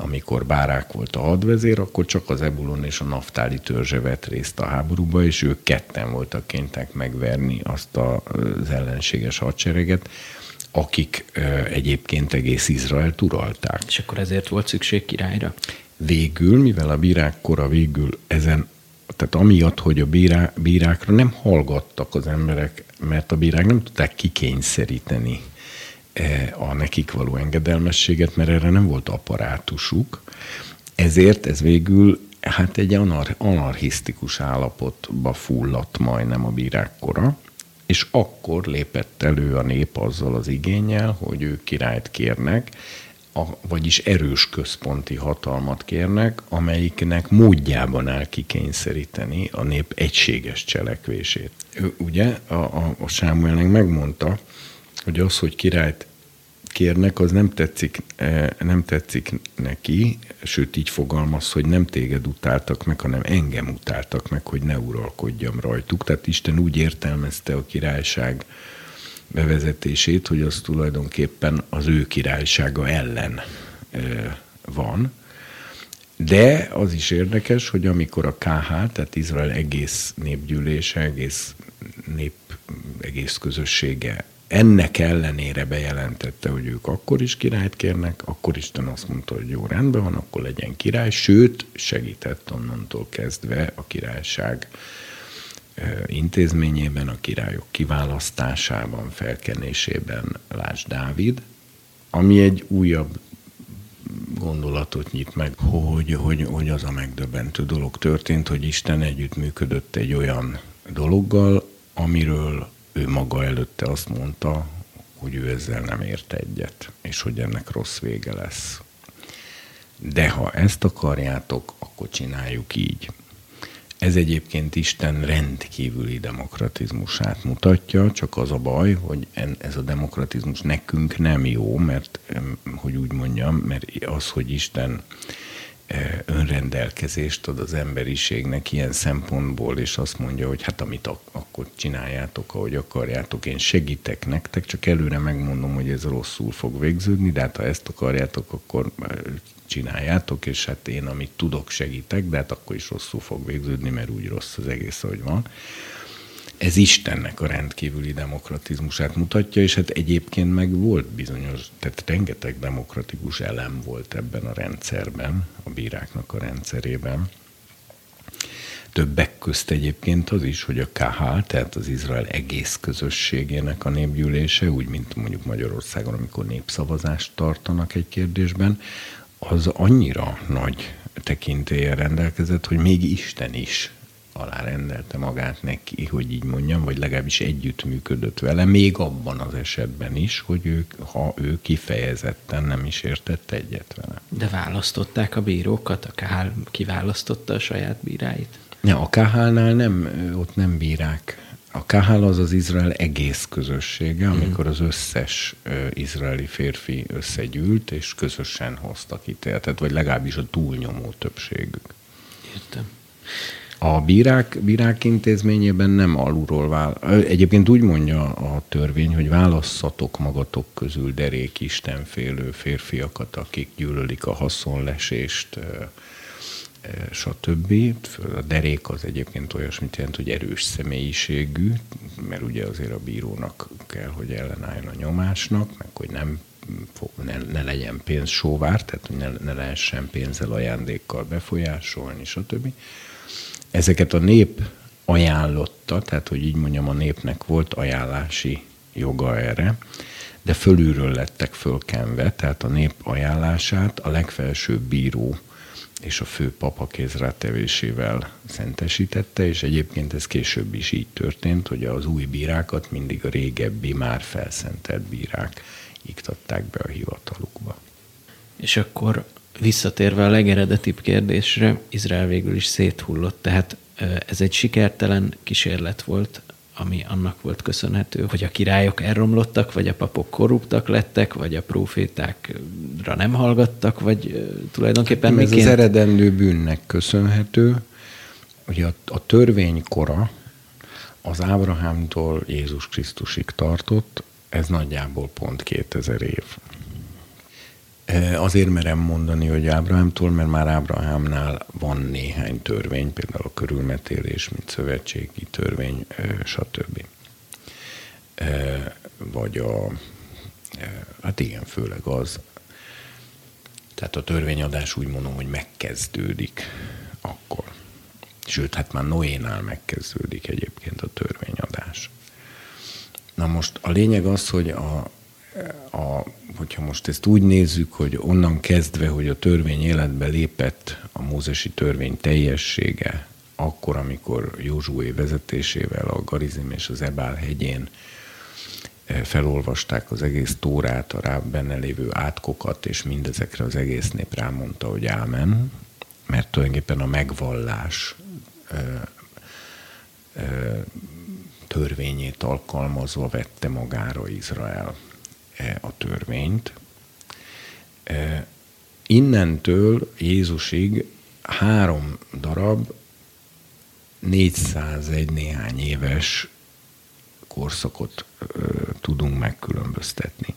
amikor Bárák volt a hadvezér, akkor csak az Ebulon és a Naftáli törzse vett részt a háborúba, és ők ketten voltak kénytek megverni azt az ellenséges hadsereget, akik egyébként egész Izraelt uralták. És akkor ezért volt szükség királyra? Végül, mivel a bírák kora végül ezen, tehát amiatt, hogy a bírá, bírákra nem hallgattak az emberek, mert a bírák nem tudták kikényszeríteni a nekik való engedelmességet, mert erre nem volt apparátusuk. Ezért ez végül hát egy anar- anarchisztikus állapotba fulladt majdnem a bírák kora, és akkor lépett elő a nép azzal az igényel, hogy ők királyt kérnek, a, vagyis erős központi hatalmat kérnek, amelyiknek módjában áll kikényszeríteni a nép egységes cselekvését. Ő, ugye a, a, a Sámuelnek megmondta, hogy az, hogy királyt kérnek, az nem tetszik, eh, nem tetszik neki, sőt így fogalmaz, hogy nem téged utáltak meg, hanem engem utáltak meg, hogy ne uralkodjam rajtuk. Tehát Isten úgy értelmezte a királyság bevezetését, hogy az tulajdonképpen az ő királysága ellen eh, van. De az is érdekes, hogy amikor a KH, tehát Izrael egész népgyűlése, egész nép, egész közössége ennek ellenére bejelentette, hogy ők akkor is királyt kérnek, akkor Isten azt mondta, hogy jó, rendben van, akkor legyen király, sőt, segített onnantól kezdve a királyság intézményében, a királyok kiválasztásában, felkenésében, Lásd Dávid, ami egy újabb gondolatot nyit meg, hogy, hogy, hogy az a megdöbbentő dolog történt, hogy Isten együttműködött egy olyan dologgal, amiről ő maga előtte azt mondta, hogy ő ezzel nem ért egyet, és hogy ennek rossz vége lesz. De ha ezt akarjátok, akkor csináljuk így. Ez egyébként Isten rendkívüli demokratizmusát mutatja, csak az a baj, hogy ez a demokratizmus nekünk nem jó, mert, hogy úgy mondjam, mert az, hogy Isten önrendelkezést ad az emberiségnek ilyen szempontból, és azt mondja, hogy hát amit ak- akkor csináljátok, ahogy akarjátok, én segítek nektek, csak előre megmondom, hogy ez rosszul fog végződni, de hát ha ezt akarjátok, akkor csináljátok, és hát én amit tudok segítek, de hát akkor is rosszul fog végződni, mert úgy rossz az egész, ahogy van. Ez Istennek a rendkívüli demokratizmusát mutatja, és hát egyébként meg volt bizonyos, tehát rengeteg demokratikus elem volt ebben a rendszerben, a bíráknak a rendszerében. Többek közt egyébként az is, hogy a KH, tehát az Izrael egész közösségének a népgyűlése, úgy, mint mondjuk Magyarországon, amikor népszavazást tartanak egy kérdésben, az annyira nagy tekintélye rendelkezett, hogy még Isten is alárendelte magát neki, hogy így mondjam, vagy legalábbis együttműködött vele, még abban az esetben is, hogy ő, ha ő kifejezetten nem is értett egyet vele. De választották a bírókat? A Kál kiválasztotta a saját bíráit? Ne, a Kahálnál nem, ott nem bírák. A Kahál az az Izrael egész közössége, mhm. amikor az összes izraeli férfi összegyűlt, és közösen hoztak ítéletet, vagy legalábbis a túlnyomó többségük. Értem. A bírák, bírák intézményében nem alulról vál. Egyébként úgy mondja a törvény, hogy válasszatok magatok közül derék istenfélő férfiakat, akik gyűlölik a haszonlesést, stb. A derék az egyébként olyasmit jelent, hogy erős személyiségű, mert ugye azért a bírónak kell, hogy ellenálljon a nyomásnak, meg hogy nem ne, ne legyen pénz sóvár, tehát hogy ne, ne lehessen pénzzel, ajándékkal befolyásolni, stb. Ezeket a nép ajánlotta, tehát hogy így mondjam, a népnek volt ajánlási joga erre, de fölülről lettek fölkenve, tehát a nép ajánlását a legfelsőbb bíró és a fő papa kézrátevésével szentesítette, és egyébként ez később is így történt, hogy az új bírákat mindig a régebbi, már felszentelt bírák iktatták be a hivatalukba. És akkor visszatérve a legeredetibb kérdésre, Izrael végül is széthullott, tehát ez egy sikertelen kísérlet volt, ami annak volt köszönhető, hogy a királyok elromlottak, vagy a papok korruptak lettek, vagy a profétákra nem hallgattak, vagy tulajdonképpen Ez miként... az eredendő bűnnek köszönhető, hogy a, a törvény kora az Ábrahámtól Jézus Krisztusig tartott, ez nagyjából pont 2000 év. Azért merem mondani, hogy Ábrahámtól, mert már Ábrahámnál van néhány törvény, például a körülmetélés, mint szövetségi törvény, stb. Vagy a, hát igen, főleg az, tehát a törvényadás úgy mondom, hogy megkezdődik akkor. Sőt, hát már Noénál megkezdődik egyébként a törvényadás. Na most a lényeg az, hogy a, a, hogyha most ezt úgy nézzük, hogy onnan kezdve, hogy a törvény életbe lépett a mózesi törvény teljessége, akkor, amikor Józsué vezetésével a Garizim és az Ebál hegyén eh, felolvasták az egész tórát, a rá benne lévő átkokat, és mindezekre az egész nép rámondta, hogy ámen, mert tulajdonképpen a megvallás ö, eh, ö, eh, törvényét alkalmazva vette magára Izrael. E, a törvényt. E, innentől Jézusig három darab 401 néhány éves korszakot tudunk megkülönböztetni.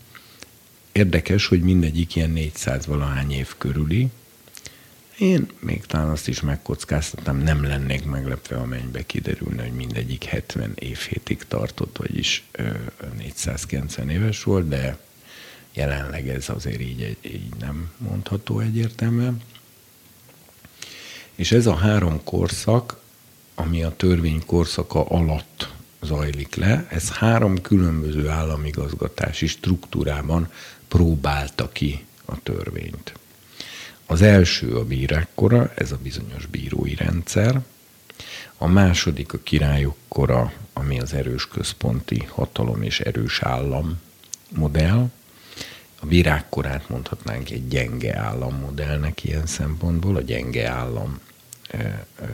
Érdekes, hogy mindegyik ilyen 400 valahány év körüli. Én még talán azt is megkockáztatom, nem lennék meglepve, a mennybe kiderülne, hogy mindegyik 70 évhétig tartott, vagyis 490 éves volt, de jelenleg ez azért így, így nem mondható egyértelműen. És ez a három korszak, ami a törvény korszaka alatt zajlik le, ez három különböző államigazgatási struktúrában próbálta ki a törvényt. Az első a bírák kora, ez a bizonyos bírói rendszer, a második a királyok kora, ami az erős központi hatalom és erős állam modell. A bírák korát mondhatnánk egy gyenge állammodellnek ilyen szempontból, a gyenge állam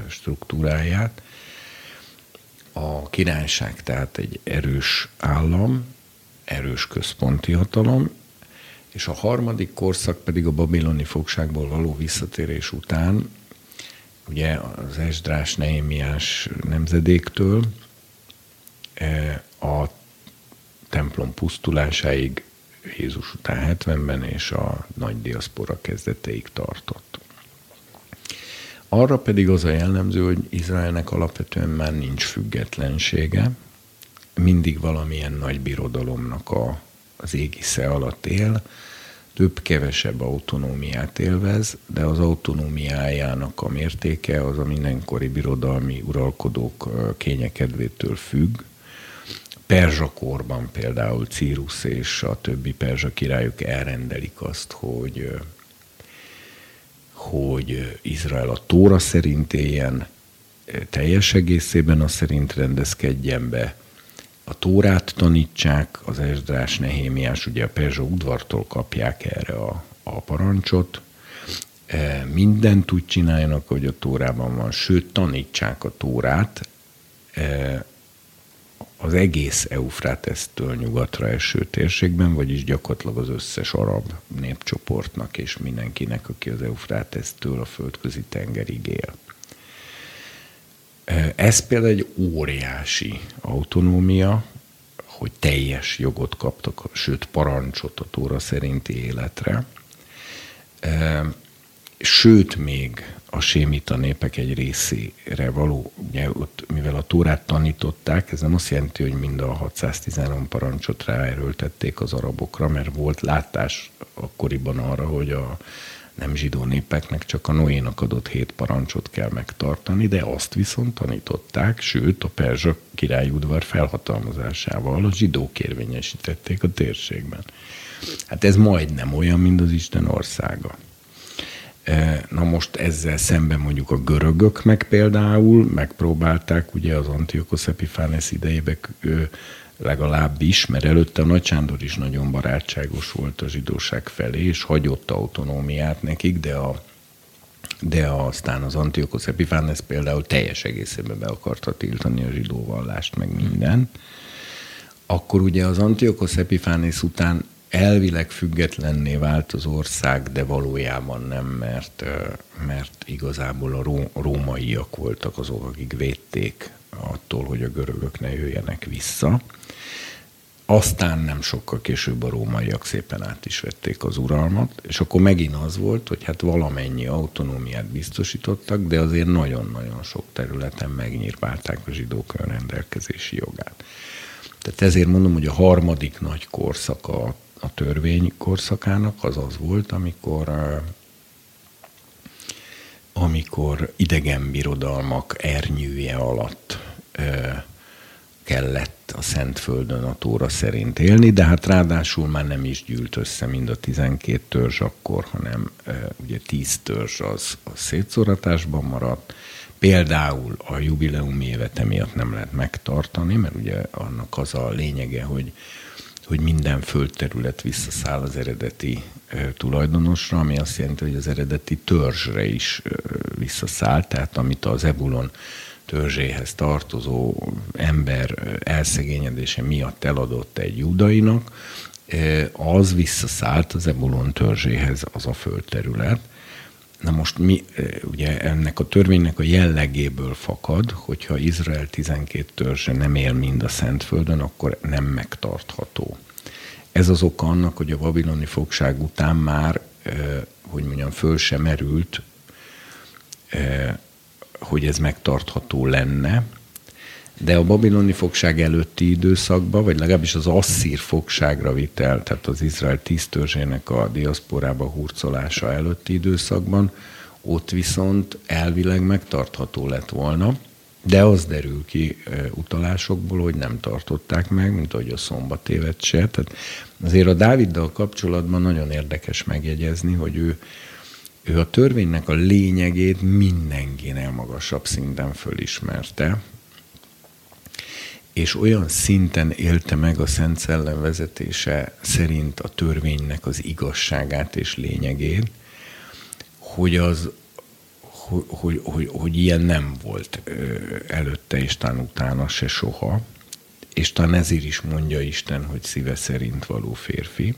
struktúráját. A királyság tehát egy erős állam, erős központi hatalom, és a harmadik korszak pedig a babiloni fogságból való visszatérés után, ugye az Esdrás Nehémiás nemzedéktől e, a templom pusztulásáig Jézus után 70-ben és a nagy diaszpora kezdeteig tartott. Arra pedig az a jellemző, hogy Izraelnek alapvetően már nincs függetlensége, mindig valamilyen nagy birodalomnak a, az égisze alatt él, több-kevesebb autonómiát élvez, de az autonómiájának a mértéke az a mindenkori birodalmi uralkodók kényekedvétől függ. Perzsa korban például Círus és a többi perzsa királyok elrendelik azt, hogy, hogy Izrael a Tóra szerint éljen, teljes egészében az szerint rendezkedjen be. A Tórát tanítsák, az Esdrás, Nehémiás, ugye a Perzsa udvartól kapják erre a, a parancsot, e, mindent úgy csináljanak, hogy a Tórában van, sőt, tanítsák a Tórát, e, az egész Eufrátesztől nyugatra eső térségben, vagyis gyakorlatilag az összes arab népcsoportnak és mindenkinek, aki az Eufrátesztől a földközi tengerig él. Ez például egy óriási autonómia, hogy teljes jogot kaptak, sőt parancsot a Tóra szerinti életre. Sőt, még a sémita népek egy részére való, ugye ott, mivel a Tórát tanították, ez nem azt jelenti, hogy mind a 613 parancsot ráerőltették az arabokra, mert volt látás akkoriban arra, hogy a nem zsidó népeknek csak a Noénak adott hét parancsot kell megtartani, de azt viszont tanították, sőt a perzsa királyudvar felhatalmazásával a zsidók érvényesítették a térségben. Hát ez majdnem olyan, mint az Isten országa. E, na most ezzel szemben mondjuk a görögök meg például megpróbálták ugye az Antiochos Epiphanes idejében legalábbis, mert előtte a Nagy Sándor is nagyon barátságos volt a zsidóság felé, és hagyott autonómiát nekik, de a de aztán az Antiochos Epiphanes például teljes egészében be akarta tiltani a zsidó vallást, meg minden. Akkor ugye az Antiochos Epiphanes után elvileg függetlenné vált az ország, de valójában nem, mert, mert igazából a rómaiak voltak azok, akik védték attól, hogy a görögök ne jöjjenek vissza. Aztán nem sokkal később a rómaiak szépen át is vették az uralmat, és akkor megint az volt, hogy hát valamennyi autonómiát biztosítottak, de azért nagyon-nagyon sok területen megnyírválták a zsidók önrendelkezési jogát. Tehát ezért mondom, hogy a harmadik nagy korszaka a törvény korszakának az az volt, amikor amikor idegen birodalmak ernyője alatt kellett a Szentföldön a Tóra szerint élni, de hát ráadásul már nem is gyűlt össze mind a 12 törzs akkor, hanem ugye 10 törzs az a szétszoratásban maradt. Például a jubileum évet emiatt nem lehet megtartani, mert ugye annak az a lényege, hogy hogy minden földterület visszaszáll az eredeti tulajdonosra, ami azt jelenti, hogy az eredeti törzsre is visszaszáll, tehát amit az Ebulon törzséhez tartozó ember elszegényedése miatt eladott egy judainak, az visszaszállt az Ebulon törzséhez az a földterület. Na most mi, ugye ennek a törvénynek a jellegéből fakad, hogyha Izrael 12 törzse nem él mind a Szentföldön, akkor nem megtartható. Ez az oka annak, hogy a babiloni fogság után már, hogy mondjam, föl sem merült, hogy ez megtartható lenne, de a babiloni fogság előtti időszakban, vagy legalábbis az asszír fogságra vitel, tehát az Izrael tíz törzsének a diaszporába hurcolása előtti időszakban, ott viszont elvileg megtartható lett volna, de az derül ki utalásokból, hogy nem tartották meg, mint ahogy a szombatévet se. Tehát azért a Dáviddal kapcsolatban nagyon érdekes megjegyezni, hogy ő, ő a törvénynek a lényegét mindenkinél magasabb szinten fölismerte, és olyan szinten élte meg a Szent Szellem vezetése szerint a törvénynek az igazságát és lényegét, hogy az hogy, hogy, hogy, hogy ilyen nem volt előtte és talán utána se soha, és talán ezért is mondja Isten, hogy szíve szerint való férfi.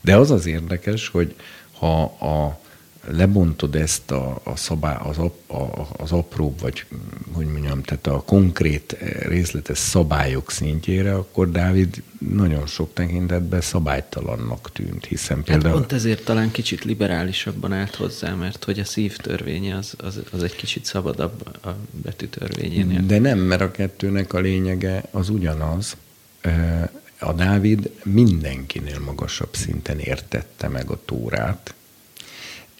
De az az érdekes, hogy ha a lebontod ezt a, a szabály, az, ap, a, az apróbb, vagy hogy mondjam, tehát a konkrét részletes szabályok szintjére, akkor Dávid nagyon sok tekintetben szabálytalannak tűnt, hiszen hát például... Hát pont ezért talán kicsit liberálisabban állt hozzá, mert hogy a szív törvénye az, az, az egy kicsit szabadabb a betűtörvényénél. De nem, mert a kettőnek a lényege az ugyanaz. A Dávid mindenkinél magasabb szinten értette meg a Tórát,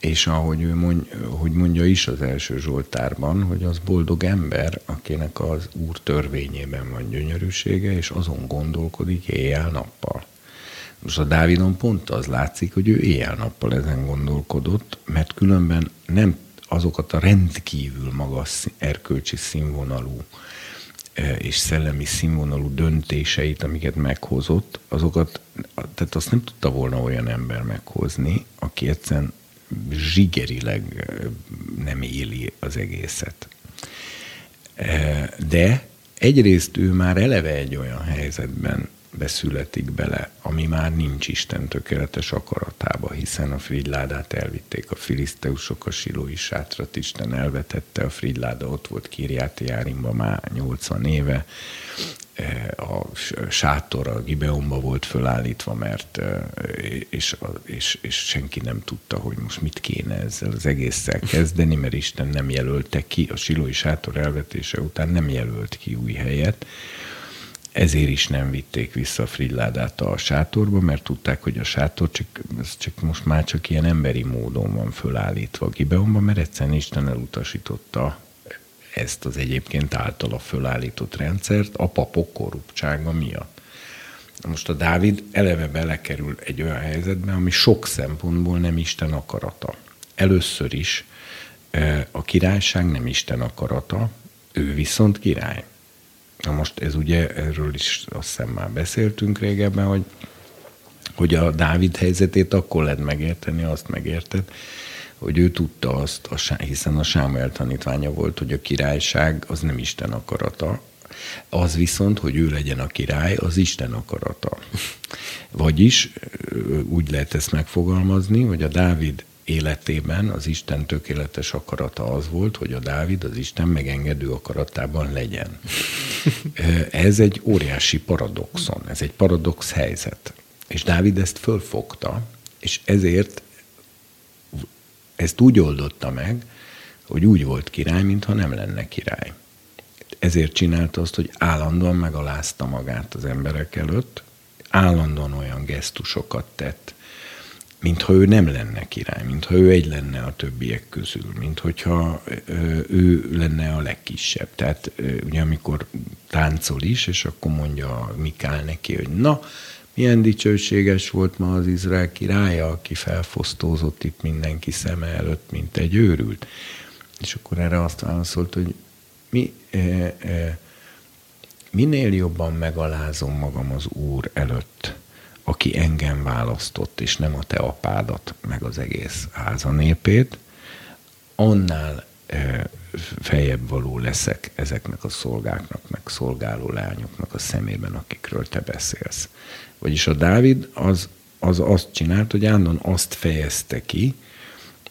és ahogy ő mond, hogy mondja is az első Zsoltárban, hogy az boldog ember, akinek az Úr törvényében van gyönyörűsége, és azon gondolkodik éjjel-nappal. Most a Dávidon pont az látszik, hogy ő éjjel-nappal ezen gondolkodott, mert különben nem azokat a rendkívül magas erkölcsi színvonalú és szellemi színvonalú döntéseit, amiket meghozott, azokat, tehát azt nem tudta volna olyan ember meghozni, aki egyszerűen zsigerileg nem éli az egészet. De egyrészt ő már eleve egy olyan helyzetben beszületik bele, ami már nincs Isten tökéletes akaratába, hiszen a frigyládát elvitték a filiszteusok, a silói sátrat Isten elvetette, a frigyláda ott volt Kirjáti Járimba már 80 éve, e, a sátor a Gibeonba volt fölállítva, mert e, és, és, és senki nem tudta, hogy most mit kéne ezzel az egésszel kezdeni, mert Isten nem jelölte ki, a silói sátor elvetése után nem jelölt ki új helyet, ezért is nem vitték vissza frilládát a sátorba, mert tudták, hogy a sátor csak, ez csak most már csak ilyen emberi módon van fölállítva Gibeonban, mert egyszerűen Isten elutasította ezt az egyébként általa fölállított rendszert a papok korruptsága miatt. Most a Dávid eleve belekerül egy olyan helyzetbe, ami sok szempontból nem Isten akarata. Először is eh, a királyság nem Isten akarata, ő viszont király. Na most ez ugye, erről is azt hiszem már beszéltünk régebben, hogy, hogy a Dávid helyzetét akkor lehet megérteni, azt megérted, hogy ő tudta azt, a, hiszen a Sámuel tanítványa volt, hogy a királyság az nem Isten akarata, az viszont, hogy ő legyen a király, az Isten akarata. Vagyis úgy lehet ezt megfogalmazni, hogy a Dávid életében az Isten tökéletes akarata az volt, hogy a Dávid az Isten megengedő akaratában legyen. Ez egy óriási paradoxon, ez egy paradox helyzet. És Dávid ezt fölfogta, és ezért ezt úgy oldotta meg, hogy úgy volt király, mintha nem lenne király. Ezért csinálta azt, hogy állandóan megalázta magát az emberek előtt, állandóan olyan gesztusokat tett, mintha ő nem lenne király, mintha ő egy lenne a többiek közül, mint hogyha ő lenne a legkisebb. Tehát ugye amikor táncol is, és akkor mondja Mikál neki, hogy na, milyen dicsőséges volt ma az Izrael királya, aki felfosztózott itt mindenki szeme előtt, mint egy őrült. És akkor erre azt válaszolt, hogy mi, e, e, minél jobban megalázom magam az Úr előtt, aki engem választott, és nem a te apádat, meg az egész háza népét, annál feljebb való leszek ezeknek a szolgáknak, meg szolgáló lányoknak a szemében, akikről te beszélsz. Vagyis a Dávid az, az azt csinált, hogy állandóan azt fejezte ki,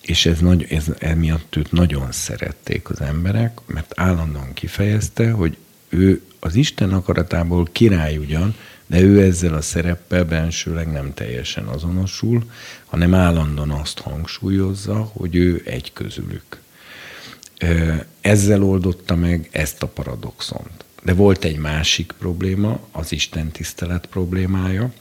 és ez, nagy, ez emiatt őt nagyon szerették az emberek, mert állandóan kifejezte, hogy ő az Isten akaratából király ugyan, de ő ezzel a szereppel bensőleg nem teljesen azonosul, hanem állandóan azt hangsúlyozza, hogy ő egy közülük. Ezzel oldotta meg ezt a paradoxont. De volt egy másik probléma, az Isten tisztelet problémája,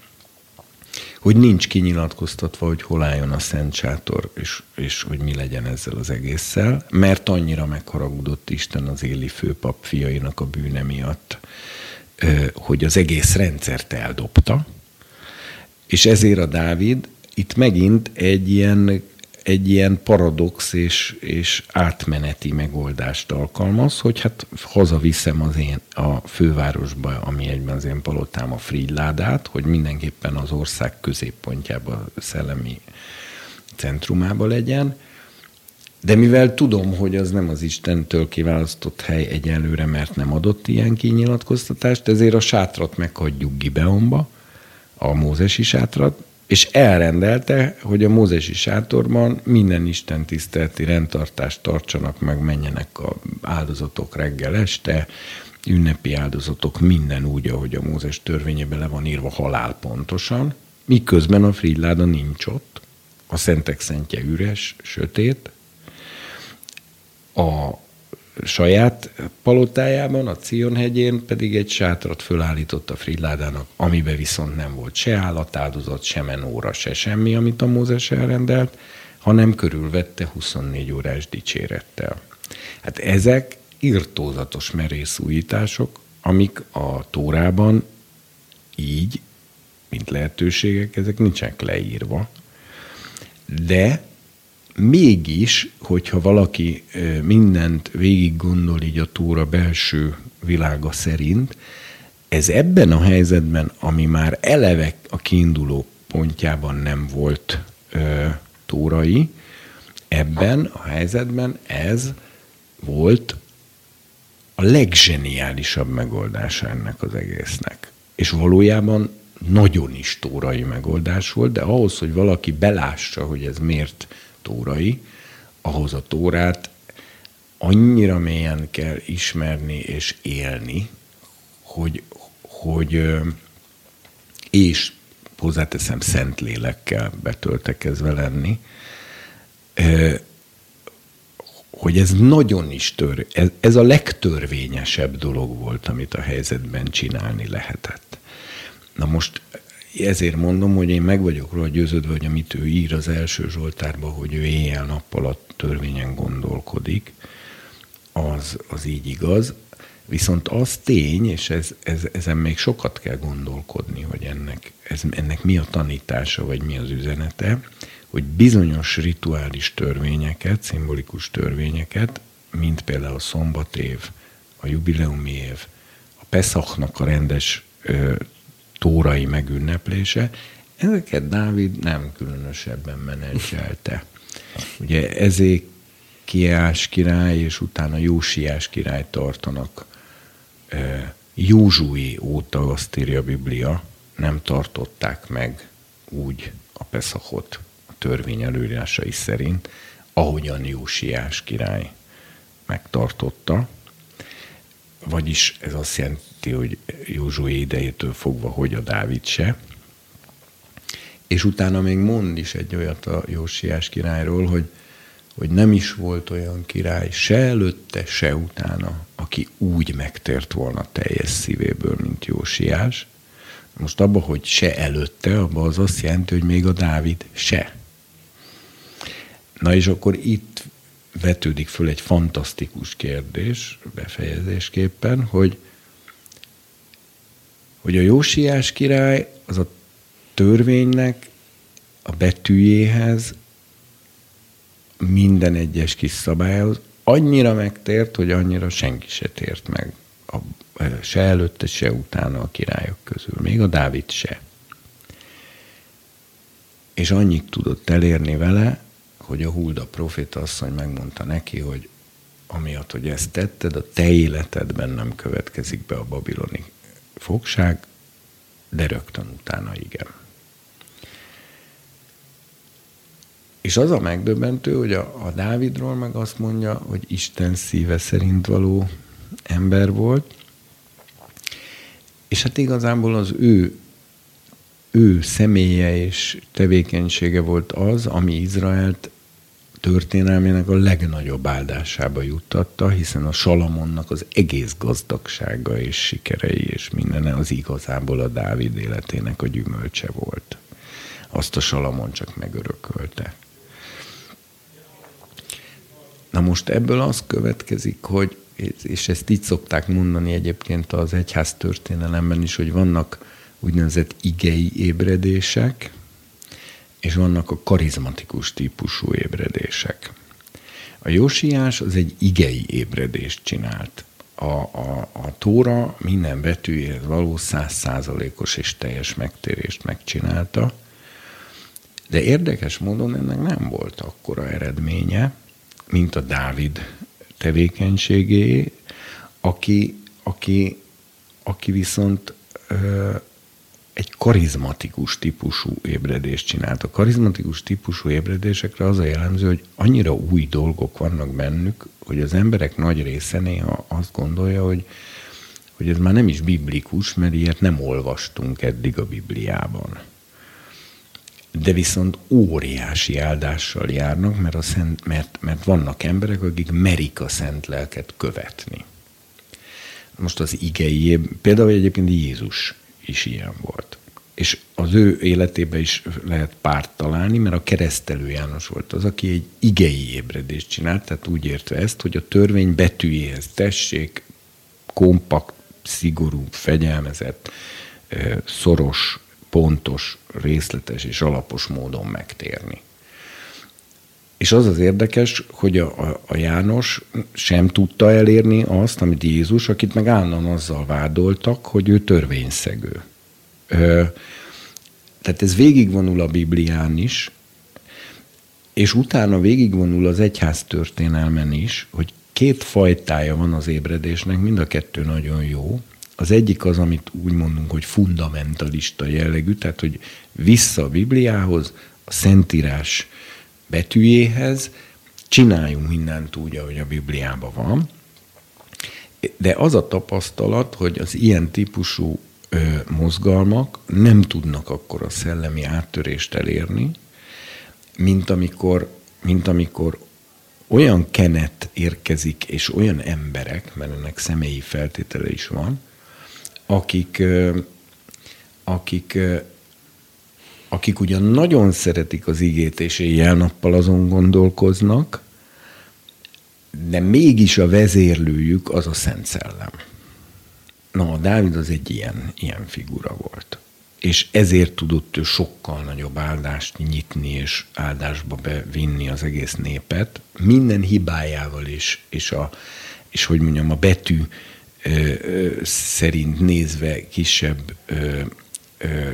hogy nincs kinyilatkoztatva, hogy hol álljon a Szent Sátor, és, és hogy mi legyen ezzel az egésszel, mert annyira megharagudott Isten az éli főpap fiainak a bűne miatt, hogy az egész rendszert eldobta, és ezért a Dávid itt megint egy ilyen, egy ilyen paradox és, és átmeneti megoldást alkalmaz, hogy hát hazaviszem az én a fővárosba, ami egyben az én palotám a Fridládát, hogy mindenképpen az ország középpontjába, szellemi centrumába legyen, de mivel tudom, hogy az nem az Istentől kiválasztott hely egyelőre, mert nem adott ilyen kinyilatkoztatást, ezért a sátrat meghagyjuk Gibeonba, a mózesi sátrat, és elrendelte, hogy a mózesi sátorban minden Isten tiszteleti rendtartást tartsanak meg, menjenek a áldozatok reggel este, ünnepi áldozatok minden úgy, ahogy a Mózes törvényében le van írva halál pontosan, miközben a Fridláda nincs ott, a szentek szentje üres, sötét, a saját palotájában, a Cion hegyén pedig egy sátrat fölállított a Fridládának, amiben viszont nem volt se állatáldozat, se menóra, se semmi, amit a Mózes elrendelt, hanem körülvette 24 órás dicsérettel. Hát ezek irtózatos merész újítások, amik a Tórában így, mint lehetőségek, ezek nincsenek leírva, de mégis, hogyha valaki mindent végig gondol így a tóra belső világa szerint, ez ebben a helyzetben, ami már eleve a kiinduló pontjában nem volt ö, tórai, ebben a helyzetben ez volt a legzseniálisabb megoldása ennek az egésznek. És valójában nagyon is tórai megoldás volt, de ahhoz, hogy valaki belássa, hogy ez miért tórai, ahhoz a tórát annyira mélyen kell ismerni és élni, hogy, hogy és hozzáteszem szent lélekkel betöltekezve lenni, hogy ez nagyon is tör, ez, ez a legtörvényesebb dolog volt, amit a helyzetben csinálni lehetett. Na most ezért mondom, hogy én meg vagyok róla győződve, hogy amit ő ír az első Zsoltárban, hogy ő éjjel-nappal a törvényen gondolkodik, az, az így igaz. Viszont az tény, és ez, ez, ezen még sokat kell gondolkodni, hogy ennek, ez, ennek mi a tanítása, vagy mi az üzenete, hogy bizonyos rituális törvényeket, szimbolikus törvényeket, mint például a szombatév, a jubileumi év, a Peszachnak a rendes tórai megünneplése, ezeket Dávid nem különösebben menedzselte. Ugye ezért Kiás király és utána Jósiás király tartanak Józsui óta, azt írja a Biblia, nem tartották meg úgy a Peszachot a törvény előírásai szerint, ahogyan Jósiás király megtartotta. Vagyis ez azt jelenti, hogy Józsué idejétől fogva, hogy a Dávid se. És utána még mond is egy olyat a Jósiás királyról, hogy hogy nem is volt olyan király se előtte, se utána, aki úgy megtért volna teljes szívéből, mint Jósiás. Most abba, hogy se előtte, abba az azt jelenti, hogy még a Dávid se. Na és akkor itt vetődik föl egy fantasztikus kérdés befejezésképpen, hogy, hogy a Jósiás király az a törvénynek a betűjéhez minden egyes kis szabályhoz annyira megtért, hogy annyira senki se tért meg. A, se előtte, se utána a királyok közül. Még a Dávid se. És annyit tudott elérni vele, hogy a Hulda proféta asszony megmondta neki, hogy amiatt, hogy ezt tetted, a te életedben nem következik be a babiloni fogság, de rögtön utána igen. És az a megdöbbentő, hogy a, a Dávidról meg azt mondja, hogy Isten szíve szerint való ember volt, és hát igazából az ő, ő személye és tevékenysége volt az, ami Izraelt történelmének a legnagyobb áldásába juttatta, hiszen a Salamonnak az egész gazdagsága és sikerei és mindene az igazából a Dávid életének a gyümölcse volt. Azt a Salamon csak megörökölte. Na most ebből az következik, hogy, és ezt így szokták mondani egyébként az egyház történelemben is, hogy vannak úgynevezett igei ébredések, és vannak a karizmatikus típusú ébredések. A Jósiás az egy igei ébredést csinált. A, a, a Tóra minden betűjéhez való százszázalékos és teljes megtérést megcsinálta, de érdekes módon ennek nem volt akkora eredménye, mint a Dávid tevékenységé, aki, aki, aki viszont ö, egy karizmatikus típusú ébredést csinált. A karizmatikus típusú ébredésekre az a jellemző, hogy annyira új dolgok vannak bennük, hogy az emberek nagy része néha azt gondolja, hogy, hogy ez már nem is biblikus, mert ilyet nem olvastunk eddig a Bibliában de viszont óriási áldással járnak, mert, a szent, mert, mert vannak emberek, akik merik a szent lelket követni. Most az igei, például egyébként Jézus is ilyen volt. És az ő életében is lehet párt találni, mert a keresztelő János volt az, aki egy igei ébredést csinált, tehát úgy értve ezt, hogy a törvény betűjéhez tessék, kompakt, szigorú, fegyelmezett, szoros pontos, részletes és alapos módon megtérni. És az az érdekes, hogy a, a, a János sem tudta elérni azt, amit Jézus, akit meg állandóan azzal vádoltak, hogy ő törvényszegő. Ö, tehát ez végigvonul a Biblián is, és utána végigvonul az egyház történelmen is, hogy két fajtája van az ébredésnek, mind a kettő nagyon jó. Az egyik az, amit úgy mondunk, hogy fundamentalista jellegű, tehát hogy vissza a Bibliához, a Szentírás betűjéhez, csináljunk mindent úgy, ahogy a Bibliában van. De az a tapasztalat, hogy az ilyen típusú ö, mozgalmak nem tudnak akkor a szellemi áttörést elérni, mint amikor, mint amikor olyan kenet érkezik, és olyan emberek, mert ennek személyi feltétele is van, akik, akik, akik ugyan nagyon szeretik az igét, és éjjel-nappal azon gondolkoznak, de mégis a vezérlőjük az a Szent Szellem. Na, a Dávid az egy ilyen, ilyen figura volt és ezért tudott ő sokkal nagyobb áldást nyitni, és áldásba bevinni az egész népet, minden hibájával is, és, a, és hogy mondjam, a betű ö, ö, szerint nézve kisebb, ö, ö,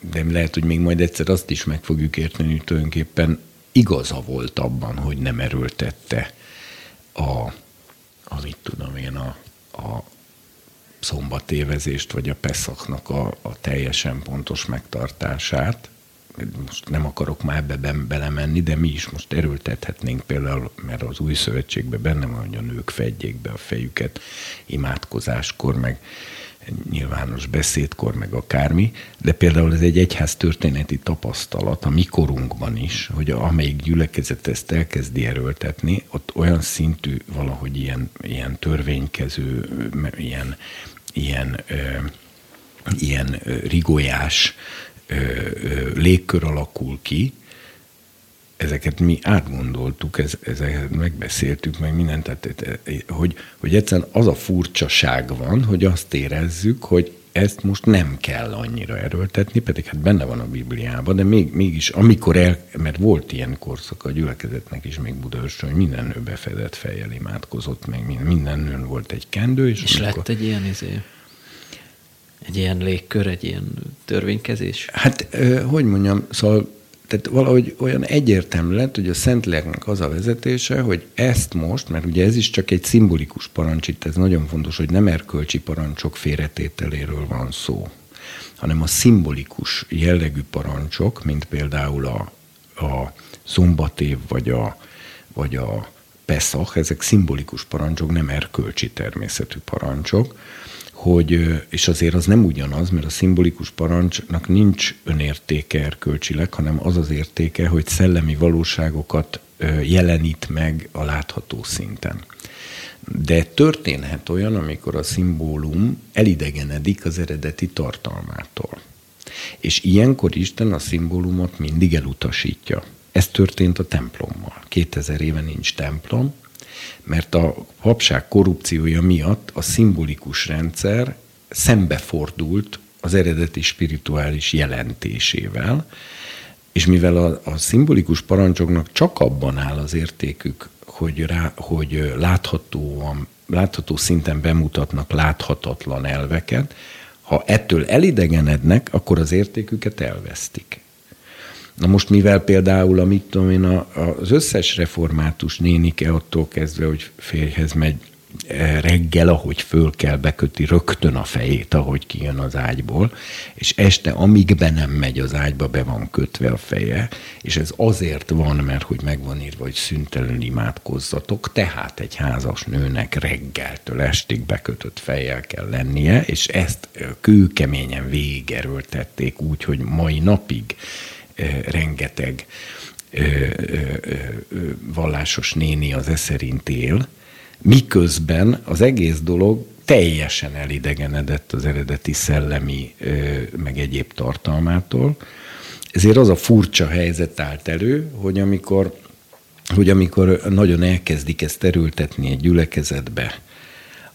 de lehet, hogy még majd egyszer azt is meg fogjuk érteni, hogy tulajdonképpen igaza volt abban, hogy nem erőltette a, amit tudom én, a, a szombatévezést, vagy a Peszaknak a, a teljesen pontos megtartását. Most nem akarok már ebbe belemenni, de mi is most erőltethetnénk például, mert az új szövetségben benne van, hogy a nők fedjék be a fejüket imádkozáskor, meg nyilvános beszédkor, meg akármi, de például ez egy egyház történeti tapasztalat a mikorunkban is, hogy amelyik gyülekezet ezt elkezdi erőltetni, ott olyan szintű valahogy ilyen, ilyen törvénykező, ilyen ilyen, ö, ilyen rigolyás ö, ö, légkör alakul ki, ezeket mi átgondoltuk, ez, ezeket megbeszéltük, meg mindent, tehát, hogy, hogy egyszerűen az a furcsaság van, hogy azt érezzük, hogy ezt most nem kell annyira erőltetni, pedig hát benne van a Bibliában, de még, mégis amikor el, mert volt ilyen korszak a gyülekezetnek is még Budaörsön, hogy minden nő befedett fejjel imádkozott, meg minden, minden nőn volt egy kendő. És, és amikor... lett egy ilyen izé, egy ilyen légkör, egy ilyen törvénykezés? Hát, hogy mondjam, szóval tehát valahogy olyan egyértelmű lett, hogy a Szentléleknek az a vezetése, hogy ezt most, mert ugye ez is csak egy szimbolikus parancs, itt ez nagyon fontos, hogy nem erkölcsi parancsok félretételéről van szó, hanem a szimbolikus jellegű parancsok, mint például a, a szombatév vagy a, vagy a Pesach, ezek szimbolikus parancsok, nem erkölcsi természetű parancsok, hogy, és azért az nem ugyanaz, mert a szimbolikus parancsnak nincs önértéke erkölcsileg, hanem az az értéke, hogy szellemi valóságokat jelenít meg a látható szinten. De történhet olyan, amikor a szimbólum elidegenedik az eredeti tartalmától. És ilyenkor Isten a szimbólumot mindig elutasítja. Ez történt a templommal. 2000 éve nincs templom, mert a papság korrupciója miatt a szimbolikus rendszer szembefordult az eredeti spirituális jelentésével, és mivel a, a szimbolikus parancsoknak csak abban áll az értékük, hogy, rá, hogy láthatóan, látható szinten bemutatnak láthatatlan elveket, ha ettől elidegenednek, akkor az értéküket elvesztik. Na most mivel például, amit tudom én, a, az összes református nénike attól kezdve, hogy férjhez megy e, reggel, ahogy föl kell, beköti rögtön a fejét, ahogy kijön az ágyból, és este, amíg be nem megy az ágyba, be van kötve a feje, és ez azért van, mert hogy meg van írva, hogy szüntelenül imádkozzatok, tehát egy házas nőnek reggeltől estig bekötött fejjel kell lennie, és ezt kőkeményen végigerőltették úgy, hogy mai napig rengeteg vallásos néni az e él, miközben az egész dolog teljesen elidegenedett az eredeti szellemi, meg egyéb tartalmától. Ezért az a furcsa helyzet állt elő, hogy amikor, hogy amikor nagyon elkezdik ezt erőltetni egy gyülekezetbe,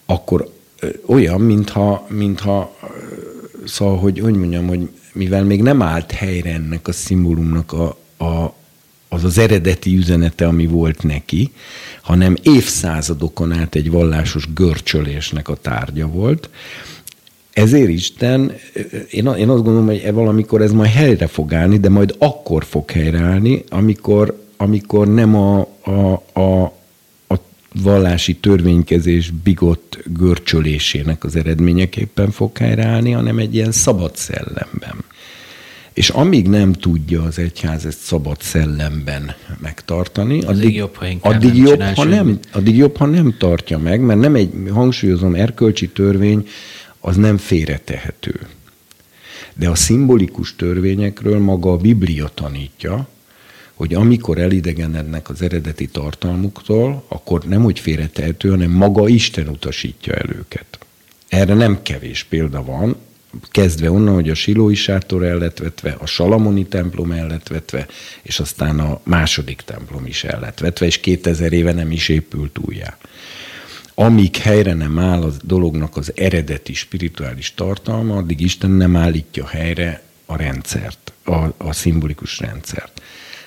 akkor olyan, mintha, mintha szóval, hogy, hogy mondjam, hogy mivel még nem állt helyre ennek a szimbólumnak a, a, az az eredeti üzenete, ami volt neki, hanem évszázadokon át egy vallásos görcsölésnek a tárgya volt. Ezért Isten, én, én azt gondolom, hogy valamikor ez majd helyre fog állni, de majd akkor fog helyreállni, amikor, amikor nem a, a, a vallási törvénykezés bigott görcsölésének az eredményeképpen fog helyreállni, hanem egy ilyen szabad szellemben. És amíg nem tudja az egyház ezt szabad szellemben megtartani, addig, addig jobb, ha, addig nem, jobb, ha nem, addig jobb, ha nem tartja meg, mert nem egy, hangsúlyozom, erkölcsi törvény az nem félretehető. De a szimbolikus törvényekről maga a Biblia tanítja, hogy amikor elidegenednek az eredeti tartalmuktól, akkor nem úgy félretehető, hanem maga Isten utasítja el őket. Erre nem kevés példa van, kezdve onnan, hogy a Silói sátor el a Salamoni templom el és aztán a második templom is el és 2000 éve nem is épült újjá. Amíg helyre nem áll a dolognak az eredeti spirituális tartalma, addig Isten nem állítja helyre a rendszert, a, a szimbolikus rendszert.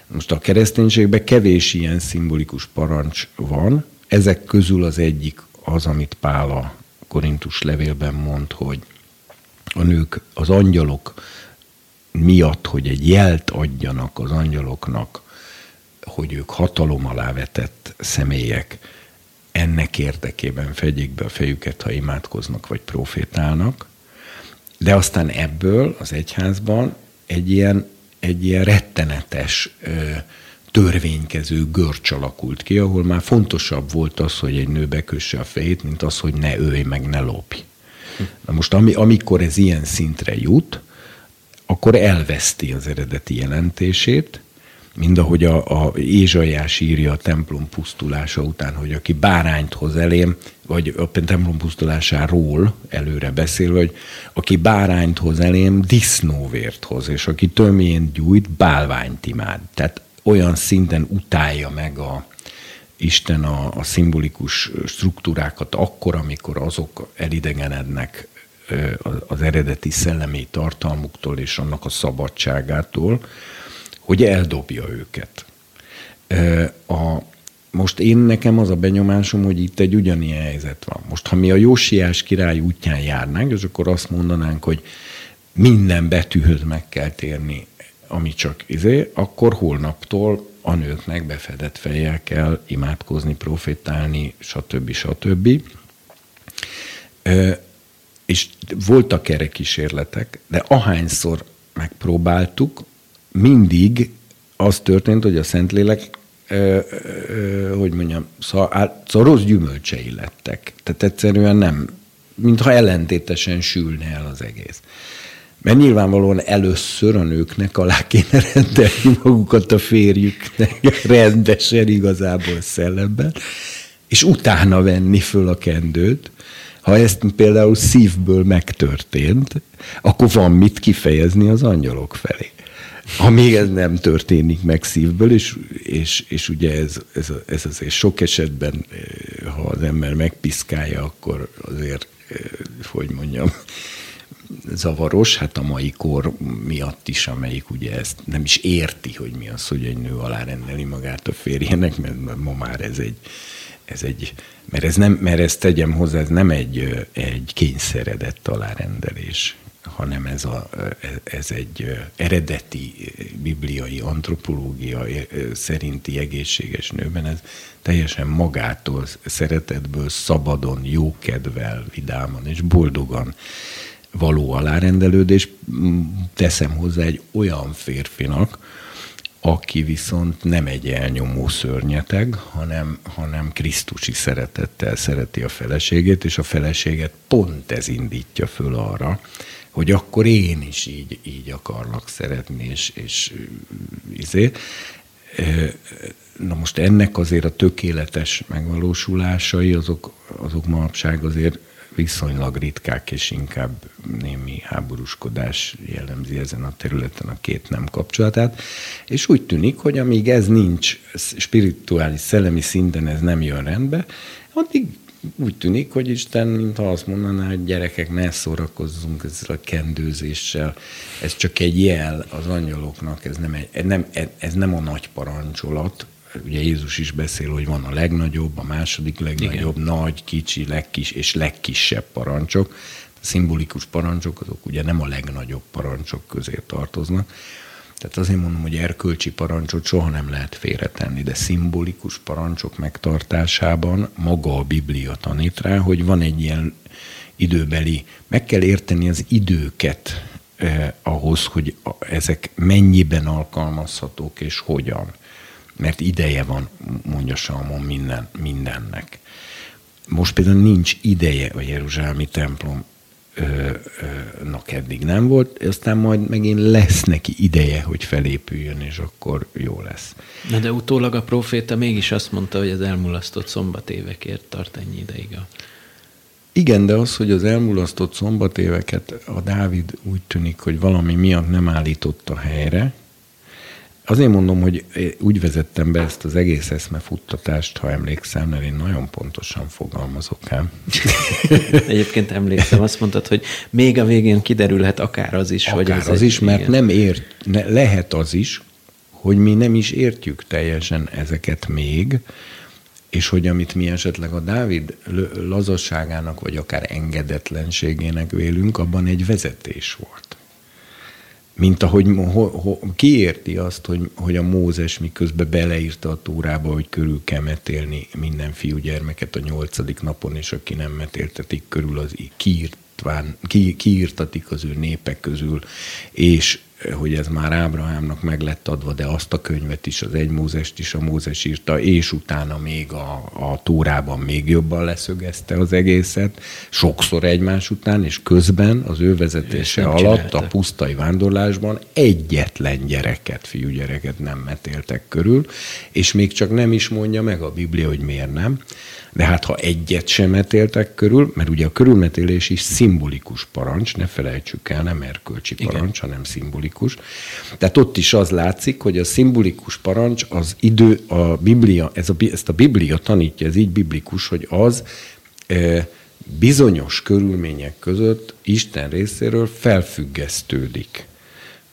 Most a kereszténységben kevés ilyen szimbolikus parancs van, ezek közül az egyik az, amit Pál a Korintus levélben mond, hogy a nők, az angyalok miatt, hogy egy jelt adjanak az angyaloknak, hogy ők hatalom alá vetett személyek, ennek érdekében fegyék be a fejüket, ha imádkoznak vagy profétálnak. De aztán ebből az egyházban egy ilyen, egy ilyen rettenetes ö, törvénykező görcs alakult ki, ahol már fontosabb volt az, hogy egy nő bekösse a fejét, mint az, hogy ne ölj meg, ne lopj. Na most ami, amikor ez ilyen szintre jut, akkor elveszti az eredeti jelentését, mind ahogy a, a Ézsaiás írja a templom pusztulása után, hogy aki bárányt hoz elém, vagy a templom pusztulásáról előre beszél, hogy aki bárányt hoz elém, disznóvért hoz, és aki tömjén gyújt, bálványt imád. Tehát olyan szinten utálja meg a, Isten a, a szimbolikus struktúrákat akkor, amikor azok elidegenednek az eredeti szellemi tartalmuktól és annak a szabadságától, hogy eldobja őket. A, most én nekem az a benyomásom, hogy itt egy ugyanilyen helyzet van. Most, ha mi a Jósiás király útján járnánk, és akkor azt mondanánk, hogy minden betűhöz meg kell térni, ami csak izé, akkor holnaptól a nőknek befedett fejjel kell imádkozni, profétálni, stb. stb. És voltak erre kísérletek, de ahányszor megpróbáltuk, mindig az történt, hogy a Szentlélek, hogy mondjam, szoros gyümölcsei lettek. Tehát egyszerűen nem, mintha ellentétesen sülne el az egész. Mert nyilvánvalóan először a nőknek alá kéne rendelni magukat a férjüknek rendesen, igazából szellemben, és utána venni föl a kendőt. Ha ezt például szívből megtörtént, akkor van mit kifejezni az angyalok felé. Ha még ez nem történik meg szívből, és, és, és ugye ez, ez, ez azért sok esetben, eh, ha az ember megpiszkálja, akkor azért, eh, hogy mondjam, zavaros, hát a mai kor miatt is, amelyik ugye ezt nem is érti, hogy mi az, hogy egy nő alárendeli magát a férjének, mert ma már ez egy, ez egy mert, ez nem, mert ezt tegyem hozzá, ez nem egy, egy kényszeredett alárendelés, hanem ez, a, ez egy eredeti bibliai antropológia szerinti egészséges nőben, ez teljesen magától, szeretetből, szabadon, jókedvel, vidáman és boldogan való alárendelődés, teszem hozzá egy olyan férfinak, aki viszont nem egy elnyomó szörnyeteg, hanem, hanem Krisztusi szeretettel szereti a feleségét, és a feleséget pont ez indítja föl arra, hogy akkor én is így, így akarlak szeretni, és, és izé. Na most ennek azért a tökéletes megvalósulásai, azok, azok manapság azért viszonylag ritkák, és inkább némi háborúskodás jellemzi ezen a területen a két nem kapcsolatát. És úgy tűnik, hogy amíg ez nincs spirituális, szellemi szinten ez nem jön rendbe, addig úgy tűnik, hogy Isten, mintha azt mondaná, hogy gyerekek, ne szórakozzunk ezzel a kendőzéssel. Ez csak egy jel az angyaloknak, ez nem, egy, nem, ez nem a nagy parancsolat. Ugye Jézus is beszél, hogy van a legnagyobb, a második legnagyobb, Igen. nagy, kicsi, legkis és legkisebb parancsok. A szimbolikus parancsok azok ugye nem a legnagyobb parancsok közé tartoznak, tehát azért mondom, hogy erkölcsi parancsot soha nem lehet félretenni, de szimbolikus parancsok megtartásában maga a Biblia tanít rá, hogy van egy ilyen időbeli, meg kell érteni az időket eh, ahhoz, hogy ezek mennyiben alkalmazhatók és hogyan. Mert ideje van, mondja Salmon minden, mindennek. Most például nincs ideje a Jeruzsálemi templom nak eddig nem volt, aztán majd megint lesz neki ideje, hogy felépüljön, és akkor jó lesz. Na de utólag a proféta mégis azt mondta, hogy az elmulasztott szombatévekért tart ennyi ideig a... Igen, de az, hogy az elmulasztott szombatéveket a Dávid úgy tűnik, hogy valami miatt nem állította helyre, Azért mondom, hogy úgy vezettem be ezt az egész eszmefuttatást, ha emlékszem, mert én nagyon pontosan fogalmazok el. Egyébként emlékszem, azt mondtad, hogy még a végén kiderülhet akár az is, akár hogy az, az is, mert igen. nem ért, ne, lehet az is, hogy mi nem is értjük teljesen ezeket még, és hogy amit mi esetleg a Dávid lazasságának, vagy akár engedetlenségének vélünk, abban egy vezetés volt mint ahogy ho, ho, ki érti azt, hogy, hogy a Mózes miközben beleírta a túrába, hogy körül kell metélni minden fiúgyermeket a nyolcadik napon, és aki nem metéltetik körül, az kiírtván, ki, kiírtatik az ő népek közül, és hogy ez már Ábrahámnak meg lett adva, de azt a könyvet is, az egy Mózest is a Mózes írta, és utána még a, a Tórában még jobban leszögezte az egészet, sokszor egymás után, és közben az ő vezetése alatt csinálta. a pusztai vándorlásban egyetlen gyereket, fiúgyereket nem metéltek körül, és még csak nem is mondja meg a Biblia, hogy miért nem, de hát ha egyet sem metéltek körül, mert ugye a körülmetélés is szimbolikus parancs, ne felejtsük el, nem erkölcsi parancs, Igen. hanem szimbolikus. Tehát ott is az látszik, hogy a szimbolikus parancs az idő, a Biblia, ez a, ezt a Biblia tanítja, ez így biblikus, hogy az e, bizonyos körülmények között Isten részéről felfüggesztődik.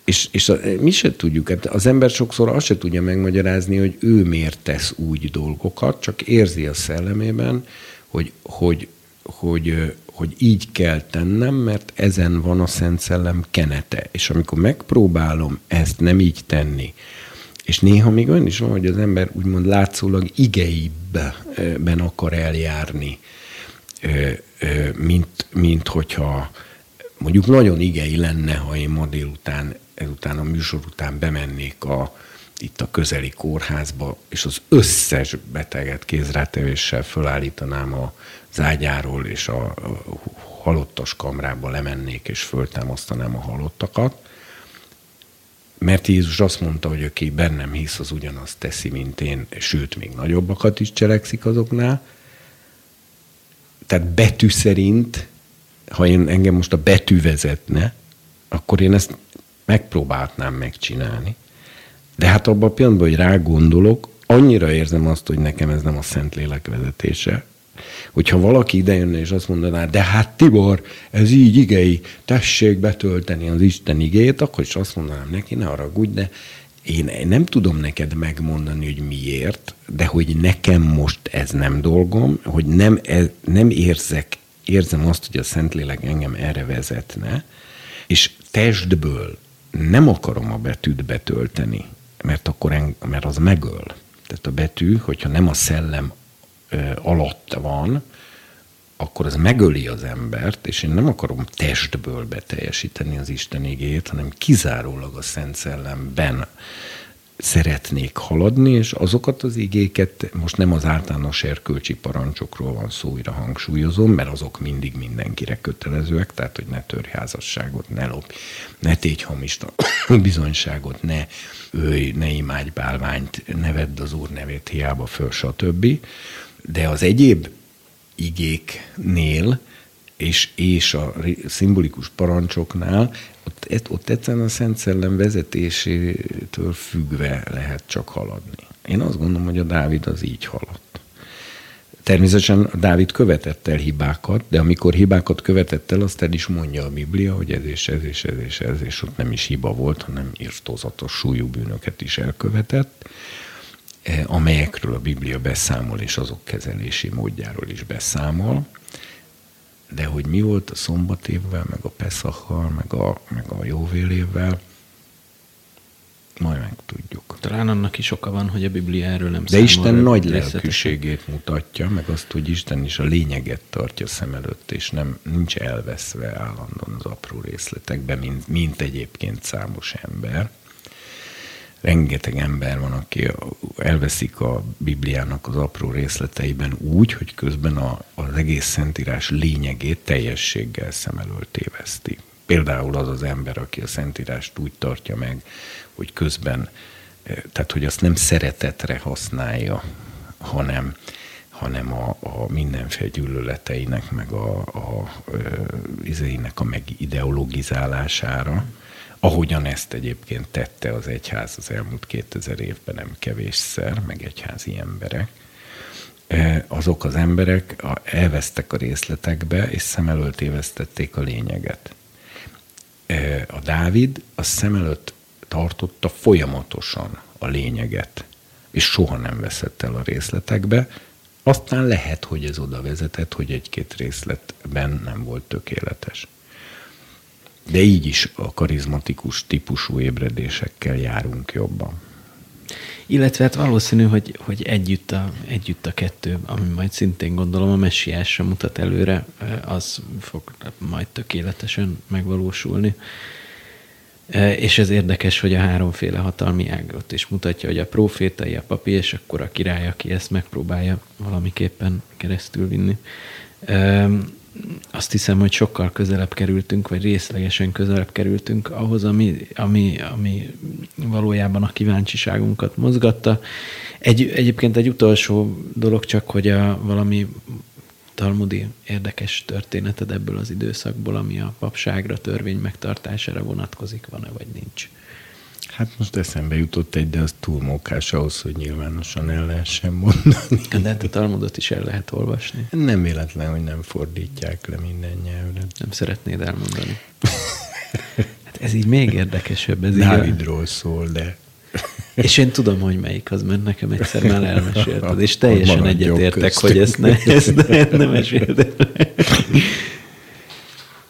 És, és a, mi se tudjuk, hát az ember sokszor azt se tudja megmagyarázni, hogy ő miért tesz úgy dolgokat, csak érzi a szellemében, hogy, hogy, hogy, hogy így kell tennem, mert ezen van a Szent Szellem kenete. És amikor megpróbálom ezt nem így tenni, és néha még olyan is van, hogy az ember úgymond látszólag igeibben akar eljárni, mint, mint hogyha mondjuk nagyon igei lenne, ha én ma délután ezután a műsor után bemennék a, itt a közeli kórházba, és az összes beteget kézrátevéssel fölállítanám a zágyáról, és a, a halottas kamrába lemennék, és föltámasztanám a halottakat. Mert Jézus azt mondta, hogy aki bennem hisz, az ugyanazt teszi, mint én, sőt, még nagyobbakat is cselekszik azoknál. Tehát betű szerint, ha én engem most a betű vezetne, akkor én ezt megpróbáltnám megcsinálni. De hát abban a pillanatban, hogy rá gondolok, annyira érzem azt, hogy nekem ez nem a Szentlélek vezetése, hogyha valaki idejönne és azt mondaná, de hát Tibor, ez így igei, tessék betölteni az Isten igét, akkor is azt mondanám neki, ne haragudj, de én nem tudom neked megmondani, hogy miért, de hogy nekem most ez nem dolgom, hogy nem, ez, nem érzek, érzem azt, hogy a Szentlélek engem erre vezetne, és testből nem akarom a betűt betölteni, mert akkor en, mert az megöl. Tehát a betű, hogyha nem a szellem ö, alatt van, akkor az megöli az embert, és én nem akarom testből beteljesíteni az Isten igét, hanem kizárólag a Szent Szellemben szeretnék haladni, és azokat az igéket, most nem az általános erkölcsi parancsokról van szó, újra hangsúlyozom, mert azok mindig mindenkire kötelezőek, tehát hogy ne törj házasságot, ne lop, ne tégy hamista bizonyságot, ne őj, ne imádj bálványt, ne vedd az Úr nevét hiába föl, stb. De az egyéb igéknél és, és a szimbolikus parancsoknál ott, ott egyszerűen a Szent Szellem vezetésétől függve lehet csak haladni. Én azt gondolom, hogy a Dávid az így haladt. Természetesen Dávid követett el hibákat, de amikor hibákat követett el, azt el is mondja a Biblia, hogy ez és ez és ez és ez, és ott nem is hiba volt, hanem írtózatos súlyú bűnöket is elkövetett, eh, amelyekről a Biblia beszámol, és azok kezelési módjáról is beszámol. De hogy mi volt a szombatévvel, meg a Pesachal, meg a, meg a jóvélévvel, majd megtudjuk. Talán annak is oka van, hogy a Biblia erről nem De Isten nagy lelkűségét mutatja, meg azt, hogy Isten is a lényeget tartja szem előtt, és nem nincs elveszve állandóan az apró részletekben, mint, mint egyébként számos ember. Rengeteg ember van, aki elveszik a Bibliának az apró részleteiben úgy, hogy közben a, az egész szentírás lényegét teljességgel szem elől téveszti. Például az az ember, aki a Szentírást úgy tartja meg, hogy közben, eh, tehát hogy azt nem szeretetre használja, hanem, hanem a, a mindenféle gyűlöleteinek, meg a, a ö, izéinek a megideologizálására, ahogyan ezt egyébként tette az egyház az elmúlt 2000 évben nem kevésszer, meg egyházi emberek, Eh, azok az emberek elvesztek a részletekbe, és szem előtt tévesztették a lényeget. Eh, A Dávid a szem előtt tartotta folyamatosan a lényeget, és soha nem veszett el a részletekbe. Aztán lehet, hogy ez oda vezetett, hogy egy-két részletben nem volt tökéletes. De így is a karizmatikus típusú ébredésekkel járunk jobban. Illetve hát valószínű, hogy, hogy együtt, a, együtt a kettő, ami majd szintén gondolom a messiásra mutat előre, az fog majd tökéletesen megvalósulni. E, És ez érdekes, hogy a háromféle hatalmi ágot is mutatja, hogy a profétai, a papi, és akkor a király, aki ezt megpróbálja valamiképpen keresztül vinni. Azt hiszem, hogy sokkal közelebb kerültünk, vagy részlegesen közelebb kerültünk ahhoz, ami, ami, ami valójában a kíváncsiságunkat mozgatta. Egy, egyébként egy utolsó dolog csak, hogy a valami talmudi érdekes történeted ebből az időszakból, ami a papságra, törvény megtartására vonatkozik, van-e vagy nincs? Hát most eszembe jutott egy, de az túl mókás ahhoz, hogy nyilvánosan el lehessen mondani. De hát a talmudot is el lehet olvasni. Nem véletlen, hogy nem fordítják le minden nyelvre. Nem szeretnéd elmondani. Hát ez így még érdekesebb. Ez így Dávidról szól, de És én tudom, hogy melyik az, mert nekem egyszer már elmesélted, és teljesen egyetértek, hogy ezt, ne, ezt ne, nem mesélted.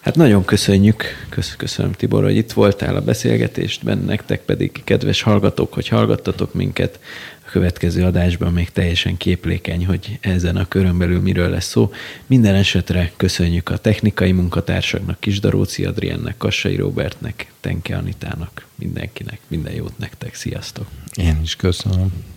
Hát nagyon köszönjük, kösz, köszönöm Tibor, hogy itt voltál a beszélgetésben, nektek pedig, kedves hallgatók, hogy hallgattatok minket. A következő adásban még teljesen képlékeny, hogy ezen a körön belül miről lesz szó. Minden esetre köszönjük a technikai munkatársaknak, Kisdaróci Adriennek, Kassai Robertnek, Tenke Anitának, mindenkinek, minden jót nektek, sziasztok! én is köszönöm.